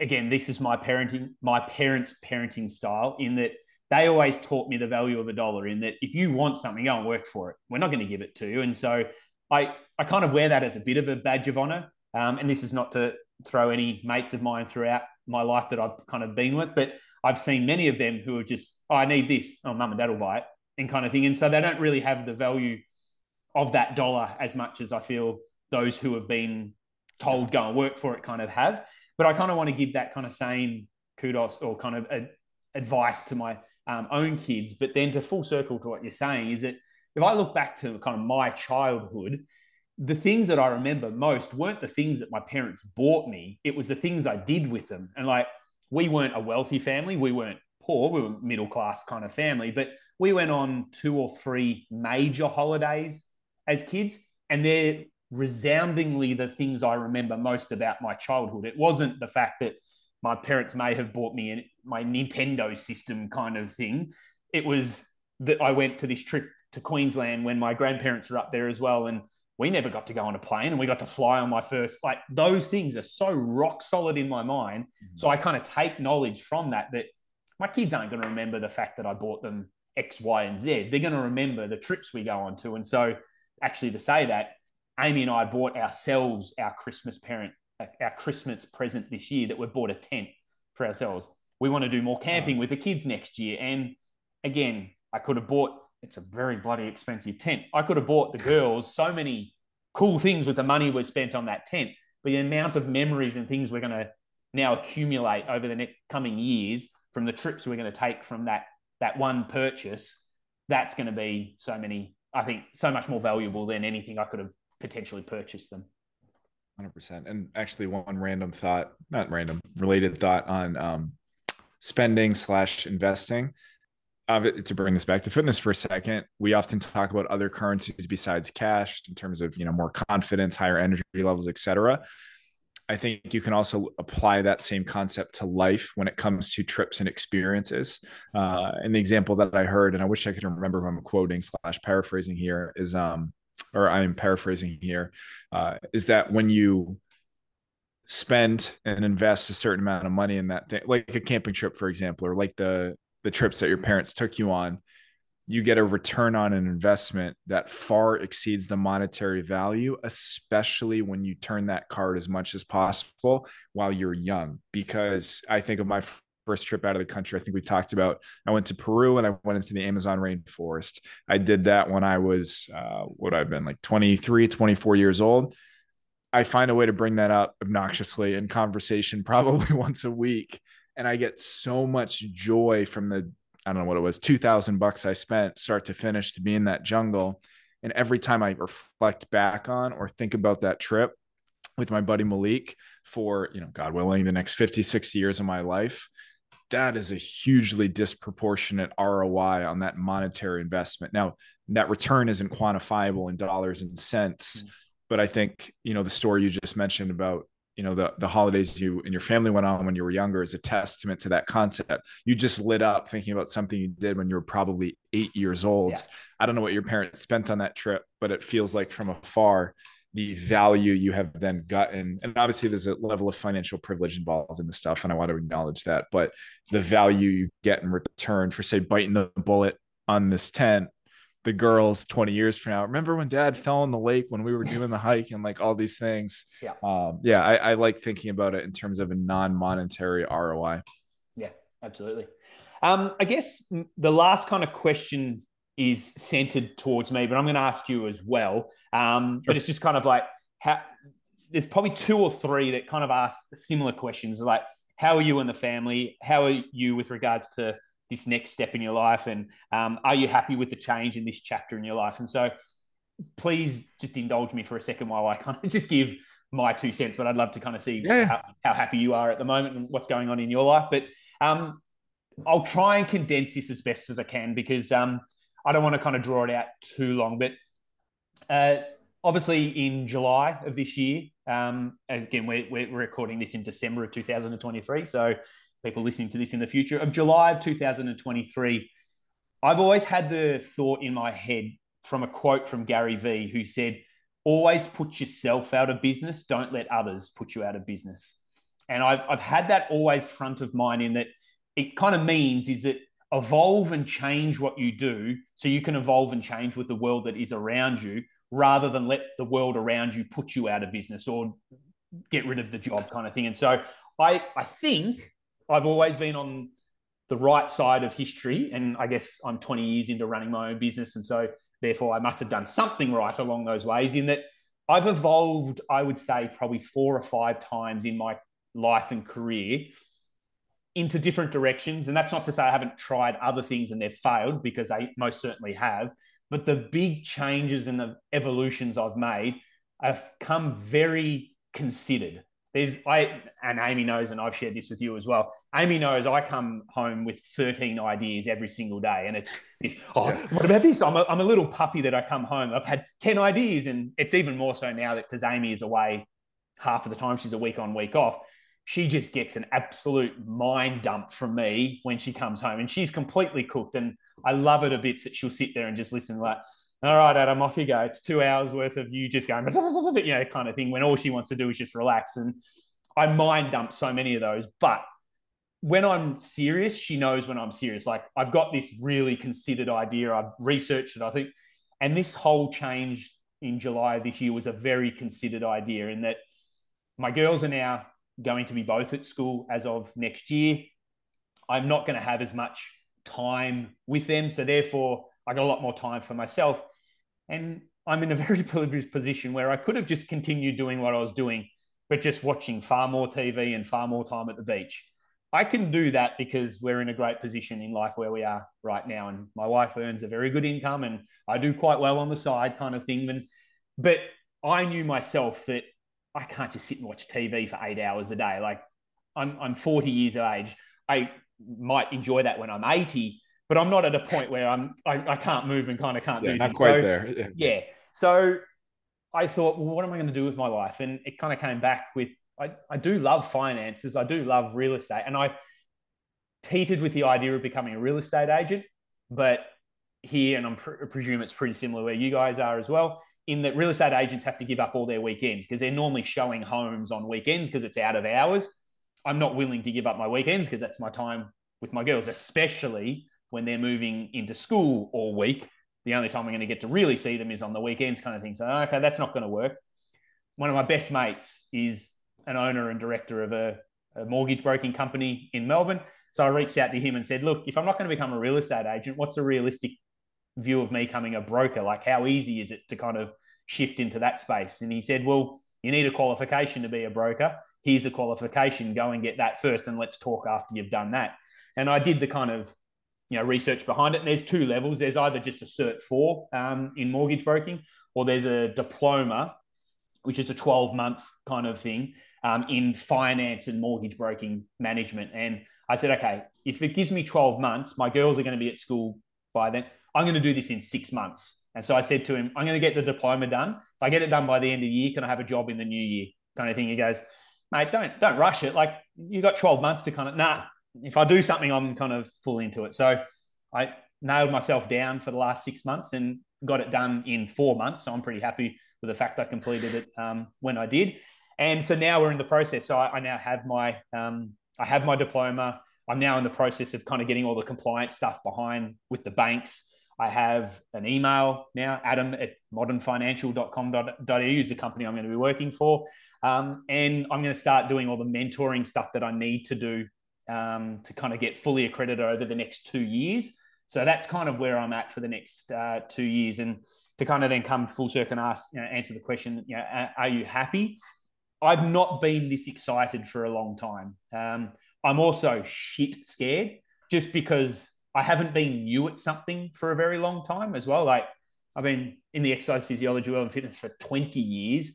again, this is my parenting, my parents' parenting style in that they always taught me the value of a dollar in that if you want something, go and work for it. We're not going to give it to you. And so I, I kind of wear that as a bit of a badge of honor. Um, and this is not to throw any mates of mine throughout my life that I've kind of been with, but I've seen many of them who are just, oh, I need this. Oh, mum and dad will buy it and kind of thing. And so they don't really have the value of that dollar as much as I feel those who have been told go and work for it kind of have. But I kind of want to give that kind of same kudos or kind of a, advice to my um, own kids. But then to full circle to what you're saying is that if I look back to kind of my childhood, the things that I remember most weren't the things that my parents bought me. It was the things I did with them. And like, we weren't a wealthy family. We weren't poor. We were middle class kind of family, but we went on two or three major holidays as kids. And they're resoundingly the things I remember most about my childhood. It wasn't the fact that my parents may have bought me my Nintendo system kind of thing. It was that I went to this trip to Queensland when my grandparents were up there as well. And we never got to go on a plane and we got to fly on my first, like those things are so rock solid in my mind. Mm-hmm. So I kind of take knowledge from that, that my kids aren't going to remember the fact that I bought them X, Y, and Z. They're going to remember the trips we go on to. And so actually to say that, Amy and I bought ourselves our Christmas parent, our Christmas present this year that we bought a tent for ourselves. We want to do more camping with the kids next year. And again, I could have bought it's a very bloody expensive tent. I could have bought the girls so many cool things with the money we spent on that tent, but the amount of memories and things we're going to now accumulate over the next coming years from the trips we're going to take from that that one purchase, that's going to be so many. I think so much more valuable than anything I could have potentially purchase them. 100%. And actually, one random thought, not random, related thought on um, spending slash investing. Uh, to bring this back to fitness for a second, we often talk about other currencies besides cash in terms of you know more confidence, higher energy levels, etc. I think you can also apply that same concept to life when it comes to trips and experiences. Uh, and the example that I heard, and I wish I could remember who I'm quoting slash paraphrasing here, is um, or I'm paraphrasing here, uh, is that when you spend and invest a certain amount of money in that thing, like a camping trip, for example, or like the the trips that your parents took you on, you get a return on an investment that far exceeds the monetary value, especially when you turn that card as much as possible while you're young. Because I think of my first trip out of the country, I think we talked about, I went to Peru and I went into the Amazon rainforest. I did that when I was, uh, what I've been like 23, 24 years old. I find a way to bring that up obnoxiously in conversation probably once a week. And I get so much joy from the I don't know what it was, 2000 bucks I spent start to finish to be in that jungle. And every time I reflect back on or think about that trip with my buddy Malik for, you know, God willing, the next 50, 60 years of my life, that is a hugely disproportionate ROI on that monetary investment. Now, that return isn't quantifiable in dollars and cents, mm. but I think, you know, the story you just mentioned about you know the the holidays you and your family went on when you were younger is a testament to that concept you just lit up thinking about something you did when you were probably eight years old yeah. i don't know what your parents spent on that trip but it feels like from afar the value you have then gotten and obviously there's a level of financial privilege involved in the stuff and i want to acknowledge that but the value you get in return for say biting the bullet on this tent the girls 20 years from now. Remember when dad fell in the lake when we were doing the hike and like all these things? Yeah. Um, yeah. I, I like thinking about it in terms of a non monetary ROI. Yeah, absolutely. Um, I guess the last kind of question is centered towards me, but I'm going to ask you as well. Um, sure. But it's just kind of like how there's probably two or three that kind of ask similar questions like, how are you and the family? How are you with regards to this next step in your life and um, are you happy with the change in this chapter in your life and so please just indulge me for a second while i kind of just give my two cents but i'd love to kind of see yeah. how, how, happy you are at the moment and what's going on in your life but um, i'll try and condense this as best as i can because um, i don't want to kind of draw it out too long but uh, obviously in july of this year um, again we're, we're recording this in december of 2023 so people listening to this in the future, of July of 2023, I've always had the thought in my head from a quote from Gary Vee who said, Always put yourself out of business, don't let others put you out of business. And I've, I've had that always front of mind in that it kind of means is that evolve and change what you do so you can evolve and change with the world that is around you rather than let the world around you put you out of business or get rid of the job kind of thing. And so I, I think I've always been on the right side of history. And I guess I'm 20 years into running my own business. And so therefore I must have done something right along those ways in that I've evolved, I would say, probably four or five times in my life and career into different directions. And that's not to say I haven't tried other things and they've failed because they most certainly have. But the big changes and the evolutions I've made have come very considered there's I and Amy knows, and I've shared this with you as well. Amy knows I come home with 13 ideas every single day, and it's this. Oh, yeah. what about this? I'm a, I'm a little puppy that I come home. I've had 10 ideas, and it's even more so now that because Amy is away half of the time. She's a week on, week off. She just gets an absolute mind dump from me when she comes home, and she's completely cooked. And I love it a bit that she'll sit there and just listen like all right, Adam, off you go. It's two hours worth of you just going, you know, kind of thing when all she wants to do is just relax. And I mind dump so many of those. But when I'm serious, she knows when I'm serious. Like I've got this really considered idea. I've researched it, I think. And this whole change in July this year was a very considered idea in that my girls are now going to be both at school as of next year. I'm not going to have as much time with them. So therefore, I got a lot more time for myself. And I'm in a very privileged position where I could have just continued doing what I was doing, but just watching far more TV and far more time at the beach. I can do that because we're in a great position in life where we are right now. And my wife earns a very good income and I do quite well on the side, kind of thing. And, but I knew myself that I can't just sit and watch TV for eight hours a day. Like I'm, I'm 40 years of age. I might enjoy that when I'm 80, but I'm not at a point where I'm, I, I can't move and kind of can't yeah, do not quite so, there. Yeah. So I thought, well, what am I going to do with my life? And it kind of came back with I, I do love finances. I do love real estate. And I teetered with the idea of becoming a real estate agent. But here, and I'm pre- I presume it's pretty similar where you guys are as well, in that real estate agents have to give up all their weekends because they're normally showing homes on weekends because it's out of hours. I'm not willing to give up my weekends because that's my time with my girls, especially when they're moving into school all week. The only time I'm going to get to really see them is on the weekends, kind of thing. So, okay, that's not going to work. One of my best mates is an owner and director of a, a mortgage broking company in Melbourne. So I reached out to him and said, look, if I'm not going to become a real estate agent, what's a realistic view of me coming a broker? Like, how easy is it to kind of shift into that space? And he said, well, you need a qualification to be a broker. Here's a qualification. Go and get that first, and let's talk after you've done that. And I did the kind of you know research behind it. And there's two levels. There's either just a Cert Four um, in mortgage broking, or there's a diploma, which is a 12 month kind of thing um, in finance and mortgage broking management. And I said, okay, if it gives me 12 months, my girls are going to be at school by then. I'm going to do this in six months. And so I said to him, I'm going to get the diploma done. If I get it done by the end of the year, can I have a job in the new year? Kind of thing. He goes, mate, don't don't rush it. Like you got 12 months to kind of nah. If I do something, I'm kind of full into it. So I nailed myself down for the last six months and got it done in four months. So I'm pretty happy with the fact I completed it um, when I did. And so now we're in the process. So I, I now have my um, I have my diploma. I'm now in the process of kind of getting all the compliance stuff behind with the banks. I have an email now, adam at modernfinancial.com.au is the company I'm going to be working for. Um, and I'm going to start doing all the mentoring stuff that I need to do um, to kind of get fully accredited over the next two years. So that's kind of where I'm at for the next uh, two years. And to kind of then come full circle and ask, you know, answer the question, you know, are you happy? I've not been this excited for a long time. Um, I'm also shit scared just because I haven't been new at something for a very long time as well. Like I've been in the exercise physiology world and fitness for 20 years.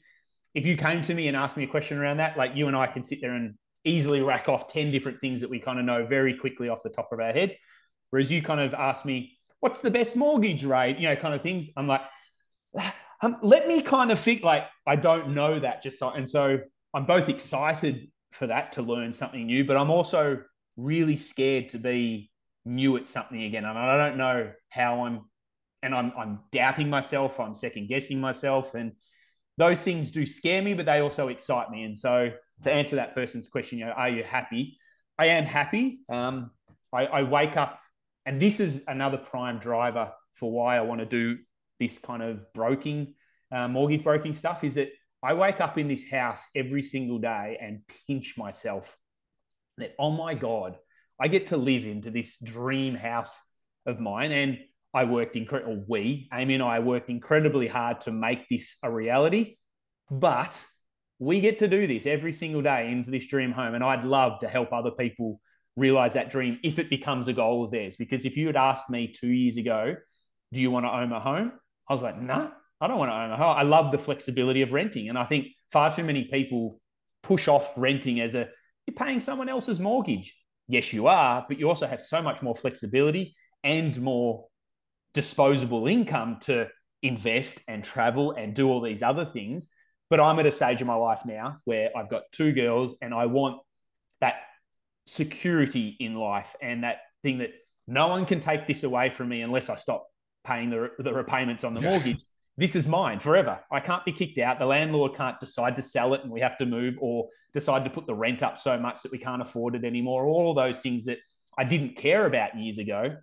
If you came to me and asked me a question around that, like you and I can sit there and easily rack off 10 different things that we kind of know very quickly off the top of our heads. Whereas you kind of ask me, what's the best mortgage rate? You know, kind of things. I'm like, um, let me kind of think like I don't know that just so, and so I'm both excited for that to learn something new, but I'm also really scared to be new at something again, and I don't know how I'm, and I'm I'm doubting myself, I'm second guessing myself, and those things do scare me, but they also excite me. And so to answer that person's question, you know, are you happy? I am happy. Um, I, I wake up, and this is another prime driver for why I want to do this kind of broking, uh, mortgage broking stuff is that I wake up in this house every single day and pinch myself that, oh my God, I get to live into this dream house of mine. And I worked incredible, we, Amy and I worked incredibly hard to make this a reality. But we get to do this every single day into this dream home. And I'd love to help other people realize that dream if it becomes a goal of theirs. Because if you had asked me two years ago, do you want to own a home? I was like, no, nah, I don't want to own a home. I love the flexibility of renting. And I think far too many people push off renting as a, you're paying someone else's mortgage. Yes, you are, but you also have so much more flexibility and more disposable income to invest and travel and do all these other things. But I'm at a stage in my life now where I've got two girls and I want that security in life and that thing that no one can take this away from me unless I stop paying the, the repayments on the mortgage. This is mine forever. I can't be kicked out. The landlord can't decide to sell it and we have to move or decide to put the rent up so much that we can't afford it anymore. All of those things that I didn't care about years ago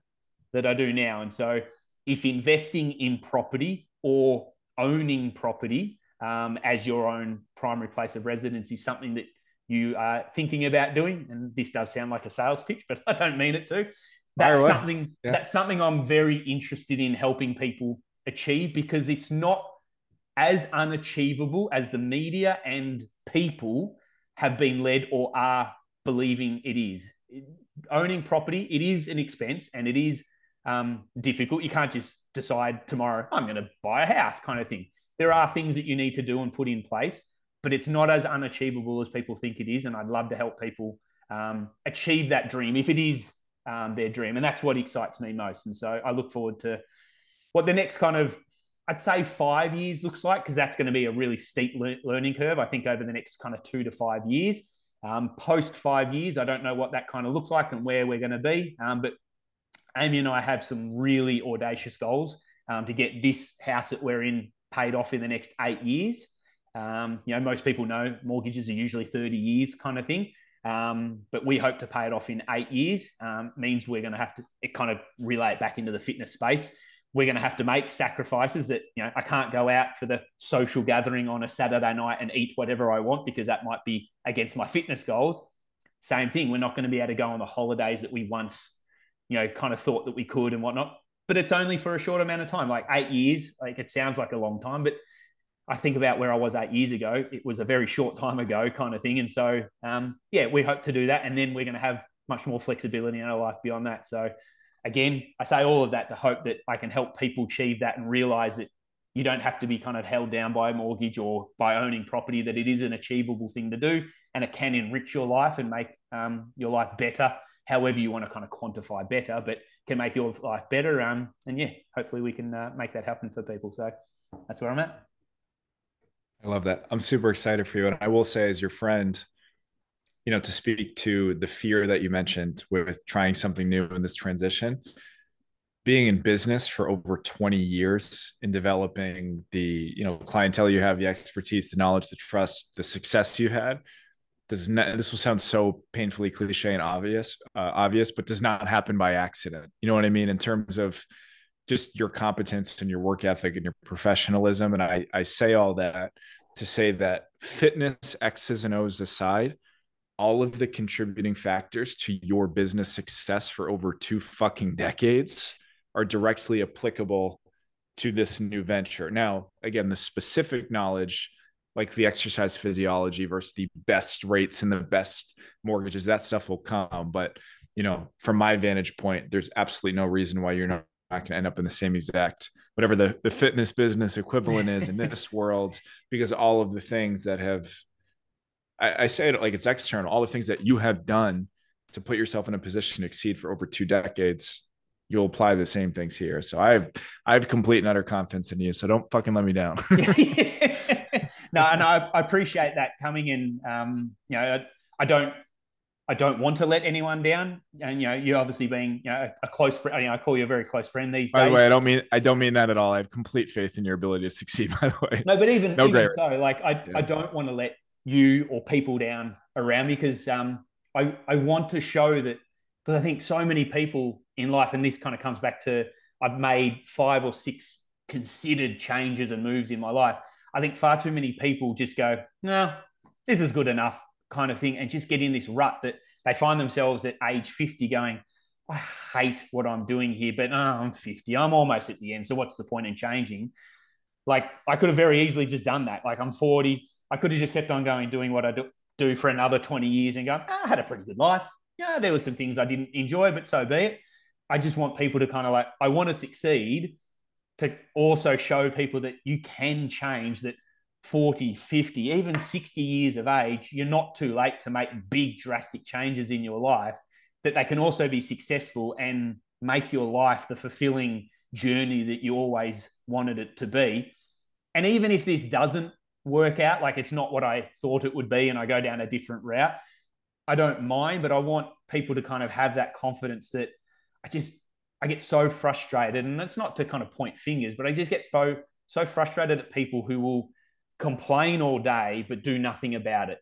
that I do now. And so if investing in property or owning property um, as your own primary place of residence is something that you are thinking about doing, and this does sound like a sales pitch, but I don't mean it to that's something yeah. that's something I'm very interested in helping people achieve because it's not as unachievable as the media and people have been led or are believing it is. owning property, it is an expense and it is um, difficult. You can't just decide tomorrow, I'm going to buy a house kind of thing. There are things that you need to do and put in place, but it's not as unachievable as people think it is. And I'd love to help people um, achieve that dream if it is um, their dream. And that's what excites me most. And so I look forward to what the next kind of, I'd say five years looks like, because that's going to be a really steep le- learning curve, I think, over the next kind of two to five years. Um, post five years, I don't know what that kind of looks like and where we're going to be. Um, but Amy and I have some really audacious goals um, to get this house that we're in paid off in the next eight years. Um, you know, most people know mortgages are usually 30 years kind of thing. Um, but we hope to pay it off in eight years. Um, means we're going to have to it kind of relay it back into the fitness space. We're going to have to make sacrifices that you know I can't go out for the social gathering on a Saturday night and eat whatever I want because that might be against my fitness goals. Same thing. We're not going to be able to go on the holidays that we once you know kind of thought that we could and whatnot. But it's only for a short amount of time, like eight years. Like it sounds like a long time, but I think about where I was eight years ago. It was a very short time ago, kind of thing. And so, um, yeah, we hope to do that, and then we're going to have much more flexibility in our life beyond that. So, again, I say all of that to hope that I can help people achieve that and realize that you don't have to be kind of held down by a mortgage or by owning property. That it is an achievable thing to do, and it can enrich your life and make um, your life better. However, you want to kind of quantify better, but can make your life better. Um, and yeah, hopefully we can uh, make that happen for people. So that's where I'm at. I love that. I'm super excited for you. And I will say, as your friend, you know, to speak to the fear that you mentioned with trying something new in this transition, being in business for over 20 years in developing the, you know, clientele you have, the expertise, the knowledge, the trust, the success you had, does not, this will sound so painfully cliche and obvious, uh, obvious, but does not happen by accident. You know what I mean? In terms of just your competence and your work ethic and your professionalism. And I, I say all that to say that fitness X's and O's aside, all of the contributing factors to your business success for over two fucking decades are directly applicable to this new venture. Now, again, the specific knowledge, like the exercise physiology versus the best rates and the best mortgages, that stuff will come. But, you know, from my vantage point, there's absolutely no reason why you're not not going to end up in the same exact whatever the, the fitness business equivalent is in this world because all of the things that have I, I, say it like it's external all the things that you have done to put yourself in a position to exceed for over two decades you'll apply the same things here so i have i have complete and utter confidence in you so don't fucking let me down no and I, I, appreciate that coming in um you know I, I don't I don't want to let anyone down. And you know, you obviously being you know a close friend. You know, I call you a very close friend these by days. By the way, I don't mean I don't mean that at all. I have complete faith in your ability to succeed. By the way, no, but even, no even so, like I, yeah. I don't want to let you or people down around me because um I I want to show that because I think so many people in life, and this kind of comes back to I've made five or six considered changes and moves in my life. I think far too many people just go, no, this is good enough kind of thing and just get in this rut that they find themselves at age 50 going, I hate what I'm doing here, but oh, I'm 50. I'm almost at the end. So what's the point in changing? Like I could have very easily just done that. Like I'm 40. I could have just kept on going, doing what I do, do for another 20 years and going, oh, ah, I had a pretty good life. Yeah, there were some things I didn't enjoy, but so be it. I just want people to kind of like, I want to succeed to also show people that you can change, that 40, 50, even 60 years of age, you're not too late to make big, drastic changes in your life, that they can also be successful and make your life the fulfilling journey that you always wanted it to be. And even if this doesn't work out, like it's not what I thought it would be, and I go down a different route, I don't mind, but I want people to kind of have that confidence that I just, I get so frustrated. And it's not to kind of point fingers, but I just get so, so frustrated at people who will complain all day, but do nothing about it.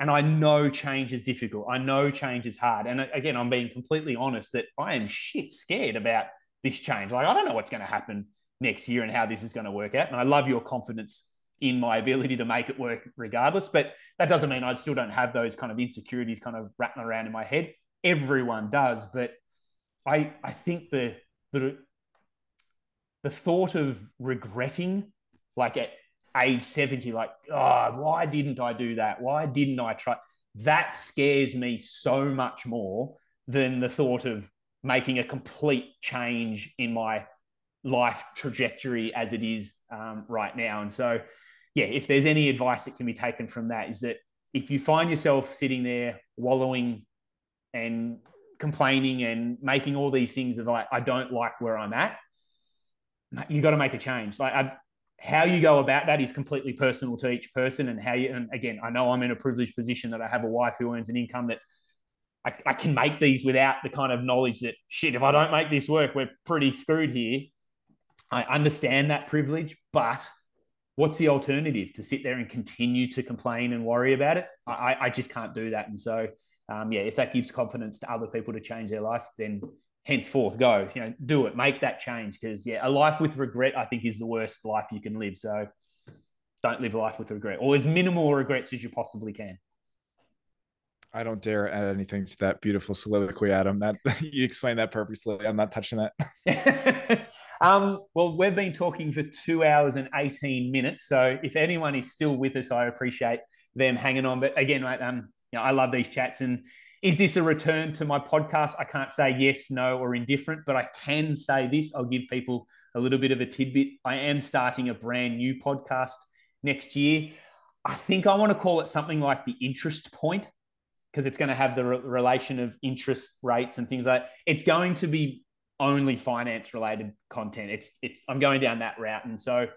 And I know change is difficult. I know change is hard. And again, I'm being completely honest that I am shit scared about this change. Like, I don't know what's going to happen next year and how this is going to work out. And I love your confidence in my ability to make it work regardless. But that doesn't mean I still don't have those kind of insecurities kind of rattling around in my head. Everyone does. But I, I think the, the, the thought of regretting, like at age 70, like, oh, why didn't I do that? Why didn't I try? that scares me so much more than the thought of making a complete change in my life trajectory as it is um, right now. And so, yeah, if there's any advice that can be taken from that, is that if you find yourself sitting there wallowing and complaining and making all these things of like, I don't like where I'm at, you got to make a change. Like, I, how you go about that is completely personal to each person and how you and again i know i'm in a privileged position that i have a wife who earns an income that I, I, can make these without the kind of knowledge that shit if i don't make this work we're pretty screwed here i understand that privilege but what's the alternative to sit there and continue to complain and worry about it? I, I just can't do that. And so um, yeah if that gives confidence to other people to change their life then henceforth go you know do it make that change. Because yeah a life with regret i think is the worst life you can live. So don't live a life with regret or as minimal regrets as you possibly can. I don't dare add anything to that beautiful soliloquy adam. That you explained that purposely. I'm not touching that um, well we've been talking for two hours and 18 minutes so if anyone is still with us i appreciate them hanging on but again mate, um, you know, i love these chats and is this a return to my podcast? I can't say yes, no, or indifferent, but I can say this. I'll give people a little bit of a tidbit. I am starting a brand new podcast next year. I think I want to call it something like the interest point because it's going to have the re- relation of interest rates and things like that. It's going to be only finance related content. It's it's I'm going down that route. And so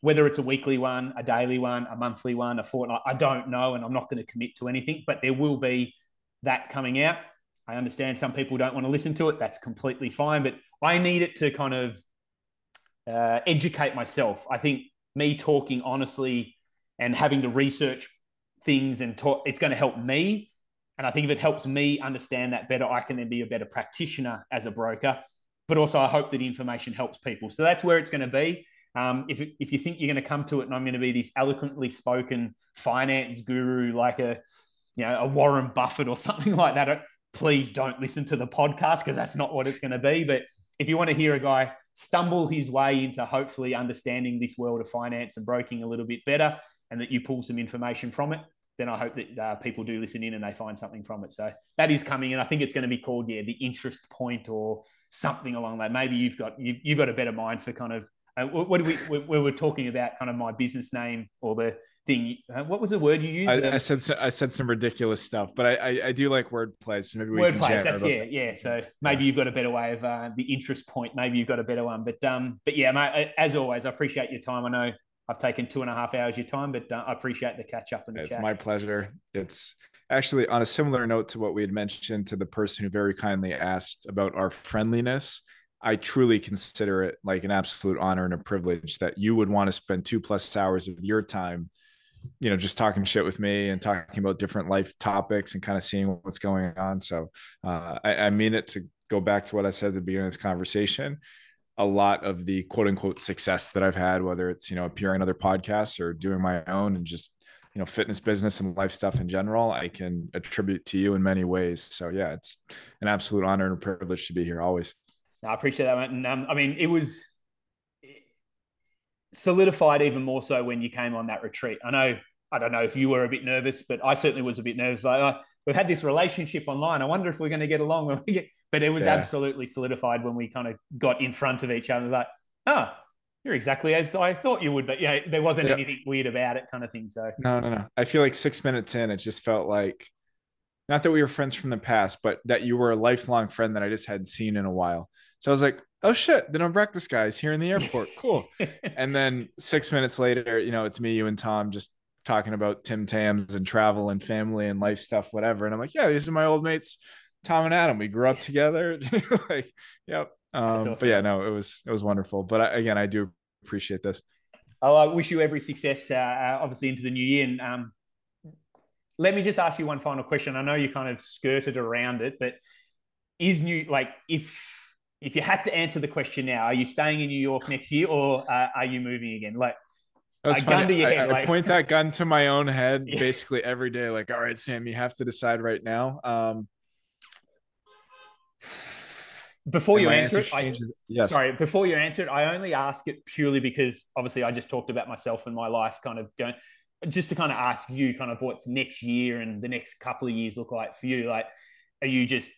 whether it's a weekly one, a daily one, a monthly one, a fortnight, I don't know. And I'm not going to commit to anything, but there will be that coming out. I understand some people don't want to listen to it. That's completely fine, but I need it to kind of uh, educate myself. I think me talking honestly and having to research things and talk, it's going to help me. And I think if it helps me understand that better, I can then be a better practitioner as a broker. But also, I hope that information helps people. So that's where it's going to be. Um, if, if you think you're going to come to it and I'm going to be this eloquently spoken finance guru, like a you know, a Warren Buffett or something like that, please don't listen to the podcast because that's not what it's going to be. But if you want to hear a guy stumble his way into hopefully understanding this world of finance and broking a little bit better and that you pull some information from it, then I hope that uh, people do listen in and they find something from it. So that is coming, and I think it's going to be called yeah the interest point or something along that. Maybe you've got you've, you've got a better mind for kind of uh, what do we we were talking about kind of my business name or the thing. Uh, what was the word you used? I, I, said I said some ridiculous stuff, but I I, I do like wordplay. So maybe we wordplay. That's yeah, that. yeah. So maybe you've got a better way of uh, the interest point. Maybe you've got a better one. But um, but yeah, mate. As always, I appreciate your time. I know I've taken two and a half hours of your time, but uh, I appreciate the catch up and the It's chat. my pleasure. It's actually on a similar note to what we had mentioned to the person who very kindly asked about our friendliness. I truly consider it like an absolute honor and a privilege that you would want to spend two plus hours of your time you know, just talking shit with me and talking about different life topics and kind of seeing what's going on. So uh, I, I mean it to go back to what I said at the beginning of this conversation. A lot of the quote unquote success that I've had, whether it's, you know, appearing on other podcasts or doing my own and just, you know, fitness business and life stuff in general, I can attribute to you in many ways. So yeah, it's an absolute honor and a privilege to be here always. I appreciate that. And um, I mean, it was, solidified even more so when you came on that retreat. I know, I don't know if you were a bit nervous, but I certainly was a bit nervous. We've had this relationship online. I wonder if we're going to get along when we get, but it was yeah. absolutely solidified when we kind of got in front of each other. Like, oh, you're exactly as I thought you would, but yeah, there wasn't yeah. anything weird about it, kind of thing. So no, no, no. I feel like six minutes in, it just felt like not that we were friends from the past, but that you were a lifelong friend that I just hadn't seen in a while. So I was like, oh shit, the no breakfast guys here in the airport. Cool. and then six minutes later, you know, it's me, you, and Tom just talking about Tim Tams and travel and family and life stuff, whatever. And I'm like, yeah, these are my old mates, Tom and Adam. We grew up together. like, yep. Um, awesome. But yeah, no, it was it was wonderful. But I, again, I do appreciate this. Oh, I wish you every success, uh, uh, obviously, into the new year. And um, let me just ask you one final question. I know you kind of skirted around it, but is new like if if you had to answer the question now, are you staying in New York next year or uh, are you moving again? Like, That's gun to your I, head. I, like... I point that gun to my own head yeah. basically every day. Like, all right, Sam, you have to decide right now. Um, before you answer, answer it, I, yes. sorry, before you answer it, I only ask it purely because obviously I just talked about myself and my life kind of going. just to kind of ask you kind of what's next year and the next couple of years look like for you. Like, are you just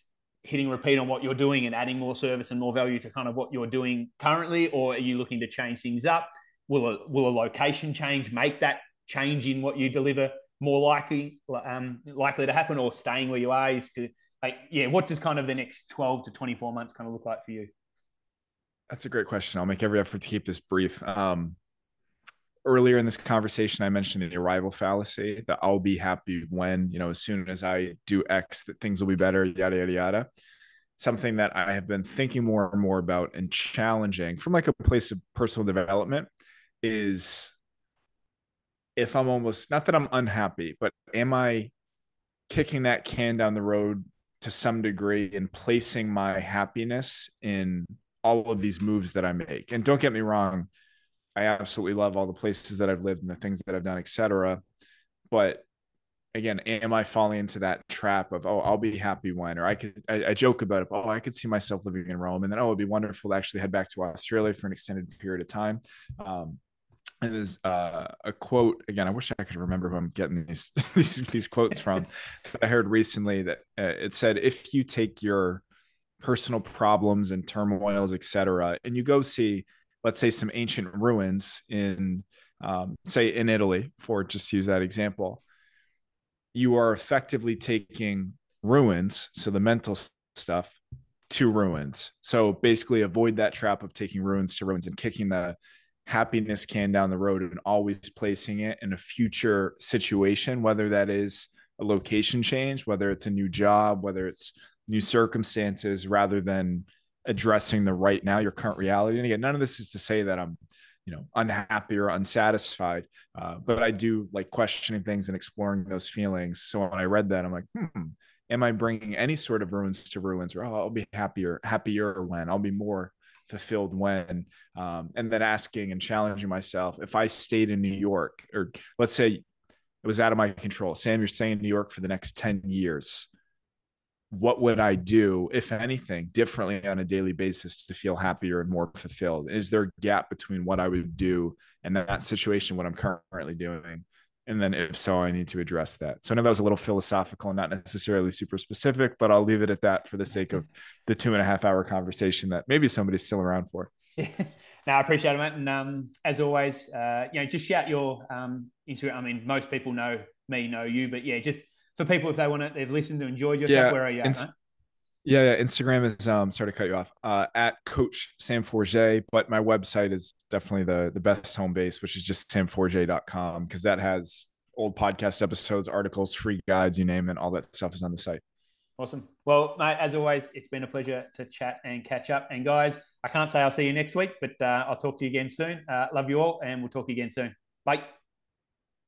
hitting repeat on what you're doing and adding more service and more value to kind of what you're doing currently, or are you looking to change things up? Will a will a location change make that change in what you deliver more likely um, likely to happen, or staying where you are is to like yeah? What does kind of the next twelve to twenty four months kind of look like for you? That's a great question. I'll make every effort to keep this brief. Um, earlier in this conversation, I mentioned the arrival fallacy that I'll be happy when, you know, as soon as I do X, that things will be better, yada, yada, yada. Something that I have been thinking more and more about and challenging from like a place of personal development is if I'm almost not that I'm unhappy, but am I kicking that can down the road to some degree and placing my happiness in all of these moves that I make? And don't get me wrong, I absolutely love all the places that I've lived and the things that I've done, etc. But again, am I falling into that trap of oh, I'll be happy when, or I could I, I, joke about it. Oh, I could see myself living in Rome, and then oh, it'd be wonderful to actually head back to Australia for an extended period of time. Um, and there's uh, a quote again. I wish I could remember who I'm getting these these, these quotes from. I heard recently that uh, it said, "If you take your personal problems and turmoils, etc., and you go see let's say some ancient ruins in um, say in italy for just use that example you are effectively taking ruins so the mental stuff to ruins so basically avoid that trap of taking ruins to ruins and kicking the happiness can down the road and always placing it in a future situation whether that is a location change whether it's a new job whether it's new circumstances rather than addressing the right now, your current reality. And again, none of this is to say that I'm, you know, unhappy or unsatisfied, uh, but I do like questioning things and exploring those feelings. So when I read that, I'm like, hmm, am I bringing any sort of ruins to ruins? Or oh, I'll be happier, happier when I'll be more fulfilled when, um, and then asking and challenging myself if I stayed in New York, or let's say it was out of my control. Sam, you're staying in New York for the next 10 years what would I do, if anything, differently on a daily basis to feel happier and more fulfilled? Is there a gap between what I would do and that situation, what I'm currently doing? And then, if so, I need to address that. So I know that was a little philosophical and not necessarily super specific, but I'll leave it at that for the sake of the two and a half hour conversation that maybe somebody's still around for. Yeah. No, I appreciate it, mate. And um, as always, uh, you know, just shout your um, Instagram. I mean, most people know me, know you, but yeah, just for people if they want to, they've listened to enjoyed yourself. yeah. Where are you at, yeah, yeah, Instagram is um sorry to cut you off. Uh at Coach Sam Forget, but my website is definitely the the best home base, which is just samforget.com because that has old podcast episodes, articles, free guides, you name it, all that stuff is on the site. Awesome. Well, mate, as always, it's been a pleasure to chat and catch up. And guys, I can't say I'll see you next week, but uh, I'll talk to you again soon. Uh, love you all, and we'll talk again soon. Bye.